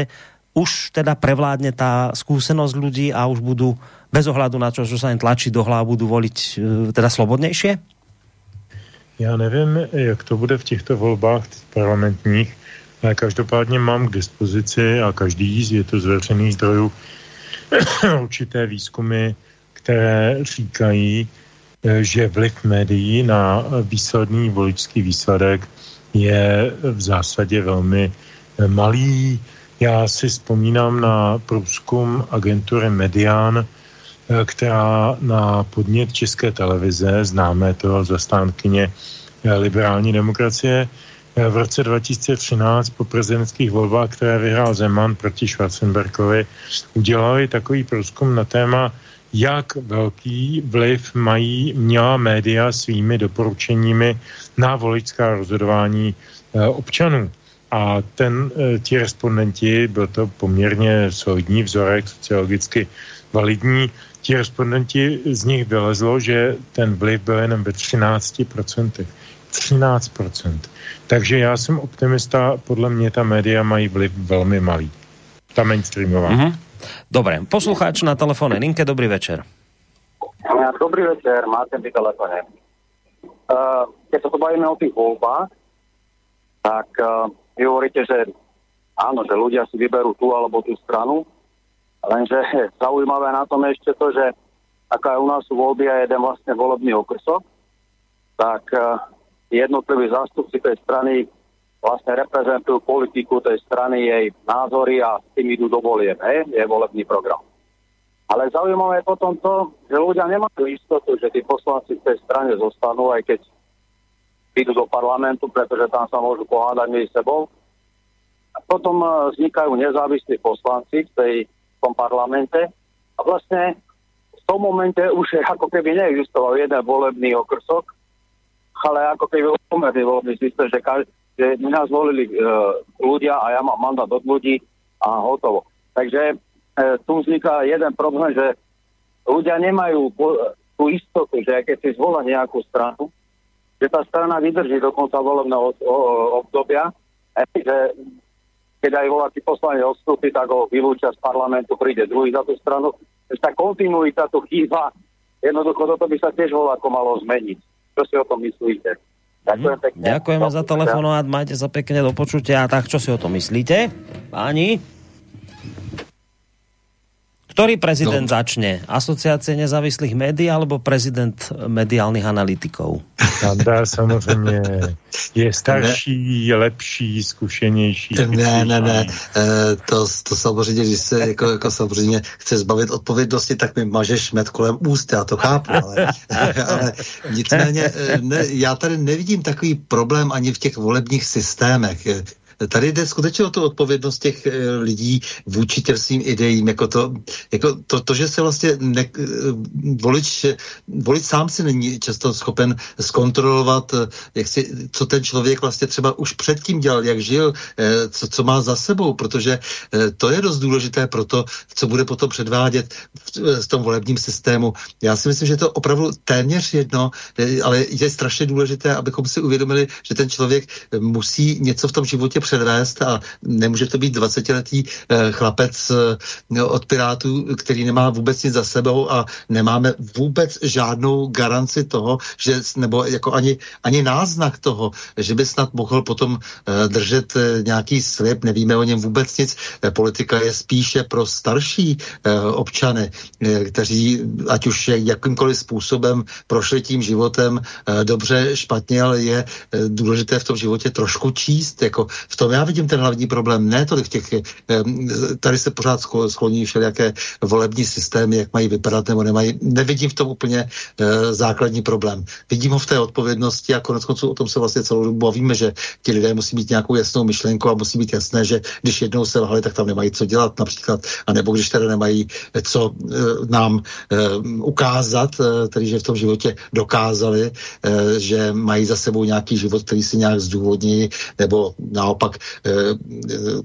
už teda prevládne tá skúsenosť ľudí a už budú bez ohľadu na to, že sa im tlačí do hlavu, budú voliť e, teda slobodnejšie? Já nevím, jak to bude v těchto volbách parlamentních, ale každopádně mám k dispozici a každý je to z veřejných zdrojů určité výzkumy, které říkají, eh, že vliv médií na výsledný voličský výsledek je v zásadě velmi eh, malý. Já si vzpomínám na průzkum agentury Median, která na podnět České televize, známé to zastánkyně eh, liberální demokracie, eh, v roce 2013 po prezidentských volbách, které vyhrál Zeman proti Schwarzenbergovi, udělali takový průzkum na téma, jak velký vliv mají měla média svými doporučeními na voličská rozhodování občanů. A ten, ti respondenti, byl to poměrně solidní vzorek, sociologicky validní, ti respondenti z nich vylezlo, že ten vliv byl jenom ve 13%. 13%. Takže já jsem optimista, podle mě ta média mají vliv velmi malý. Ta mainstreamová. Mm-hmm. Dobre, poslucháč na telefóne linke, dobrý večer. Dobrý večer, máte by telefóne. Uh, keď sa to bavíme o tých voľbách, tak uh, vy hovoríte, že áno, že ľudia si vyberú tú alebo tú stranu, Lenže zaujímavé na tom ešte to, že aká je u nás voľby a jeden vlastne volebný okrsok, tak uh, jednotliví zástupci tej strany vlastne reprezentujú politiku tej strany, jej názory a s tým idú do volieb, hej, je volebný program. Ale zaujímavé je potom to, že ľudia nemajú istotu, že tí poslanci v tej strane zostanú, aj keď idú do parlamentu, pretože tam sa môžu pohádať medzi sebou. A potom uh, vznikajú nezávislí poslanci v, tej, tom parlamente a vlastne v tom momente už ako keby neexistoval jeden volebný okrsok, ale ako keby umerný volebný systém, že, každý, že nás volili uh, ľudia a ja mám mandát od ľudí a hotovo. Takže uh, tu vzniká jeden problém, že ľudia nemajú po, tú istotu, že keď si zvolia nejakú stranu, že tá strana vydrží do konca volebného obdobia, že keď aj voláci poslanec odstúpi, tak ho vylúčia z parlamentu, príde druhý za tú stranu. Tá kontinuita tu chýba. Jednoducho toto by sa tiež voláko malo zmeniť. Čo si o tom myslíte? Ďakujem mhm. pekne. Ďakujeme za telefonát, majte sa pekne do počutia. Tak čo si o tom myslíte, páni? Ktorý prezident no. začne? Asociácie nezávislých médií alebo prezident mediálnych analytikov? Kanda samozřejmě je starší, ne. lepší, zkušenější. Ne, ne, ne. E, to, to samozřejmě, když se jako, jako samozřejmě chce zbavit odpovědnosti, tak mi mažeš med kolem úst, já to chápu, ale, ale nicméně eh, ne, já tady nevidím takový problém ani v těch volebních systémech. Tady jde skutečně o tu odpovědnost těch eh, lidí vůči těm svým ideím, jako to, jako to, to že se vlastně ne, eh, volič, volič sám si není často schopen zkontrolovat, eh, jak si, co ten člověk vlastně třeba už předtím dělal, jak žil, co, co má za sebou, protože to je dost důležité pro to, co bude potom předvádět v, v tom volebním systému. Já si myslím, že to opravdu téměř jedno, ale je strašně důležité, abychom si uvědomili, že ten člověk musí něco v tom životě předvést a nemůže to být 20-letý eh, chlapec eh, od Pirátů, který nemá vůbec nic za sebou a nemáme vůbec žádnou garanci toho, že, nebo jako ani, ani náznak toho, že by snad mohl potom eh, držet nějaký slib, nevíme o něm vůbec nic. Politika je spíše pro starší občany, kteří ať už jakýmkoliv způsobem prošli tím životem dobře, špatně, ale je důležité v tom životě trošku číst, jako v tom já vidím ten hlavní problém, ne tolik těch, eh, tady se pořád skloní všelijaké volební systémy, jak mají vypadat nebo nemají. Nevidím v tom úplně eh, základní problém. Vidím ho v té odpovědnosti a konec konců o tom se vlastně celou dobu bavíme, že ti lidé musí mít nějakou jasnou myšlenku a musí být jasné, že když jednou se lhali, tak tam nemají co dělat například, a nebo když teda nemají eh, co nám ukázat, tedy že v tom životě dokázali, že mají za sebou nějaký život, který si nějak zdůvodní, nebo naopak eh,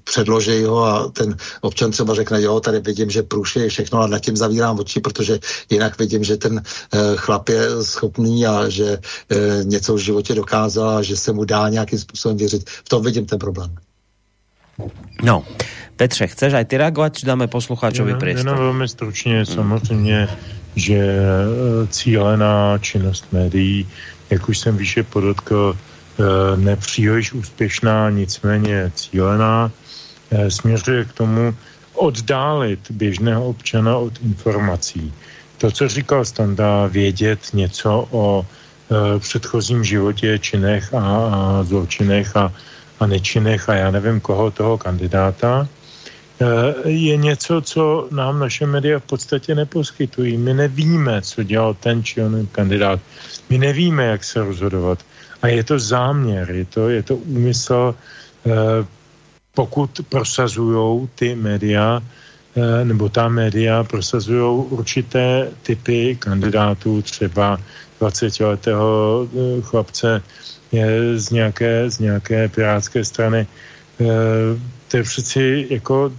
předloží ho a ten občan třeba řekne, jo, tady vidím, že průše je všechno a nad tím zavírám oči, protože jinak vidím, že ten eh, chlap je schopný a že eh, něco v životě dokázal a že se mu dá nějakým způsobem věřit. V tom vidím ten problém. No, Petře, chceš aj ty reagovat, či dáme posluchačovi priestor? Jenom velmi stručně, samozřejmě, že cílená činnost médií, jak už jsem výše podotkl, nepříliš úspěšná, nicméně cílená, eh, směřuje k tomu oddálit běžného občana od informací. To, co říkal Standa, vědět něco o eh, předchozím životě, činech a, zločinech a, a nečinech a já nevím koho toho kandidáta, je něco, co nám naše média v podstatě neposkytují. My nevíme, co dělal ten či onen kandidát. My nevíme, jak se rozhodovat. A je to záměr, je to, je to úmysl, eh, pokud prosazují ty média, eh, nebo ta média prosazují určité typy kandidátů, třeba 20-letého eh, chlapce z nějaké, z nějaké pirátské strany. To je přeci jako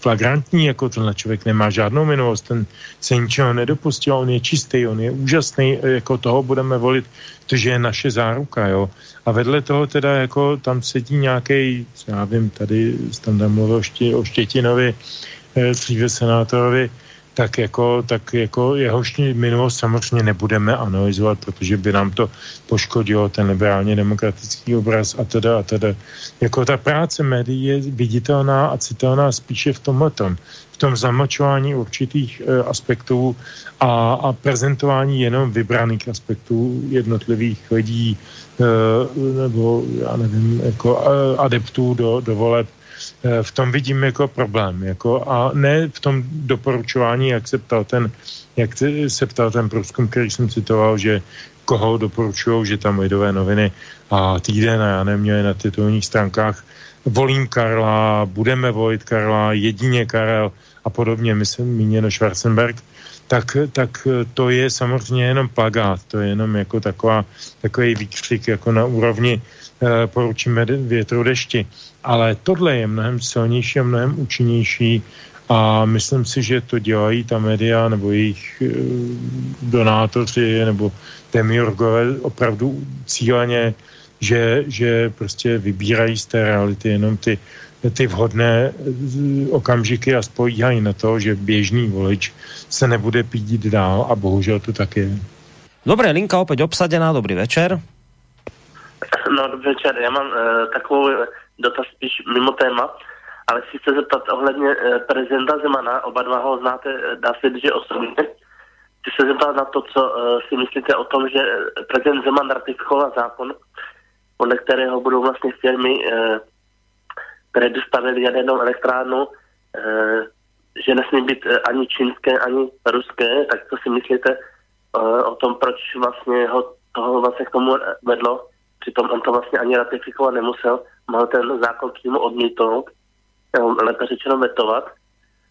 flagrantní, jako tenhle člověk nemá žádnou minulost, ten se ničeho nedopustil, on je čistý, on je úžasný, jako toho budeme volit, protože je naše záruka, jo. A vedle toho teda jako tam sedí nějaký, já vím, tady tam mluvil o, o Štětinovi, eh, dříve senátorovi, tak jako, tak jako jehož minulost samozřejmě nebudeme analyzovat, protože by nám to poškodilo ten liberálně demokratický obraz a teda a teda. Jako ta práce médií je viditelná a citelná spíše v tomhle v tom zamlčování určitých e, aspektů a, a prezentování jenom vybraných aspektů jednotlivých lidí e, nebo já nevím, jako e, adeptů do, do voleb v tom vidím jako problém. Jako, a ne v tom doporučování, jak se ptal ten, jak se ptal ten průzkum, který jsem citoval, že koho doporučují, že tam lidové noviny a týden, a já neměli na titulních stránkách, volím Karla, budeme volit Karla, jedině Karel a podobně, myslím, míněno Schwarzenberg, tak, tak to je samozřejmě jenom plagát, to je jenom jako taková, takový výkřik jako na úrovni eh, poručíme větru dešti. Ale tohle je mnohem silnější a mnohem účinnější a myslím si, že to dělají ta média nebo jejich e, donátoři nebo demiurgové opravdu cíleně, že, že prostě vybírají z té reality jenom ty, ty vhodné okamžiky a spojíhají na to, že běžný volič se nebude pídit dál a bohužel to tak je. Dobré, linka opět obsadená, dobrý večer. No, dobrý večer, já mám uh, takovou dotaz spíš mimo téma, ale chci se zeptat ohledně eh, prezidenta Zemana, oba dva ho znáte, eh, dá se říct, že osobně. Chci se zeptat na to, co eh, si myslíte o tom, že prezident Zeman ratifikoval zákon, podle kterého budou vlastně firmy, které dostavily jadernou elektrárnu, že nesmí být ani čínské, ani ruské, tak co si myslíte o tom, proč vlastně ho toho vlastně k tomu vedlo? Přitom on to vlastně ani ratifikovat nemusel mohl ten zákon přímo odmítnout, lépe řečeno vetovat.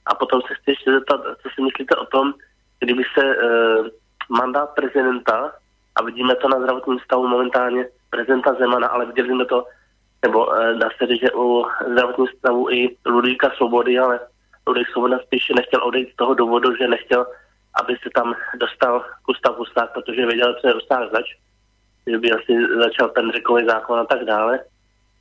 A potom se chci ještě zeptat, co si myslíte o tom, kdyby se e, mandát prezidenta, a vidíme to na zdravotním stavu momentálně prezidenta Zemana, ale viděli jsme to, nebo e, dá se říct, že u zdravotního stavu i Ludvíka Svobody, ale Ludvík Svoboda spíš nechtěl odejít z toho důvodu, že nechtěl, aby se tam dostal Gustav Husák, protože věděl, co je zač, že by asi začal Pendřikový zákon a tak dále.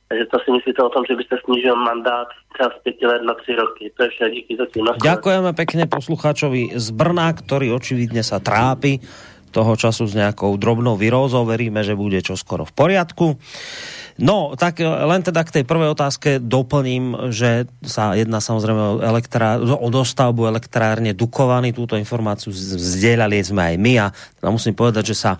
Takže to si myslíte o tom, že byste snížil mandát třeba z pěti let na tři roky. To je vše, díky za tím. Ďakujeme pekne poslucháčovi z Brna, ktorý očividne sa trápi toho času s nejakou drobnou virózou. Veríme, že bude čoskoro v poriadku. No, tak len teda k tej prvej otázke doplním, že sa jedná samozrejme o, elektrár, o dostavbu elektrárne Dukovany. Túto informáciu zdieľali sme aj my a musím povedať, že sa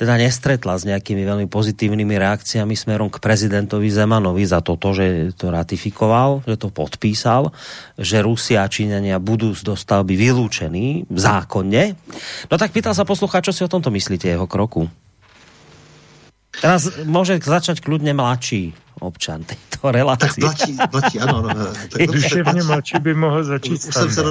teda nestretla s nejakými veľmi pozitívnymi reakciami smerom k prezidentovi Zemanovi za toto, že to ratifikoval, že to podpísal, že Rusia a Číňania budú z dostavby vylúčení zákonne. No tak pýtal sa poslucháč, čo si o tomto myslíte jeho kroku? Teraz môže začať kľudne mladší občan této relace. Tak mladší, mladší, ano. ano tak Duševně mladší by mohl začít Už jsem se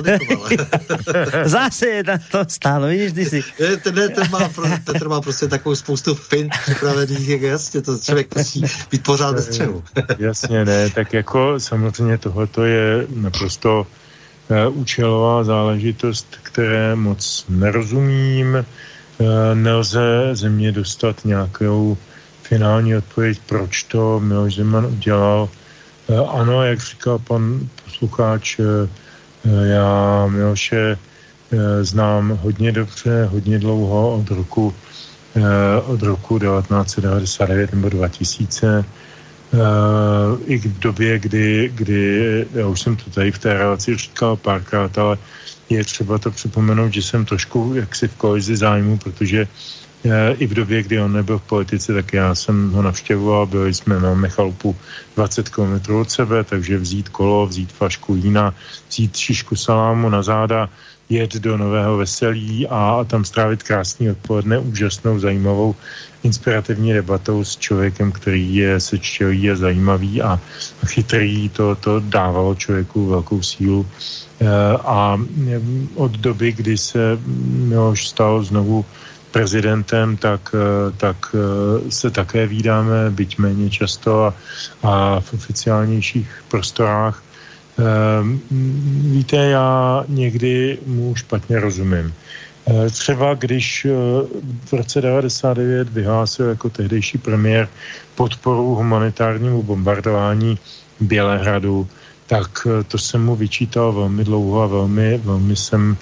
Zase je na to stálo, vidíš, ty si. Ne, ten, ne, ten má, Petr má prostě takovou spoustu fin připravených, jak jasně, to člověk musí být pořád ve střehu. jasně, ne, tak jako samozřejmě tohoto je naprosto uh, účelová záležitost, které moc nerozumím. Uh, nelze země dostat nějakou finální odpověď, proč to Miloš Zeman udělal. Eh, ano, jak říkal pan poslucháč, eh, eh, já Miloše znám hodně dobře, hodně dlouho, od roku, od roku 1999 nebo 2000, i v době, kdy, kdy, já už jsem to tady v té relaci říkal párkrát, ale je třeba to připomenout, že jsem trošku jaksi v kolizi zájmu, protože i v době, kdy on nebyl v politice, tak já jsem ho navštěvoval, byli jsme na Mechalupu 20 km od sebe, takže vzít kolo, vzít flašku vína, vzít šišku salámu na záda, jet do Nového Veselí a tam strávit krásný odpoledne, úžasnou, zajímavou, inspirativní debatou s člověkem, který je sečtělý a zajímavý a chytrý, to, to dávalo člověku velkou sílu. E, a od doby, kdy se Miloš stal znovu prezidentem, tak, eh, tak eh, se také vídáme, byť méně často a, a v oficiálnějších prostorách. Ehm, víte, já někdy mu špatně rozumím. Eh, třeba když v roce 99 vyhlásil jako tehdejší premiér podporu humanitárnímu bombardování Bělehradu, tak to jsem mu vyčítal velmi dlouho a velmi, velmi jsem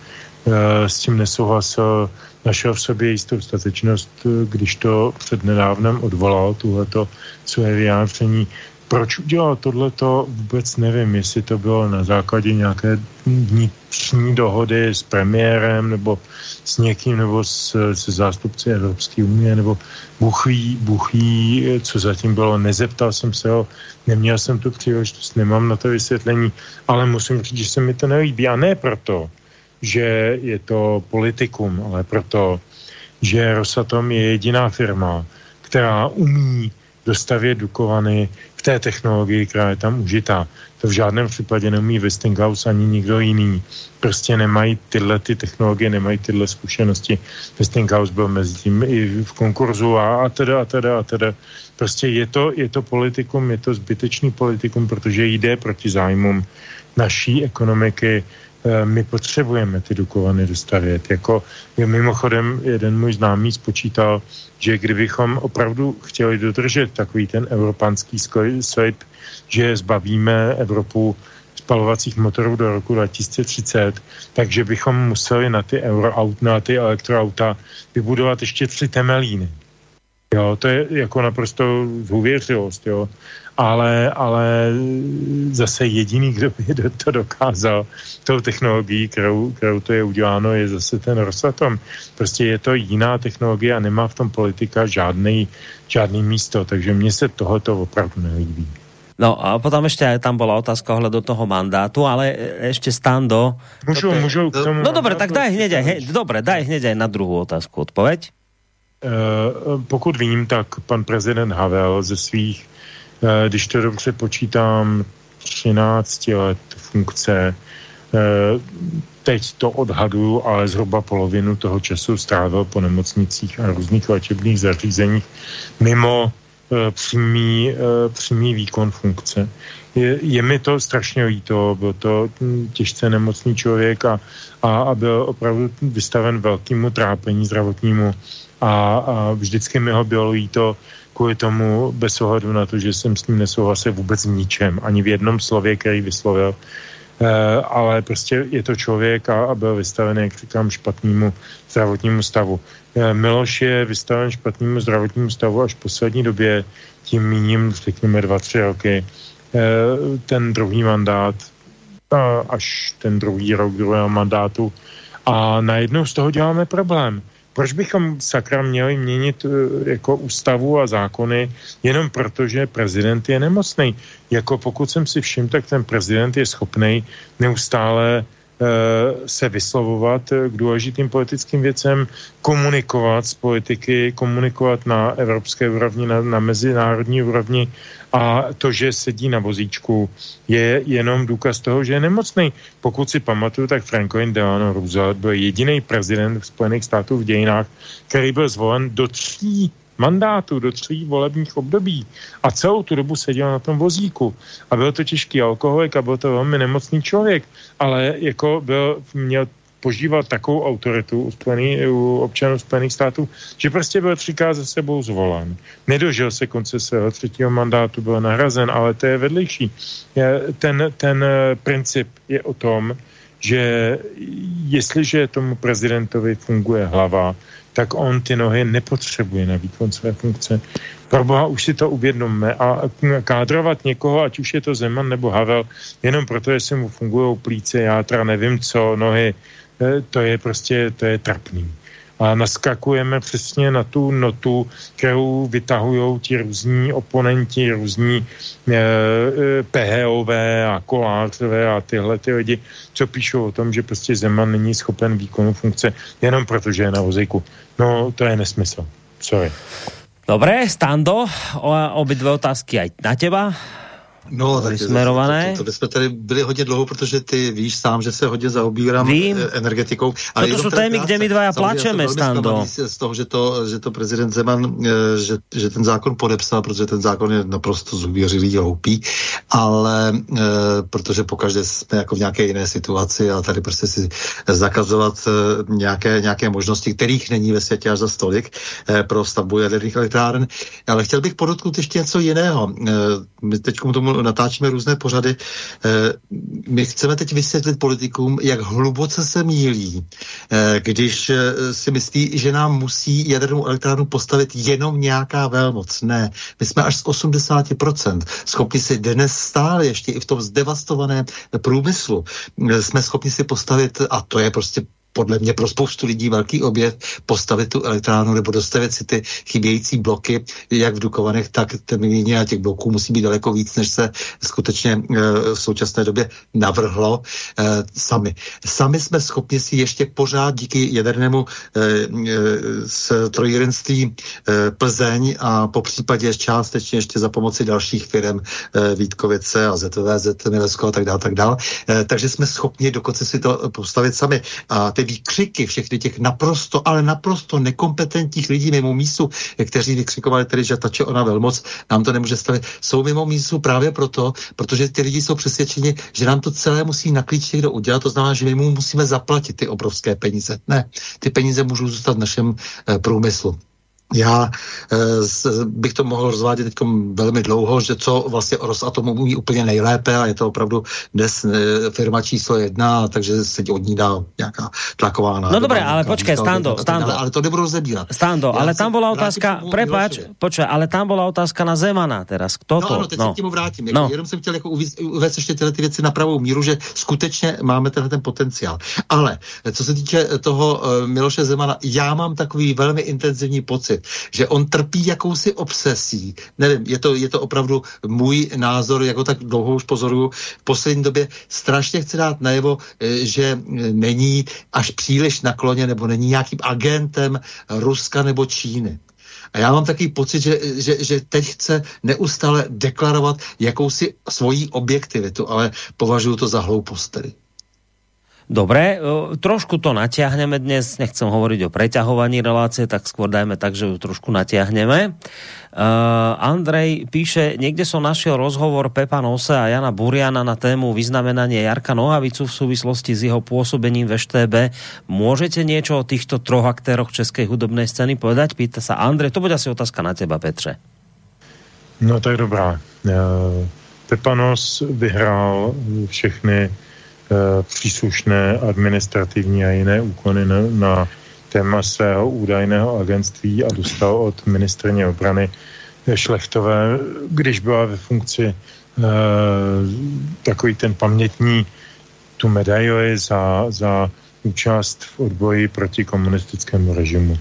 s tím nesouhlasil našel v sobě jistou statečnost, když to před nedávnem odvolal, tuhleto své vyjádření. Proč udělal tohleto, vůbec nevím, jestli to bylo na základě nějaké vnitřní dohody s premiérem nebo s někým, nebo s, se zástupci Evropské unie, nebo buchví, buchví, co zatím bylo. Nezeptal jsem se ho, neměl jsem tu příležitost, nemám na to vysvětlení, ale musím říct, že se mi to nelíbí. A ne proto, že je to politikum, ale proto, že Rosatom je jediná firma, která umí dostavět Dukovany v té technologii, která je tam užitá. To v žádném případě neumí Westinghouse ani nikdo jiný. Prostě nemají tyhle ty technologie, nemají tyhle zkušenosti. Westinghouse byl mezi tím i v konkurzu a, a teda a teda a teda. Prostě je to, je to politikum, je to zbytečný politikum, protože jde proti zájmům naší ekonomiky, my potřebujeme ty Dukovany dostavět. Jako mimochodem jeden můj známý spočítal, že kdybychom opravdu chtěli dodržet takový ten evropanský slib, že zbavíme Evropu spalovacích motorů do roku 2030, takže bychom museli na ty, euroaut, na ty elektroauta vybudovat ještě tři temelíny. Jo, to je jako naprosto zůvěřilost, jo ale, ale zase jediný, kdo by to dokázal tou technologií, kterou, kterou to je uděláno, je zase ten Rosatom. Prostě je to jiná technologie a nemá v tom politika žádný, žádný místo, takže mně se tohoto opravdu nelíbí. No a potom ještě tam byla otázka ohledom toho mandátu, ale ještě Stando... Můžu, je... můžu k tomu No dobré, tak daj hneď, he, dobré, daj hneď aj na druhou otázku odpověď. Uh, pokud vím, tak pan prezident Havel ze svých když to dobře počítám, 13 let funkce, eh, teď to odhaduju, ale zhruba polovinu toho času strávil po nemocnicích a různých léčebných zařízeních mimo eh, přímý, přímý výkon funkce. Je, je mi to strašně líto, byl to hm, těžce nemocný člověk a, a, a byl opravdu vystaven velkému trápení zdravotnímu a, a vždycky mi ho bylo líto, kvůli tomu, bez ohledu na to, že jsem s ním nesouhlasil vůbec v ničem, ani v jednom slově, který vyslovil, Uh, ale prostě je to člověk a, a byl vystaven, jak říkám, špatnému zdravotnímu stavu. Uh, Miloš je vystaven špatnému zdravotnímu stavu až v poslední době, tím míním, řekněme, dva, tři roky. Uh, ten druhý mandát, až ten druhý rok druhého mandátu a najednou z toho děláme problém. Proč bychom sakra měli měnit eh, jako ústavu a zákony jenom proto, že prezident je nemocný? Jako pokud jsem si všiml, tak ten prezident je schopný neustále se vyslovovat k důležitým politickým věcem, komunikovat s politiky, komunikovat na evropské úrovni, na, na mezinárodní úrovni a to, že sedí na vozíčku, je jenom důkaz toho, že je nemocný. Pokud si pamatuju, tak Franklin Delano Roosevelt byl jediný prezident Spojených států v dějinách, který byl zvolen do tří mandátu do tří volebních období a celou tu dobu seděl na tom vozíku. A byl to těžký alkoholik a byl to velmi nemocný člověk, ale jako byl, měl požívat takovou autoritu u, spojený, u občanů Spojených států, že prostě byl třikrát za sebou zvolen. Nedožil se konce svého třetího mandátu, byl nahrazen, ale to je vedlejší. Ten, ten eh, princip je o tom, že jestliže tomu prezidentovi funguje hlava, tak on ty nohy nepotřebuje na výkon své funkce. Proboha, už si to uvědomme a kádrovat někoho, ať už je to Zeman nebo Havel, jenom proto, se mu fungují plíce, játra, nevím co, nohy, eh, to je prostě, to je trapný a naskakujeme přesně na tu notu, kterou vytahují ti různí oponenti, různí e, e, PHOV a kolářové a tyhle ty lidi, co píšou o tom, že prostě Zeman není schopen výkonu funkce jenom protože je na vozejku. No, to je nesmysl. Sorry. Dobré, Stando, obě otázky aj na teba. No, tak smerované. To, to, to, jsme tady byli hodně dlouho, protože ty víš sám, že se hodně zaobírám Vím. Eh, energetikou. Ale to jsou témy, kde my dva pláčeme, Stando. Z toho, že to, že to prezident Zeman, eh, že, že ten zákon podepsal, protože ten zákon je naprosto zůvěřilý a hloupý, ale e, protože pokaždé jsme jako v nějaké jiné situaci a tady prostě si zakazovat e, nějaké, nějaké možnosti, kterých není ve světě až za stolik e, pro stavbu jaderných elektráren. Ale chtěl bych podotknout ještě něco jiného. E, my teď tomu natáčíme různé pořady. My chceme teď vysvětlit politikům, jak hluboce se mílí, když si myslí, že nám musí jadernou elektrárnu postavit jenom nějaká velmoc. Ne, my jsme až z 80% schopni si dnes stále ještě i v tom zdevastovaném průmyslu jsme schopni si postavit, a to je prostě podle mě pro spoustu lidí velký objev postavit tu elektrárnu nebo dostavit si ty chybějící bloky, jak v Dukovanech, tak Temilíně a těch bloků musí být daleko víc, než se skutečně e, v současné době navrhlo e, sami. Sami jsme schopni si ještě pořád díky jadernému e, e, trojírenství e, Plzeň a po případě částečně ještě za pomoci dalších firm Vítkovice a ZVZ, Milesko a tak dále, tak dále. Takže jsme schopni dokonce si to postavit sami. A ty výkřiky všechny těch naprosto, ale naprosto nekompetentních lidí mimo místu, kteří vykřikovali tedy, že tače ona velmoc nám to nemůže stavit, jsou mimo místu právě proto, protože ty lidi jsou přesvědčeni, že nám to celé musí na klíč někdo udělat, to znamená, že my mu musíme zaplatit ty obrovské peníze. Ne, ty peníze můžou zůstat v našem e, průmyslu. Já e, bych to mohl rozvádět teď velmi dlouho, že co vlastně Rosatomu umí úplně nejlépe a je to opravdu dnes e, firma číslo jedna, takže se od ní dá nějaká tlaková No dobré, ale počkej, Stando, Stando. Ale to nebudu rozebírat. Stando, ale tam byla otázka, prepač, počkej, ale tam byla otázka na Zemana teraz. Kto no, to? ano, teď no. se k němu vrátím. Jako, no. Jenom jsem chtěl jako uvést ještě tyhle ty věci na pravou míru, že skutečně máme tenhle ten potenciál. Ale co se týče toho Miloše Zemana, já mám takový velmi intenzivní pocit, že on trpí jakousi obsesí. Nevím, je to, je to opravdu můj názor, jako tak dlouho už pozoruju. V poslední době strašně chce dát najevo, eh, že není až příliš nakloně nebo není nějakým agentem Ruska nebo Číny. A já mám takový pocit, že, že, že teď chce neustále deklarovat jakousi svoji objektivitu, ale považuji to za hloupost tedy. Dobre, trošku to natiahneme dnes, nechcem hovoriť o preťahovaní relácie, tak skôr dajme tak, že ju trošku natiahneme. Uh, Andrej píše, niekde som našiel rozhovor Pepa Nose a Jana Buriana na tému vyznamenanie Jarka Nohavicu v súvislosti s jeho pôsobením v ŠTB. Môžete niečo o týchto troch aktéroch českej hudobnej scény povedať? Pýta sa Andrej, to bude asi otázka na teba, Petře. No tak dobrá. Uh, Pepa Nos vyhrál všechny příslušné administrativní a jiné úkony na, na téma svého údajného agentství a dostal od ministrně obrany Šlechtové, když byla ve funkci e, takový ten pamětní tu medaili za, za účast v odboji proti komunistickému režimu.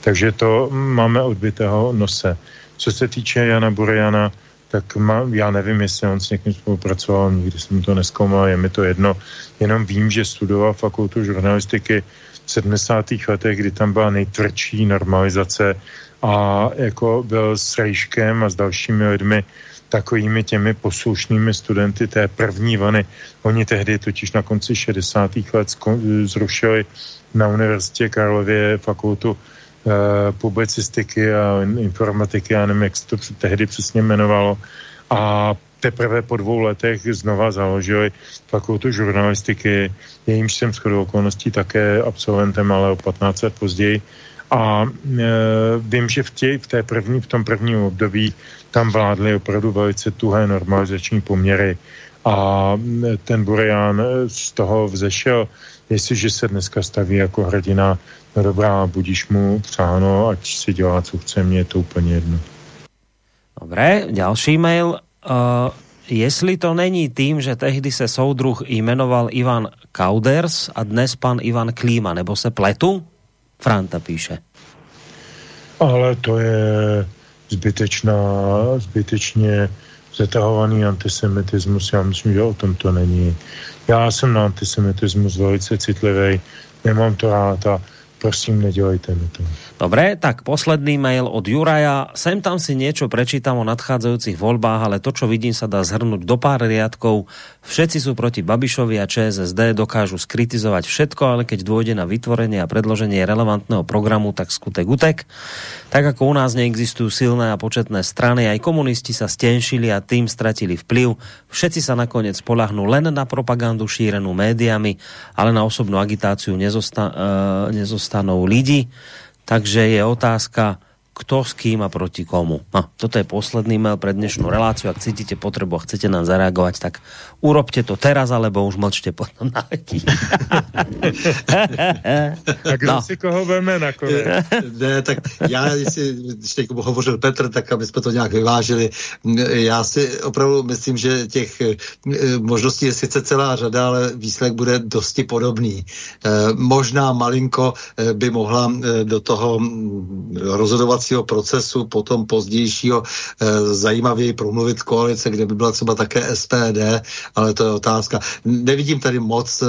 Takže to máme odbitého nose. Co se týče Jana Burjana, tak má, já nevím, jestli on s někým spolupracoval, nikdy jsem to neskoumal, je mi to jedno. Jenom vím, že studoval fakultu žurnalistiky v 70. letech, kdy tam byla nejtvrdší normalizace a jako byl s Rejškem a s dalšími lidmi takovými těmi poslušnými studenty té první vany. Oni tehdy totiž na konci 60. let zrušili na Univerzitě Karlově fakultu publicistiky a informatiky, já nevím, jak se to tehdy přesně jmenovalo. A teprve po dvou letech znova založili fakultu žurnalistiky, jejímž jsem shodou okolností také absolventem, ale o 15 let později. A e, vím, že v, tě, v, té první, v tom prvním období tam vládly opravdu velice tuhé normalizační poměry a ten Burian z toho vzešel, jestliže se dneska staví jako hrdina no dobrá, budíš mu přáno, ať si dělá, co chce, mě je to úplně jedno. Dobré, další mail. Uh, jestli to není tým, že tehdy se soudruh jmenoval Ivan Kauders a dnes pan Ivan Klíma, nebo se pletu? Franta píše. Ale to je zbytečná, zbytečně zatahovaný antisemitismus. Já myslím, že o tom to není. Já jsem na antisemitismus velice citlivý, nemám to rád a prosím, nedělejte mi to. Dobre, tak posledný mail od Juraja. Sem tam si niečo prečítam o nadchádzajúcich voľbách, ale to, čo vidím, sa dá zhrnúť do pár riadkov. Všetci sú proti Babišovi a ČSSD, dokážu skritizovať všetko, ale keď dôjde na vytvorenie a predloženie relevantného programu, tak skutek utek. Tak ako u nás neexistujú silné a početné strany, aj komunisti sa stenšili a tým stratili vplyv. Všetci sa nakoniec polahnú len na propagandu šírenú médiami, ale na osobnú agitáciu nezosta- uh, nezostanú lidi. Takže je otázka, kto s kým a proti komu. No, toto je posledný mail pre dnešnú reláciu. Ak cítite potrebu a chcete nám zareagovať, tak urobte to teraz, alebo už mlčte potom na letí. a kdo no. si koho veme nakonec? Ne, tak já, když teď hovořil Petr, tak aby jsme to nějak vyvážili. Já si opravdu myslím, že těch eh, možností je sice celá řada, ale výsledek bude dosti podobný. Eh, možná malinko eh, by mohla do toho mm, rozhodovacího procesu potom pozdějšího zajímavěji promluvit koalice, kde by byla třeba také SPD, ale to je otázka. Nevidím tady moc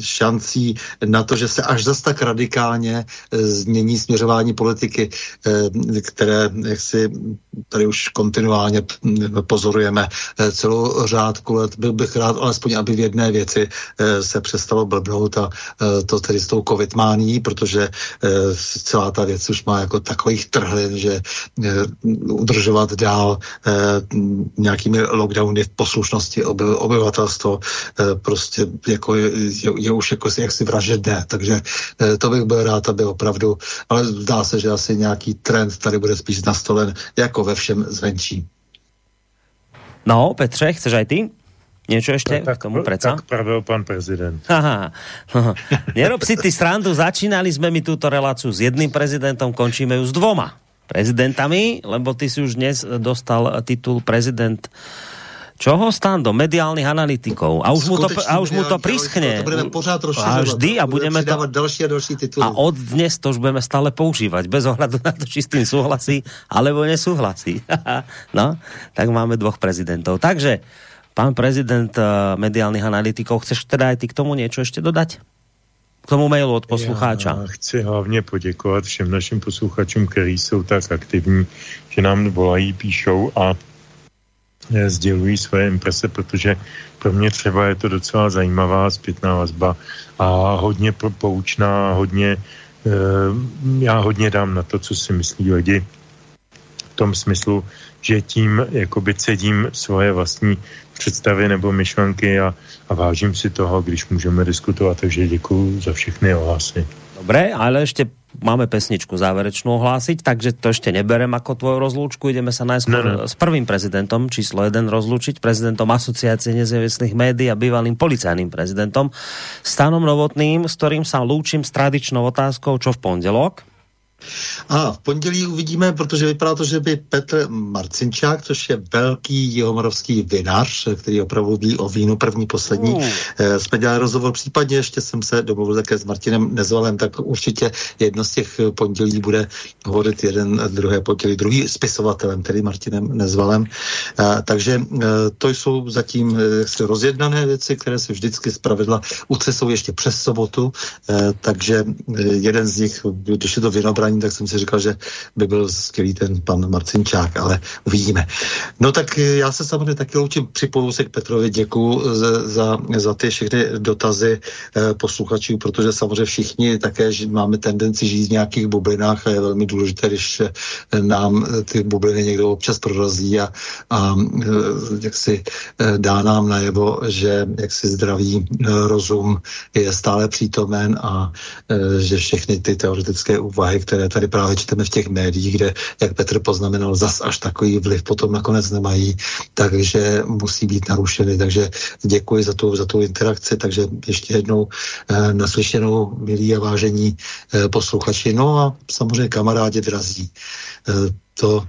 šancí na to, že se až zas tak radikálně změní směřování politiky, které jak si tady už kontinuálně pozorujeme eh, celou řádku let. Byl bych rád alespoň, aby v jedné věci eh, se přestalo blbnout a eh, to tedy s tou covid mání, protože celá ta věc už má jako takových trhlin, že udržovat dál nějakými lockdowny v poslušnosti obyvatelstvo prostě jako je, je, už jako jaksi vražedné, takže to bych byl rád, aby opravdu, ale zdá se, že asi nějaký trend tady bude spíš nastolen jako ve všem zvenčí. No, Petře, chceš aj ty? Niečo ešte tak, k tomu preca? Tak pravil pán prezident. Aha. Nerob si ty srandu, začínali sme mi túto reláciu s jedným prezidentom, končíme ju s dvoma prezidentami, lebo ty si už dnes dostal titul prezident Čoho do mediálnych analytikov. A už, mu to, a už mu to prischne. To budeme pořád A vždy a budeme to... další a další tituly. A od dnes to už budeme stále používať, bez ohľadu na to, či s tým súhlasí, alebo nesúhlasí. no, tak máme dvoch prezidentov. Takže, pán prezident uh, mediálnych analytikov, chceš teda aj ty k tomu niečo ešte dodať? K tomu mailu od poslucháča. Já chci hlavně poděkovat všem našim posluchačům, kteří jsou tak aktivní, že nám volají, píšou a Eh, sdělují své imprese, protože pro mě třeba je to docela zajímavá zpětná vazba a hodně poučná, hodně, eh, já hodně dám na to, co si myslí lidi v tom smyslu, že tím jakoby cedím svoje vlastní představy nebo myšlenky a, a vážím si toho, když můžeme diskutovat, takže děkuji za všechny ohlasy. Dobre, ale ešte máme pesničku záverečnú ohlásiť, takže to ešte neberem ako tvoju rozlúčku. Ideme sa najskôr no, no. s prvým prezidentom, číslo 1 rozlúčiť, prezidentom Asociácie nezávislých médií a bývalým policajným prezidentom Stanom Novotným, s ktorým sa lúčim s tradičnou otázkou, čo v pondelok. A v pondělí uvidíme, protože vypadá to, že by Petr Marcinčák, což je velký jihomoravský vinař, který opravdu ví o vínu první, poslední, mm. jsme dělali rozhovor, případně ještě jsem se domluvil také s Martinem Nezvalem, tak určitě jedno z těch pondělí bude hovorit jeden, druhé pondělí, druhý spisovatelem, tedy Martinem Nezvalem. A, takže a, e, to jsou zatím e, rozjednané věci, které se vždycky zpravidla ucesou ještě přes sobotu, takže jeden z nich, když je to vinobraní, hlasování, tak jsem si říkal, že by byl skvělý ten pan Marcinčák, ale uvidíme. No tak já se samozřejmě taky loučím, připoju se k Petrovi, děkuji za, za, ty všechny dotazy eh, posluchačů, protože samozřejmě všichni také máme tendenci žít v nějakých bublinách a je velmi důležité, když eh, nám eh, ty bubliny někdo občas prorazí a, a jak si dá nám najevo, že jak si zdravý rozum je stále přítomen a že všechny ty teoretické úvahy, které které tady právě čteme v těch médiích, kde, jak Petr poznamenal, zas až takový vliv potom nakonec nemají, takže musí být narušeny. Takže děkuji za tu, za tu interakci, takže ještě jednou eh, naslyšenou, milí a vážení eh, posluchači. No a samozřejmě kamarádi drazí. Eh, to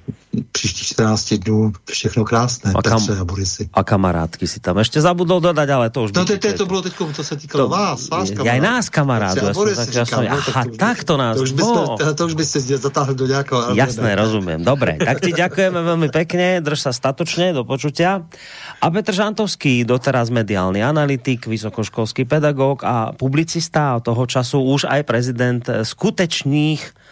příští 14 dnů všechno krásné, a kam, Petře a Borisy. A kamarádky si tam ještě zabudol dodat, ale to už... No to, to, to bylo teď, to se týkalo to, vás, vás kamarádů. Já i nás kamarádů. Já Boris, tak, říkám, no, aha, tak, to nás... To už, by jsme, to už by si zatáhli do nějakého... Jasné, rozumím. Dobre, tak ti ďakujeme veľmi pekne, drž sa statočne, do počutia. A Petr Žantovský, doteraz mediálny analytik, vysokoškolský pedagóg a publicista, toho času už aj prezident skutečných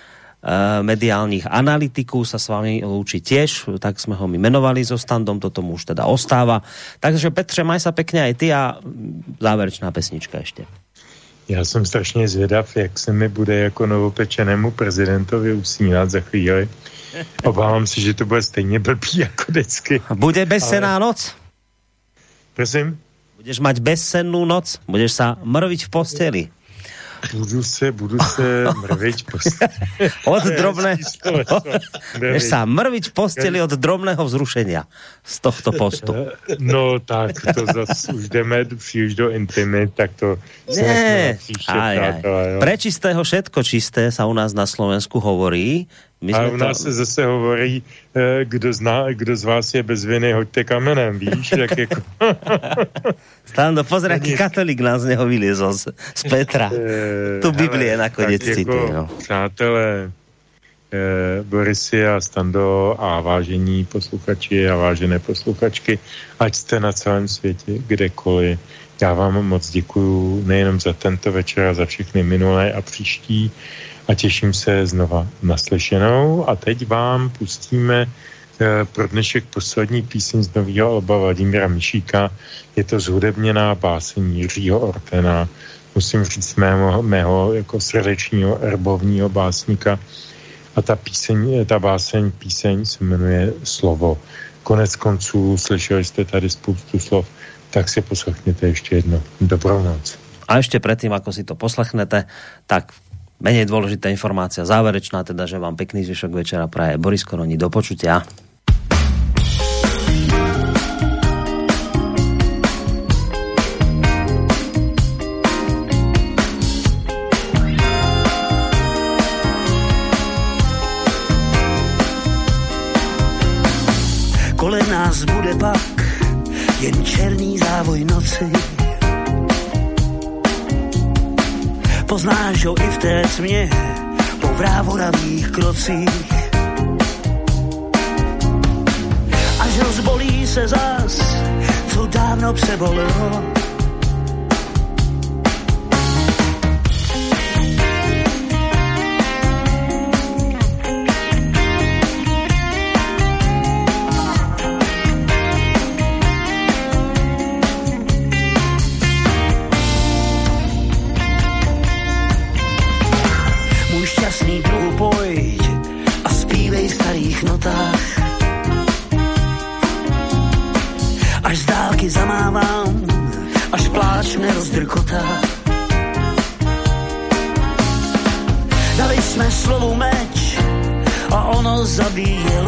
Eh, mediálních analytiků sa s vami lúči tiež, tak sme ho my menovali so standom, to tomu už teda ostáva. Takže Petře, maj sa pekne aj ty a záverečná pesnička ešte. Já jsem strašně zvědav, jak se mi bude jako novopečenému prezidentovi usínat za chvíli. Obávám se, že to bude stejně blbý jako vždycky. Bude bezsená ale... noc? Prosím? Budeš mať bezsennú noc? Budeš sa mrviť v posteli? Budu se, budu se mrviť postelit. od drobné... Jdeš sa mrviť posteli od drobného vzrušenia z tohto postu. No tak, to zase už jdeme příliš do intimy, tak to... Nie, aj, aj. Pre čistého všetko čisté sa u nás na Slovensku hovorí. My a u nás to... se zase hovorí, eh, kdo, zná, kdo z vás je bez viny, hoďte kamenem, víš, jak jako... Stando, pozri, aký katolík nás z neho vyliezol z, z Petra. Tu Biblie nakoniec cituje. Jako, no. Přátelé, e, Borisy a Stando a vážení posluchači a vážené posluchačky, ať jste na celém světě, kdekoliv, já vám moc děkuju nejenom za tento večer a za všechny minulé a příští a těším se znova naslyšenou a teď vám pustíme eh, pro dnešek poslední píseň z nového alba Vladimíra Mišíka. Je to zhudebněná báseň Jiřího Ortena, musím říct mého, mého jako srdečního erbovního básníka. A ta píseň, ta báseň, píseň se jmenuje Slovo. Konec konců slyšeli jste tady spoustu slov, tak si poslechněte ještě jedno. Dobrou noc. A ještě předtím, ako si to poslechnete, tak menej dôležitá informácia záverečná, teda, že vám pekný zvyšok večera praje Boris Koroni. Do počutia. Kolem nás bude pak jen černý závoj noci Poznáš ho i v té tmě po vrávoravých krocích. Až rozbolí se zas, co dávno přebolelo drkota. Dali jsme slovu meč a ono zabíjelo